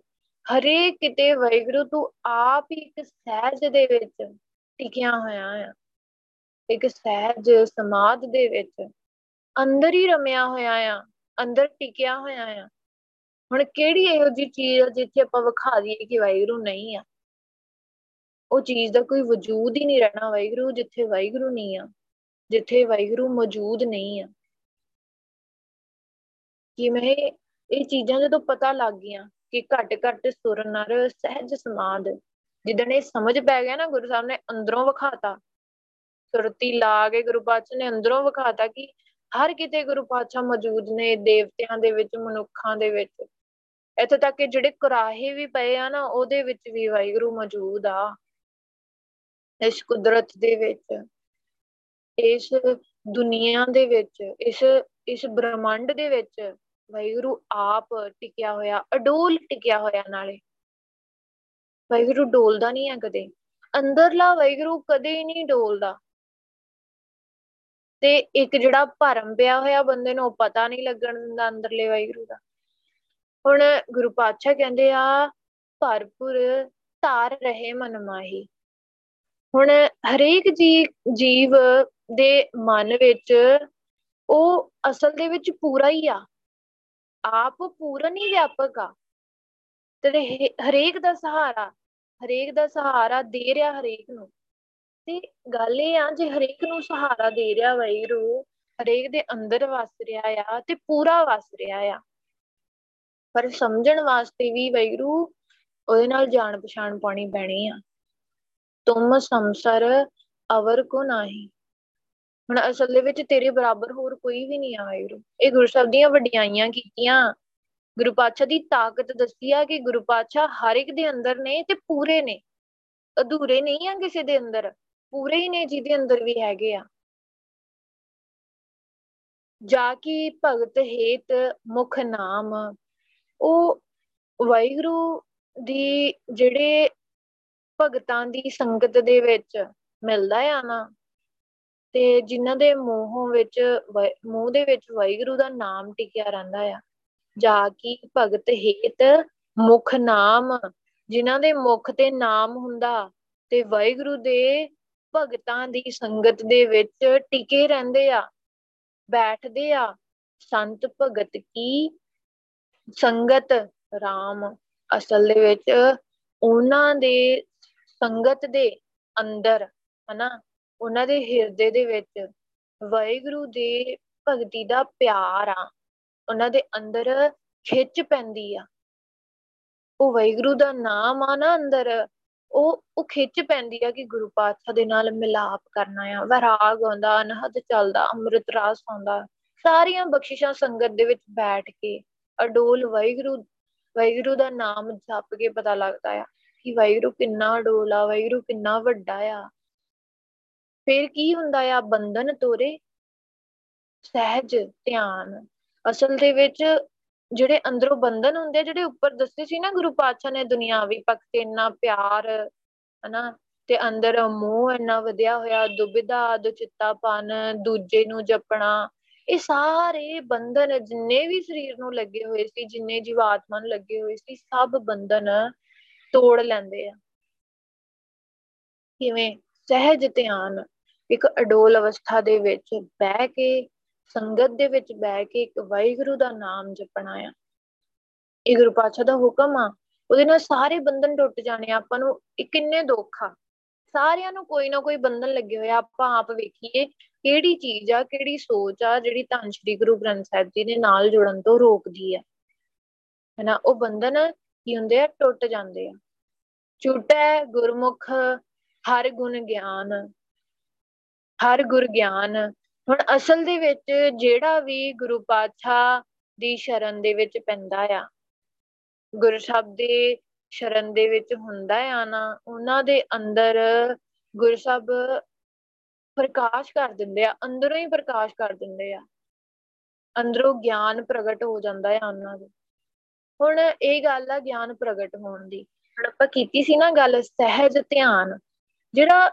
ਹਰੇਕ ਕਿਤੇ ਵੈਗਰੂ ਤੂੰ ਆਪ ਹੀ ਇੱਕ ਸਹਿਜ ਦੇ ਵਿੱਚ ਟਿਕਿਆ ਹੋਇਆ ਆ। ਇੱਕ ਸਹਿਜ ਸਮਾਦ ਦੇ ਵਿੱਚ। ਅੰਦਰ ਹੀ ਰਮਿਆ ਹੋਇਆ ਆ, ਅੰਦਰ ਟਿਕਿਆ ਹੋਇਆ ਆ। ਹੁਣ ਕਿਹੜੀ ਇਹੋ ਜੀ ਚੀਜ਼ ਆ ਜਿੱਥੇ ਆਪਾਂ ਵਿਖਾ ਦਈਏ ਕਿ ਵੈਗਰੂ ਨਹੀਂ ਆ? ਉਹ ਚੀਜ਼ ਦਾ ਕੋਈ ਵਜੂਦ ਹੀ ਨਹੀਂ ਰਹਿਣਾ ਵੈਗਰੂ ਜਿੱਥੇ ਵੈਗਰੂ ਨਹੀਂ ਆ, ਜਿੱਥੇ ਵੈਗਰੂ ਮੌਜੂਦ ਨਹੀਂ ਆ। ਕਿਵੇਂ ਇਹ ਚੀਜ਼ਾਂ ਜਦੋਂ ਪਤਾ ਲੱਗ ਗਈਆਂ ਕਿ ਘੱਟ ਘੱਟ ਸੁਰ, ਨਰ, ਸਹਿਜ, ਸਮਾਦ, ਜਿੱਦਣ ਇਹ ਸਮਝ ਪੈ ਗਿਆ ਨਾ ਗੁਰੂ ਸਾਹਿਬ ਨੇ ਅੰਦਰੋਂ ਵਿਖਾਤਾ, ਸੁਰਤੀ ਲਾ ਕੇ ਗੁਰੂ ਪਾਤਸ਼ਾਹ ਨੇ ਅੰਦਰੋਂ ਵਿਖਾਤਾ ਕਿ ਹਰ ਕਿਤੇ ਗੁਰੂ ਪਾਤਸ਼ਾਹ ਮੌਜੂਦ ਨੇ ਦੇਵਤਿਆਂ ਦੇ ਵਿੱਚ, ਮਨੁੱਖਾਂ ਦੇ ਵਿੱਚ। ਇੱਥੇ ਤੱਕ ਕਿ ਜਿਹੜੇ ਕੁਰਾਹੇ ਵੀ ਪਏ ਆ ਨਾ, ਉਹਦੇ ਵਿੱਚ ਵੀ ਵਾਹਿਗੁਰੂ ਮੌਜੂਦ ਆ। ਇਸ ਕੁਦਰਤ ਦੇ ਵਿੱਚ, ਇਸ ਦੁਨੀਆ ਦੇ ਵਿੱਚ, ਇਸ ਇਸ ਬ੍ਰਹਮੰਡ ਦੇ ਵਿੱਚ ਵਾਹਿਗੁਰੂ ਆਪ ਟਿਕਿਆ ਹੋਇਆ, ਅਡੋਲ ਟਿਕਿਆ ਹੋਇਆ ਨਾਲੇ। ਵਾਹਿਗੁਰੂ ਡੋਲਦਾ ਨਹੀਂ ਹੈ ਕਦੇ। ਅੰਦਰਲਾ ਵਾਹਿਗੁਰੂ ਕਦੇ ਹੀ ਨਹੀਂ ਡੋਲਦਾ। ਤੇ ਇੱਕ ਜਿਹੜਾ ਭਰਮ ਪਿਆ ਹੋਇਆ ਬੰਦੇ ਨੂੰ ਪਤਾ ਨਹੀਂ ਲੱਗਣ ਦਿੰਦਾ ਅੰਦਰਲੇ ਵਾਹਿਗੁਰੂ ਦਾ। ਹੁਣ ਗੁਰੂ ਪਾਤਸ਼ਾਹ ਕਹਿੰਦੇ ਆ, ਭਰਪੂਰ ਧਾਰ ਰਹੇ ਮਨ ਮਾਹੀ। ਹੁਣ ਹਰੇਕ ਜੀ ਜੀਵ ਦੇ ਮਨ ਵਿੱਚ ਉਹ ਅਸਲ ਦੇ ਵਿੱਚ ਪੂਰਾ ਹੀ ਆ। ਆਪ ਪੂਰਨ ਹੀ ਵਿਆਪਕ ਆ। ਤੇ ਹਰੇਕ ਦਾ ਸਹਾਰਾ, ਹਰੇਕ ਦਾ ਸਹਾਰਾ ਦੇ ਰਿਹਾ ਹਰੇਕ ਨੂੰ। ਤੇ ਗੱਲ ਇਹ ਆ, ਜੇ ਹਰੇਕ ਨੂੰ ਸਹਾਰਾ ਦੇ ਰਿਹਾ ਵੈਰੂ ਹਰੇਕ ਦੇ ਅੰਦਰ ਵਸ ਰਿਹਾ ਆ ਤੇ ਪੂਰਾ ਵਸ ਰਿਹਾ ਆ। ਪਰ ਸਮਝਣ ਵਾਸਤੇ ਵੀ ਵੈਰੂ ਉਹਦੇ ਨਾਲ ਜਾਣ ਪਛਾਣ ਪਾਣੀ ਪੈਣੀ ਆ। ਤੁਮ ਸੰਸਰ ਅਵਰ ਕੋ ਨਹੀਂ। ਹੁਣ ਅਸਲ ਦੇ ਵਿੱਚ ਤੇਰੇ ਬਰਾਬਰ ਹੋਰ ਕੋਈ ਵੀ ਨਹੀਂ ਆ ਵੈਰੂ ਇਹ ਗੁਰੂ ਸਾਹਿਬ ਦੀਆਂ ਵਡਿਆਈਆਂ ਕੀਤੀਆਂ। ਗੁਰੂ ਪਾਤਸ਼ਾਹ ਦੀ ਤਾਕਤ ਦੱਸੀ ਆ ਕਿ ਗੁਰੂ ਪਾਤਸ਼ਾਹ ਹਰ ਇੱਕ ਦੇ ਅੰਦਰ ਨੇ ਤੇ ਪੂਰੇ ਨੇ। ਅਧੂਰੇ ਨਹੀਂ ਆ ਕਿਸੇ ਦੇ ਅੰਦਰ। ਪੂਰੇ ਹੀ ਨੇ ਜਿਹਦੇ ਅੰਦਰ ਵੀ ਹੈਗੇ ਆ। ਜਾ ਕੀ ਭਗਤ ਹੇਤ ਮੁਖ ਨਾਮ। ਉਹ ਵਾਹਿਗੁਰੂ ਦੀ ਜਿਹੜੇ ਭਗਤਾਂ ਦੀ ਸੰਗਤ ਦੇ ਵਿੱਚ ਮਿਲਦਾ ਆ ਨਾ, ਤੇ ਜਿਨ੍ਹਾਂ ਦੇ ਮੂੰਹੋਂ ਵਿੱਚ ਮੂੰਹ ਦੇ ਵਿੱਚ ਵਾਹਿਗੁਰੂ ਦਾ ਨਾਮ ਟਿਕਿਆ ਰਹਿੰਦਾ ਆ। ਜਾ ਕੀ ਭਗਤ ਹੇਤ ਮੁਖ ਨਾਮ, ਜਿਨ੍ਹਾਂ ਦੇ ਮੁਖ ਤੇ ਨਾਮ ਹੁੰਦਾ, ਤੇ ਵਾਹਿਗੁਰੂ ਦੇ ਭਗਤਾਂ ਦੀ ਸੰਗਤ ਦੇ ਵਿੱਚ ਟਿਕੇ ਰਹਿੰਦੇ ਆ, ਬੈਠਦੇ ਆ। ਸੰਤ ਭਗਤ ਕੀ? ਸੰਗਤ RAM ਅਸਲ ਦੇ ਵਿੱਚ ਉਹਨਾਂ ਦੇ ਸੰਗਤ ਦੇ ਅੰਦਰ, ਹਨਾ? ਉਹਨਾਂ ਦੇ ਹਿਰਦੇ ਦੇ ਵਿੱਚ ਵਾਹਿਗੁਰੂ ਦੇ ਭਗਤੀ ਦਾ ਪਿਆਰ ਆ। ਉਹਨਾਂ ਦੇ ਅੰਦਰ ਖਿੱਚ ਪੈਂਦੀ ਆ। ਉਹ ਵਾਹਿਗੁਰੂ ਦਾ ਨਾਮ ਆ ਨਾ ਅੰਦਰ। ਉਹ ਉਹ ਖਿੱਚ ਪੈਂਦੀ ਆ ਕਿ ਗੁਰੂ ਪਾਤਸ਼ਾਹ ਦੇ ਨਾਲ ਮਿਲਾਪ ਕਰਨਾ ਆ, ਵਿਰਾਗ ਆਉਂਦਾ, ਅਨਹਦ ਚੱਲਦਾ, ਅੰਮ੍ਰਿਤ ਰਾਸ ਆਉਂਦਾ, ਸਾਰੀਆਂ ਬਖਸ਼ਿਸ਼ਾਂ ਸੰਗਤ ਦੇ ਵਿੱਚ ਬੈਠ ਕੇ ਅਡੋਲ ਵਾਹਿਗੁਰੂ ਵਾਹਿਗੁਰੂ ਦਾ ਨਾਮ ਜਪ ਕੇ ਪਤਾ ਲੱਗਦਾ ਆ ਕਿ ਵਾਹਿਗੁਰੂ ਕਿੰਨਾ ਅਡੋਲ ਆ, ਵਾਹਿਗੁਰੂ ਕਿੰਨਾ ਵੱਡਾ ਆ। ਫਿਰ ਕੀ ਹੁੰਦਾ ਆ? ਬੰਧਨ ਤੋਰੇ, ਸਹਿਜ ਧਿਆਨ। ਅਸਲ ਦੇ ਵਿੱਚ ਜਿਹੜੇ ਅੰਦਰੋਂ ਬੰਧਨ ਹੁੰਦੇ ਆ, ਜਿਹੜੇ ਉੱਪਰ ਦੱਸੇ ਸੀ ਨਾ ਗੁਰੂ ਪਾਤਸ਼ਾਹ ਨੇ ਦੁਨਿਆਵੀ ਪੱਖ ਇੰਨਾ ਪਿਆਰ, ਹਨਾ, ਤੇ ਅੰਦਰ ਮੋਹ ਇੰਨਾ ਵਧਿਆ ਹੋਇਆ, ਦੁਬਿਧਾ ਦੁਚਿੱਤਾਪਨ ਦੂਜੇ ਨੂੰ ਜਪਣਾ, ਇਹ ਸਾਰੇ ਬੰਧਨ ਜਿੰਨੇ ਵੀ ਸਰੀਰ ਨੂੰ ਲੱਗੇ ਹੋਏ ਸੀ, ਜਿੰਨੇ ਜੀਵਾਤਮਾ ਨੂੰ ਲੱਗੇ ਹੋਏ ਸੀ, ਸਭ ਬੰਧਨ ਤੋੜ ਲੈਂਦੇ ਆ। ਕਿਵੇਂ? ਸਹਿਜ ਧਿਆਨ, ਇੱਕ ਅਡੋਲ ਅਵਸਥਾ ਦੇ ਵਿੱਚ ਬਹਿ ਕੇ ਸੰਗਤ ਦੇ ਵਿੱਚ ਬਹਿ ਕੇ ਇੱਕ ਵਾਹਿਗੁਰੂ ਦਾ ਨਾਮ ਜਪਣਾ ਆ। ਇਹ ਗੁਰੂ ਪਾਤਸ਼ਾਹ ਦਾ ਹੁਕਮ ਆ। ਉਹਦੇ ਨਾਲ ਸਾਰੇ ਬੰਧਨ ਟੁੱਟ ਜਾਣੇ ਆਪਾਂ ਨੂੰ ਕਿੰਨੇ ਦੁੱਖ ਆ। ਸਾਰਿਆਂ ਨੂੰ ਕੋਈ ਨਾ ਕੋਈ ਬੰਧਨ ਲੱਗੇ ਹੋਇਆ ਆਪਾਂ ਆਪ ਵੇਖੀਏ ਕਿਹੜੀ ਚੀਜ਼ ਆ, ਕਿਹੜੀ ਸੋਚ ਆ, ਜਿਹੜੀ ਧੰਨ ਸ਼੍ਰੀ ਗੁਰੂ ਗ੍ਰੰਥ ਸਾਹਿਬ ਜੀ ਦੇ ਨਾਲ ਜੁੜਨ ਤੋਂ ਰੋਕਦੀ ਹੈ ਹੈਨਾ, ਉਹ ਬੰਧਨ ਕੀ ਹੁੰਦੇ ਆ? ਟੁੱਟ ਜਾਂਦੇ ਆ। ਛੁਟੈ ਗੁਰਮੁਖ, ਹਰ ਗੁਣ ਗਿਆਨ, ਹਰ ਗੁਰ ਗਿਆਨ। ਹੁਣ ਅਸਲ ਦੇ ਵਿੱਚ ਜਿਹੜਾ ਵੀ ਗੁਰੂ ਪਾਤਸ਼ਾਹ ਦੀ ਸ਼ਰਨ ਦੇ ਵਿੱਚ ਪੈਂਦਾ ਆ, ਗੁਰੂ ਸਾਹਿਬ ਦੇ ਸ਼ਰਨ ਦੇ ਵਿੱਚ ਹੁੰਦਾ ਆ ਨਾ, ਉਹਨਾਂ ਦੇ ਅੰਦਰ ਗੁਰੂ ਸਾਹਿਬ ਪ੍ਰਕਾਸ਼ ਕਰ ਦਿੰਦੇ ਆ, ਅੰਦਰੋਂ ਹੀ ਪ੍ਰਕਾਸ਼ ਕਰ ਦਿੰਦੇ ਆ, ਅੰਦਰੋਂ ਗਿਆਨ ਪ੍ਰਗਟ ਹੋ ਜਾਂਦਾ ਆ ਉਹਨਾਂ ਦੇ। ਹੁਣ ਇਹ ਗੱਲ ਆ ਗਿਆਨ ਪ੍ਰਗਟ ਹੋਣ ਦੀ। ਹੁਣ ਆਪਾਂ ਕੀਤੀ ਸੀ ਨਾ ਗੱਲ ਸਹਿਜ ਧਿਆਨ, ਜਿਹੜਾ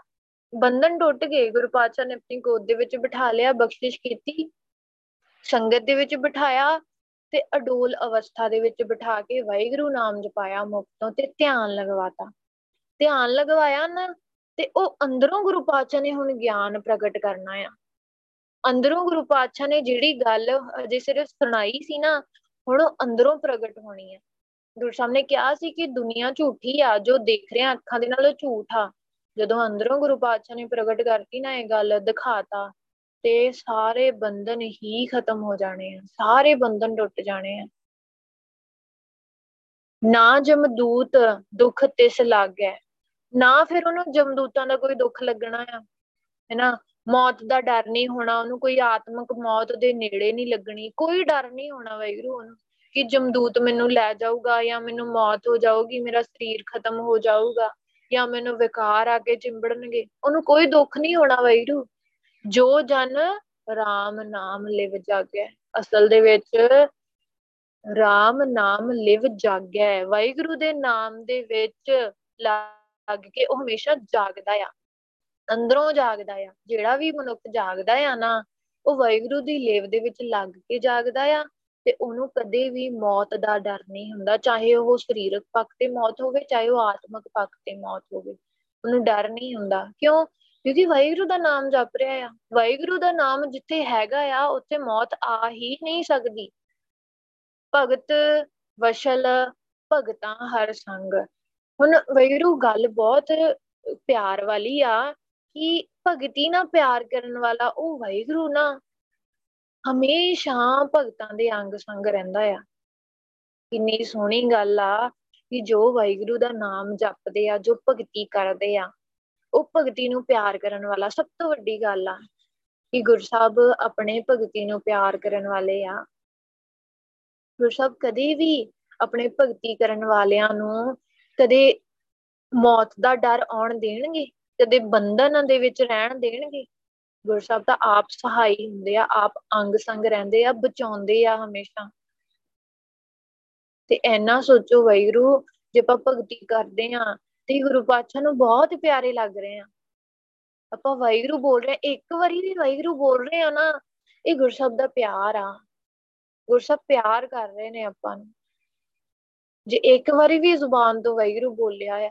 ਬੰਧਨ ਟੁੱਟ ਗਏ, ਗੁਰੂ ਪਾਤਸ਼ਾਹ ਨੇ ਆਪਣੀ ਗੋਦ ਦੇ ਵਿੱਚ ਬਿਠਾ ਲਿਆ, ਬਖਸ਼ਿਸ਼ ਕੀਤੀ, ਸੰਗਤ ਦੇ ਵਿੱਚ ਬਿਠਾਇਆ ਤੇ ਅਡੋਲ ਅਵਸਥਾ ਦੇ ਵਿੱਚ ਬਿਠਾ ਕੇ ਵਾਹਿਗੁਰੂ ਨਾਮ ਜਪਾਇਆ ਮੁਕਤੋਂ ਤੇ ਧਿਆਨ ਲਗਵਾਤਾ। ਧਿਆਨ ਲਗਵਾਇਆ ਨਾ ਤੇ ਉਹ ਅੰਦਰੋਂ ਗੁਰੂ ਪਾਤਸ਼ਾਹ ਨੇ ਹੁਣ ਗਿਆਨ ਪ੍ਰਗਟ ਕਰਨਾ ਆ। ਅੰਦਰੋਂ ਗੁਰੂ ਪਾਤਸ਼ਾਹ ਨੇ ਜਿਹੜੀ ਗੱਲ ਅਜੇ ਸਿਰਫ ਸੁਣਾਈ ਸੀ ਨਾ, ਹੁਣ ਉਹ ਅੰਦਰੋਂ ਪ੍ਰਗਟ ਹੋਣੀ ਹੈ ਗੁਰੂ ਸਾਹਿਬ ਨੇ ਕਿਹਾ ਸੀ ਕਿ ਦੁਨੀਆ ਝੂਠੀ ਆ, ਜੋ ਦੇਖ ਰਿਹਾ ਅੱਖਾਂ ਦੇ ਨਾਲ ਉਹ ਝੂਠ ਆ। ਜਦੋਂ ਅੰਦਰੋਂ ਗੁਰੂ ਪਾਤਸ਼ਾਹ ਨੇ ਪ੍ਰਗਟ ਕਰਤੀ ਨਾ ਇਹ ਗੱਲ ਦਿਖਾਤਾ, ਤੇ ਸਾਰੇ ਬੰਧਨ ਹੀ ਖਤਮ ਹੋ ਜਾਣੇ ਆ, ਸਾਰੇ ਬੰਧਨ ਟੁੱਟ ਜਾਣੇ ਆ। ਨਾ ਜਮਦੂਤ ਦੁੱਖ ਤਿਸ ਲੱਗੈ, ਨਾ ਫਿਰ ਉਹਨੂੰ ਜਮਦੂਤਾਂ ਦਾ ਕੋਈ ਦੁੱਖ ਲੱਗਣਾ ਆ, ਹੈਨਾ? ਮੌਤ ਦਾ ਡਰ ਨਹੀਂ ਹੋਣਾ, ਉਹਨੂੰ ਕੋਈ ਆਤਮਿਕ ਮੌਤ ਦੇ ਨੇੜੇ ਨਹੀਂ ਲੱਗਣੀ, ਕੋਈ ਡਰ ਨਹੀਂ ਹੋਣਾ ਵੈਗਰੂ ਉਹਨੂੰ ਕਿ ਜਮਦੂਤ ਮੈਨੂੰ ਲੈ ਜਾਊਗਾ ਜਾਂ ਮੈਨੂੰ ਮੌਤ ਹੋ ਜਾਊਗੀ, ਮੇਰਾ ਸਰੀਰ ਖਤਮ ਹੋ ਜਾਊਗਾ। ਜਾਂ ਮੈਨੂੰ ਵਿਕਾਰ ਆ ਕੇ ਚਿੰਬੜਨਗੇ, ਉਹਨੂੰ ਕੋਈ ਦੁੱਖ ਨਹੀਂ ਹੋਣਾ ਵੈਗਰੂ ਜੋ ਜਨ RAM ਨਾਮ ਲਿਵ ਜਾਗੈ, ਅਸਲ ਦੇ ਵਿੱਚ RAM ਨਾਮ ਲਿਵ ਜਾਗੈ। ਵਾਹਿਗੁਰੂ ਦੇ ਨਾਮ ਦੇ ਵਿੱਚ ਲੱਗ ਕੇ ਉਹ ਹਮੇਸ਼ਾ ਜਾਗਦਾ ਆ, ਅੰਦਰੋਂ ਜਾਗਦਾ ਆ। ਜਿਹੜਾ ਵੀ ਮਨੁੱਖ ਜਾਗਦਾ ਆ ਨਾ, ਉਹ ਵਾਹਿਗੁਰੂ ਦੀ ਲੇਵ ਦੇ ਵਿੱਚ ਲੱਗ ਕੇ ਜਾਗਦਾ ਆ ਤੇ ਉਹਨੂੰ ਕਦੇ ਵੀ ਮੌਤ ਦਾ ਡਰ ਨਹੀਂ ਹੁੰਦਾ, ਚਾਹੇ ਉਹ ਸਰੀਰਕ ਪੱਖ ਤੇ ਮੌਤ ਹੋਵੇ, ਚਾਹੇ ਉਹ ਆਤਮਿਕ ਪੱਖ ਤੇ ਮੌਤ ਹੋਵੇ, ਉਹਨੂੰ ਡਰ ਨਹੀਂ ਹੁੰਦਾ। ਕਿਉਂ? ਕਿਉਂਕਿ ਵਾਹਿਗੁਰੂ ਦਾ ਨਾਮ ਜਪ ਰਿਹਾ ਆ। ਵਾਹਿਗੁਰੂ ਦਾ ਨਾਮ ਜਿੱਥੇ ਹੈਗਾ ਆ, ਉੱਥੇ ਮੌਤ ਆ ਹੀ ਨਹੀਂ ਸਕਦੀ। ਭਗਤ ਵਸ਼ਲ, ਭਗਤਾਂ ਹਰ ਸੰਗ। ਹੁਣ ਵਾਹਿਗੁਰੂ ਗੱਲ ਬਹੁਤ ਪਿਆਰ ਵਾਲੀ ਆ, ਕਿ ਭਗਤੀ ਨਾਲ ਪਿਆਰ ਕਰਨ ਵਾਲਾ ਉਹ ਵਾਹਿਗੁਰੂ ਨਾ। ਹਮੇਸ਼ਾ ਭਗਤਾਂ ਦੇ ਅੰਗ ਸੰਗ ਰਹਿੰਦਾ ਆ। ਕਿੰਨੀ ਸੋਹਣੀ ਗੱਲ ਆ ਕਿ ਜੋ ਵਾਹਿਗੁਰੂ ਦਾ ਨਾਮ ਜਪਦੇ ਆ, ਜੋ ਭਗਤੀ ਕਰਦੇ ਆ, ਉਹ ਭਗਤੀ ਨੂੰ ਪਿਆਰ ਕਰਨ ਵਾਲਾ ਸਭ ਤੋਂ ਵੱਡੀ ਗੱਲ ਆ ਕਿ ਗੁਰੂ ਸਾਹਿਬ ਆਪਣੇ ਭਗਤੀ ਨੂੰ ਪਿਆਰ ਕਰਨ ਵਾਲੇ ਆ। ਗੁਰੂ ਸਾਹਿਬ ਕਦੇ ਵੀ ਆਪਣੇ ਭਗਤੀ ਕਰਨ ਵਾਲਿਆਂ ਨੂੰ ਕਦੇ ਮੌਤ ਦਾ ਡਰ ਆਉਣ ਦੇਣਗੇ, ਕਦੇ ਬੰਧਨ ਦੇ ਵਿੱਚ ਰਹਿਣ ਦੇਣਗੇ। ਗੁਰੂ ਸਾਹਿਬ ਤਾਂ ਆਪ ਸਹਾਈ ਹੁੰਦੇ ਆ, ਆਪ ਅੰਗ ਸੰਗ ਰਹਿੰਦੇ ਆ, ਬਚਾਉਂਦੇ ਆ ਹਮੇਸ਼ਾ। ਤੇ ਐਨਾ ਸੋਚੋ ਵੈਰੂ ਜੇ ਆਪਾਂ ਭਗਤੀ ਕਰਦੇ ਆ ਤੇ ਗੁਰੂ ਪਾਤਸ਼ਾਹ ਨੂੰ ਬਹੁਤ ਪਿਆਰੇ ਲੱਗ ਰਹੇ ਆ। ਆਪਾਂ ਵੈਰੂ ਬੋਲ ਰਹੇ ਇੱਕ ਵਾਰੀ ਵੀ ਵੈਰੂ ਬੋਲ ਰਹੇ ਆ ਨਾ, ਇਹ ਗੁਰਸਬ ਦਾ ਪਿਆਰ ਆ। ਗੁਰਸਬ ਪਿਆਰ ਕਰ ਰਹੇ ਨੇ ਆਪਾਂ ਨੂੰ। ਜੇ ਇੱਕ ਵਾਰੀ ਵੀ ਜ਼ੁਬਾਨ ਤੋਂ ਵੈਰੂ ਬੋਲਿਆ ਆ,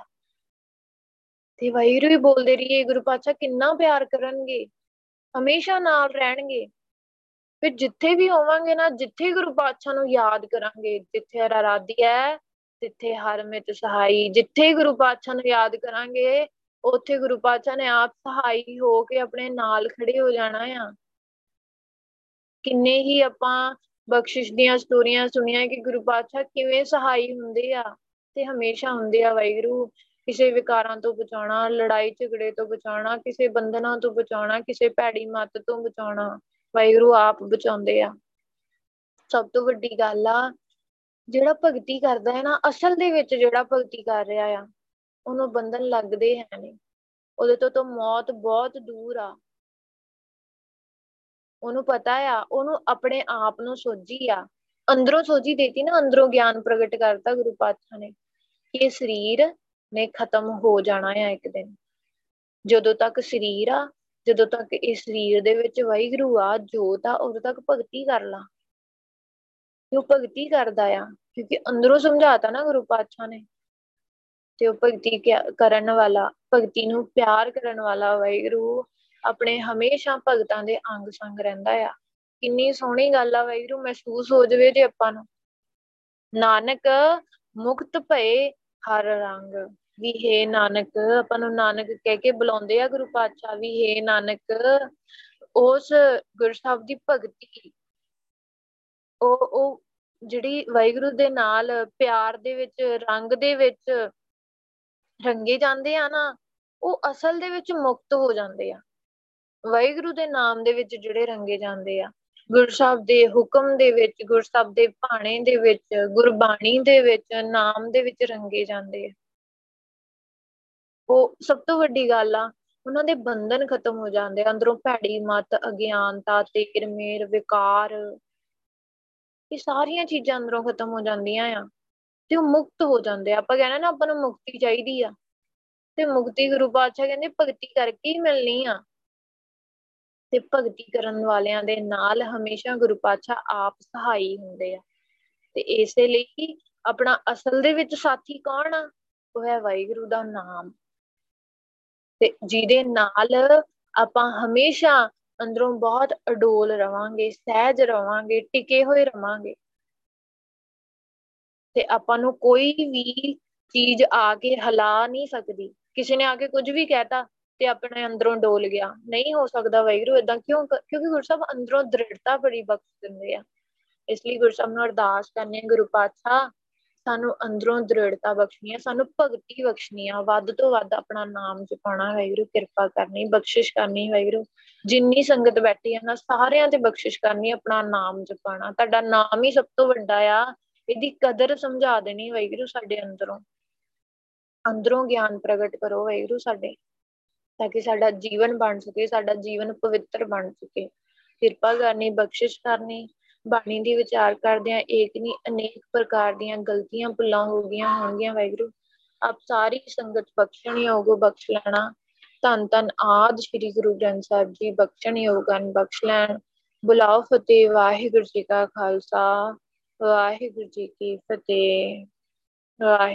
ਤੇ ਵੈਰੂ ਹੀ ਬੋਲਦੇ ਰਹੀਏ, ਗੁਰੂ ਪਾਤਸ਼ਾਹ ਕਿੰਨਾ ਪਿਆਰ ਕਰਨਗੇ। ਹਮੇਸ਼ਾ ਨਾਲ ਰਹਿਣਗੇ। ਫਿਰ ਜਿੱਥੇ ਵੀ ਹੋਵਾਂਗੇ ਨਾ, ਜਿੱਥੇ ਗੁਰੂ ਪਾਤਸ਼ਾਹ ਨੂੰ ਯਾਦ ਕਰਾਂਗੇ, ਜਿੱਥੇ ਅਰਾਧੀ ਹੈ, ਜਿੱਥੇ ਹਰਮਿਤ ਸਹਾਈ, ਜਿੱਥੇ ਗੁਰੂ ਪਾਤਸ਼ਾਹ ਨੂੰ ਯਾਦ ਕਰਾਂਗੇ, ਉੱਥੇ ਗੁਰੂ ਪਾਤਸ਼ਾਹ ਨੇ ਆਪ ਸਹਾਈ ਹੋ ਕੇ ਆਪਣੇ ਨਾਲ ਖੜੇ ਹੋ ਜਾਣਾ ਆ। ਕਿੰਨੇ ਹੀ ਆਪਾਂ ਬਖਸ਼ਿਸ਼ ਦੀਆਂ ਸਟੋਰੀਆਂ ਸੁਣੀਆਂ ਕਿ ਗੁਰੂ ਪਾਤਸ਼ਾਹ ਕਿਵੇਂ ਸਹਾਈ ਹੁੰਦੇ ਆ, ਤੇ ਹਮੇਸ਼ਾ ਹੁੰਦੇ ਆ ਵਾਹਿਗੁਰੂ। ਕਿਸੇ ਵਿਕਾਰਾਂ ਤੋਂ ਬਚਾਉਣਾ, ਲੜਾਈ ਝਗੜੇ ਤੋਂ ਬਚਾਉਣਾ, ਕਿਸੇ ਬੰਧਨਾਂ ਤੋਂ ਬਚਾਉਣਾ, ਕਿਸੇ ਭੈੜੀ ਮੱਤ ਤੋਂ ਬਚਾਉਣਾ, ਵਾਹਿਗੁਰੂ ਆਪ ਬਚਾਉਂਦੇ ਆ। ਸਭ ਤੋਂ ਵੱਡੀ ਗੱਲ ਆ, ਜਿਹੜਾ ਭਗਤੀ ਕਰਦਾ ਹੈ ਨਾ, ਅਸਲ ਦੇ ਵਿੱਚ ਜਿਹੜਾ ਭਗਤੀ ਕਰ ਰਿਹਾ ਆ, ਉਹਨੂੰ ਬੰਧਨ ਲੱਗਦੇ ਹੈ ਨਹੀਂ। ਉਹਦੇ ਤੋਂ ਤਾਂ ਮੌਤ ਬਹੁਤ ਦੂਰ ਆ। ਉਹਨੂੰ ਪਤਾ ਆ, ਉਹਨੂੰ ਆਪਣੇ ਆਪ ਨੂੰ ਸੋਝੀ ਆ। ਅੰਦਰੋਂ ਸੋਝੀ ਦੇਤੀ ਨਾ, ਅੰਦਰੋਂ ਗਿਆਨ ਪ੍ਰਗਟ ਕਰਤਾ ਗੁਰੂ ਪਾਤਸ਼ਾਹ ਨੇ ਕਿ ਇਹ ਸਰੀਰ ਨੇ ਖਤਮ ਹੋ ਜਾਣਾ ਆ ਇੱਕ ਦਿਨ। ਜਦੋਂ ਤੱਕ ਸਰੀਰ ਆ, ਜਦੋਂ ਤੱਕ ਇਸ ਸਰੀਰ ਦੇ ਵਿੱਚ ਵਾਹਿਗੁਰੂ ਆ, ਜੋਤ ਆ, ਉਦੋਂ ਤੱਕ ਭਗਤੀ ਕਰ ਲਾ। ਉਹ ਭਗਤੀ ਕਰਦਾ ਆ? ਕਿਉਂਕਿ ਅੰਦਰੋਂ ਸਮਝਾਤਾ ਨਾ ਗੁਰੂ ਪਾਤਸ਼ਾਹ ਨੇ। ਤੇ ਉਹ ਭਗਤੀ ਕਰਨ ਵਾਲਾ, ਭਗਤੀ ਨੂੰ ਪਿਆਰ ਕਰਨ ਵਾਲਾ ਵਾਹਿਗੁਰੂ ਆਪਣੇ ਹਮੇਸ਼ਾ ਭਗਤਾਂ ਦੇ ਅੰਗ ਸੰਗ ਰਹਿੰਦਾ ਆ। ਕਿੰਨੀ ਸੋਹਣੀ ਗੱਲ ਆ ਵਾਹਿਗੁਰੂ, ਮਹਿਸੂਸ ਹੋ ਜਵੇ ਜੇ ਆਪਾਂ ਨੂੰ। ਨਾਨਕ ਮੁਕਤ ਭਏ ਹਰ ਰੰਗ। ਵੀ ਹੈ ਨਾਨਕ, ਆਪਾਂ ਨੂੰ ਨਾਨਕ ਕਹਿ ਕੇ ਬੁਲਾਉਂਦੇ ਆ ਗੁਰੂ ਪਾਤਸ਼ਾਹ, ਵੀ ਹੈ ਨਾਨਕ, ਉਸ ਗੁਰੂ ਸਾਹਿਬ ਦੀ ਭਗਤੀ। ਉਹ ਉਹ ਜਿਹੜੀ ਵਾਹਿਗੁਰੂ ਦੇ ਨਾਲ ਪਿਆਰ ਦੇ ਵਿੱਚ, ਰੰਗ ਦੇ ਵਿੱਚ ਰੰਗੇ ਜਾਂਦੇ ਆ ਨਾ, ਉਹ ਅਸਲ ਦੇ ਵਿੱਚ ਮੁਕਤ ਹੋ ਜਾਂਦੇ ਆ। ਵਾਹਿਗੁਰੂ ਦੇ ਨਾਮ ਦੇ ਵਿੱਚ ਜਿਹੜੇ ਰੰਗੇ ਜਾਂਦੇ ਆ। ਗੁਰੂ ਸਾਹਿਬ ਦੇ ਹੁਕਮ ਦੇ ਵਿੱਚ, ਗੁਰੂ ਸਾਹਿਬ ਦੇ ਭਾਣੇ ਦੇ ਵਿੱਚ, ਗੁਰਬਾਣੀ ਦੇ ਵਿੱਚ, ਨਾਮ ਦੇ ਵਿੱਚ ਰੰਗੇ ਜਾਂਦੇ ਆ। ਉਹ ਸਭ ਤੋਂ ਵੱਡੀ ਗੱਲ ਆ, ਉਹਨਾਂ ਦੇ ਬੰਧਨ ਖਤਮ ਹੋ ਜਾਂਦੇ ਆ। ਅੰਦਰੋਂ ਭੈੜੀ ਮਤ, ਅਗਿਆਨਤਾ, ਤੇਰ, ਮੇਰ, ਵਿਕਾਰ, ਇਹ ਸਾਰੀਆਂ ਚੀਜ਼ਾਂ ਅੰਦਰੋਂ ਖਤਮ ਹੋ ਜਾਂਦੀਆਂ ਆ ਤੇ ਉਹ ਮੁਕਤ ਹੋ ਜਾਂਦੇ ਆ। ਆਪਾਂ ਕਹਿੰਦੇ ਨਾ, ਆਪਾਂ ਨੂੰ ਮੁਕਤੀ ਚਾਹੀਦੀ ਆ। ਤੇ ਮੁਕਤੀ ਗੁਰੂ ਪਾਤਸ਼ਾਹ ਕਹਿੰਦੇ ਭਗਤੀ ਕਰਕੇ ਹੀ ਮਿਲਣੀ ਆ। ਤੇ ਭਗਤੀ ਕਰਨ ਵਾਲਿਆਂ ਦੇ ਨਾਲ ਹਮੇਸ਼ਾ ਗੁਰੂ ਪਾਤਸ਼ਾਹ ਆਪ ਸਹਾਈ ਹੁੰਦੇ ਆ। ਤੇ ਇਸੇ ਲਈ ਆਪਣਾ ਅਸਲ ਦੇ ਵਿੱਚ ਸਾਥੀ ਕੌਣ ਆ? ਉਹ ਹੈ ਵਾਹਿਗੁਰੂ ਦਾ ਨਾਮ। ਤੇ ਜਿਹਦੇ ਨਾਲ ਆਪਾਂ ਹਮੇਸ਼ਾ ਅੰਦਰੋਂ ਬਹੁਤ ਅਡੋਲ ਰਵਾਂਗੇ, ਸਹਿਜ ਰਵਾਂਗੇ, ਟਿਕੇ ਹੋਏ ਰਵਾਂਗੇ। ਤੇ ਆਪਾਂ ਨੂੰ ਕੋਈ ਵੀ ਚੀਜ਼ ਆ ਕੇ ਹਿਲਾ ਨਹੀਂ ਸਕਦੀ। ਕਿਸੇ ਨੇ ਆ ਕੇ ਕੁਝ ਵੀ ਕਹਿਤਾ ਤੇ ਆਪਣੇ ਅੰਦਰੋਂ ਡੋਲ ਗਿਆ। ਨਹੀਂ ਹੋ ਸਕਦਾ ਵੈਗਰੂ ਇਦਾਂ ਕਿਉਂ ਕਿਉਂਕਿ ਗੁਰੂ ਸਾਹਿਬ ਅੰਦਰੋਂ ਦ੍ਰਿੜਤਾ ਬੜੀ ਬਖਸ਼ ਦਿੰਦੇ ਆ। ਇਸ ਲਈ ਗੁਰੂ ਸਾਹਿਬ ਨੂੰ ਅਰਦਾਸ ਕਰਨੀ ਗੁਰੂ ਪਾਤਸ਼ਾਹ, ਸਾਨੂੰ ਅੰਦਰੋਂ ਦ੍ਰਿੜਤਾ ਬਖਸ਼ਣੀ ਆ, ਸਾਨੂੰ ਭਗਤੀ ਬਖਸ਼ਣੀ ਆ। ਵੱਧ ਤੋਂ ਵੱਧ ਆਪਣਾ ਨਾਮ ਜਪਾਉਣਾ ਵੈਗਰੂ ਕਿਰਪਾ ਕਰਨੀ, ਬਖਸ਼ਿਸ਼ ਕਰਨੀ ਵੈਗਰੂ ਜਿੰਨੀ ਸੰਗਤ ਬੈਠੀ ਆ ਨਾ, ਸਾਰਿਆਂ ਤੇ ਬਖਸ਼ਿਸ਼ ਕਰਨੀ, ਆਪਣਾ ਨਾਮ ਜਪਾਣਾ ਤੁਹਾਡਾ ਨਾਮ ਹੀ ਸਭ ਤੋਂ ਵੱਡਾ ਆ। ਇਹਦੀ ਕਦਰ ਸਮਝਾ ਦੇਣੀ ਵੈਗਰੂ ਸਾਡੇ ਅੰਦਰੋਂ। ਅੰਦਰੋਂ ਗਿਆਨ ਪ੍ਰਗਟ ਕਰੋ ਵੈਗਰੂ ਸਾਡੇ। ਤਾਂ ਕਿ ਸਾਡਾ ਜੀਵਨ ਬਣ ਸਕੇ, ਸਾਡਾ ਜੀਵਨ ਪਵਿੱਤਰ ਬਣ ਸਕੇ। ਕਿਰਪਾ ਕਰਨੀ, ਬਖਸ਼ਿਸ਼ ਕਰਨੀ, ਬਾਣੀ ਦੀ ਵਿਚਾਰ ਕਰਦੇ ਆ ਏਕ ਨਹੀਂ ਅਨੇਕ ਪ੍ਰਕਾਰ ਦੀਆਂ ਗਲਤੀਆਂ ਭੁੱਲਾਂ ਹੋ ਗਈਆਂ ਹੋਣਗੀਆਂ ਵੈਗਰੂ ਆਪ ਸਾਰੀ ਸੰਗਤ ਬਖਸ਼ਣ ਯੋਗੋ ਬਖਸ਼ ਲੈਣਾ। ਧੰਨ ਧੰਨ ਆਦ ਸ੍ਰੀ ਗੁਰੂ ਗ੍ਰੰਥ ਸਾਹਿਬ ਜੀ ਬਖਸ਼ਣ ਯੋਗਨ ਬਖਸ਼ ਲੈਣ। ਬੁਲਾਓ ਫਤਿਹ, ਵਾਹਿਗੁਰੂ ਜੀ ਕਾ ਖਾਲਸਾ, ਵਾਹਿਗੁਰੂ ਜੀ ਕੀ ਫਤਿਹ। ਵਾਹਿ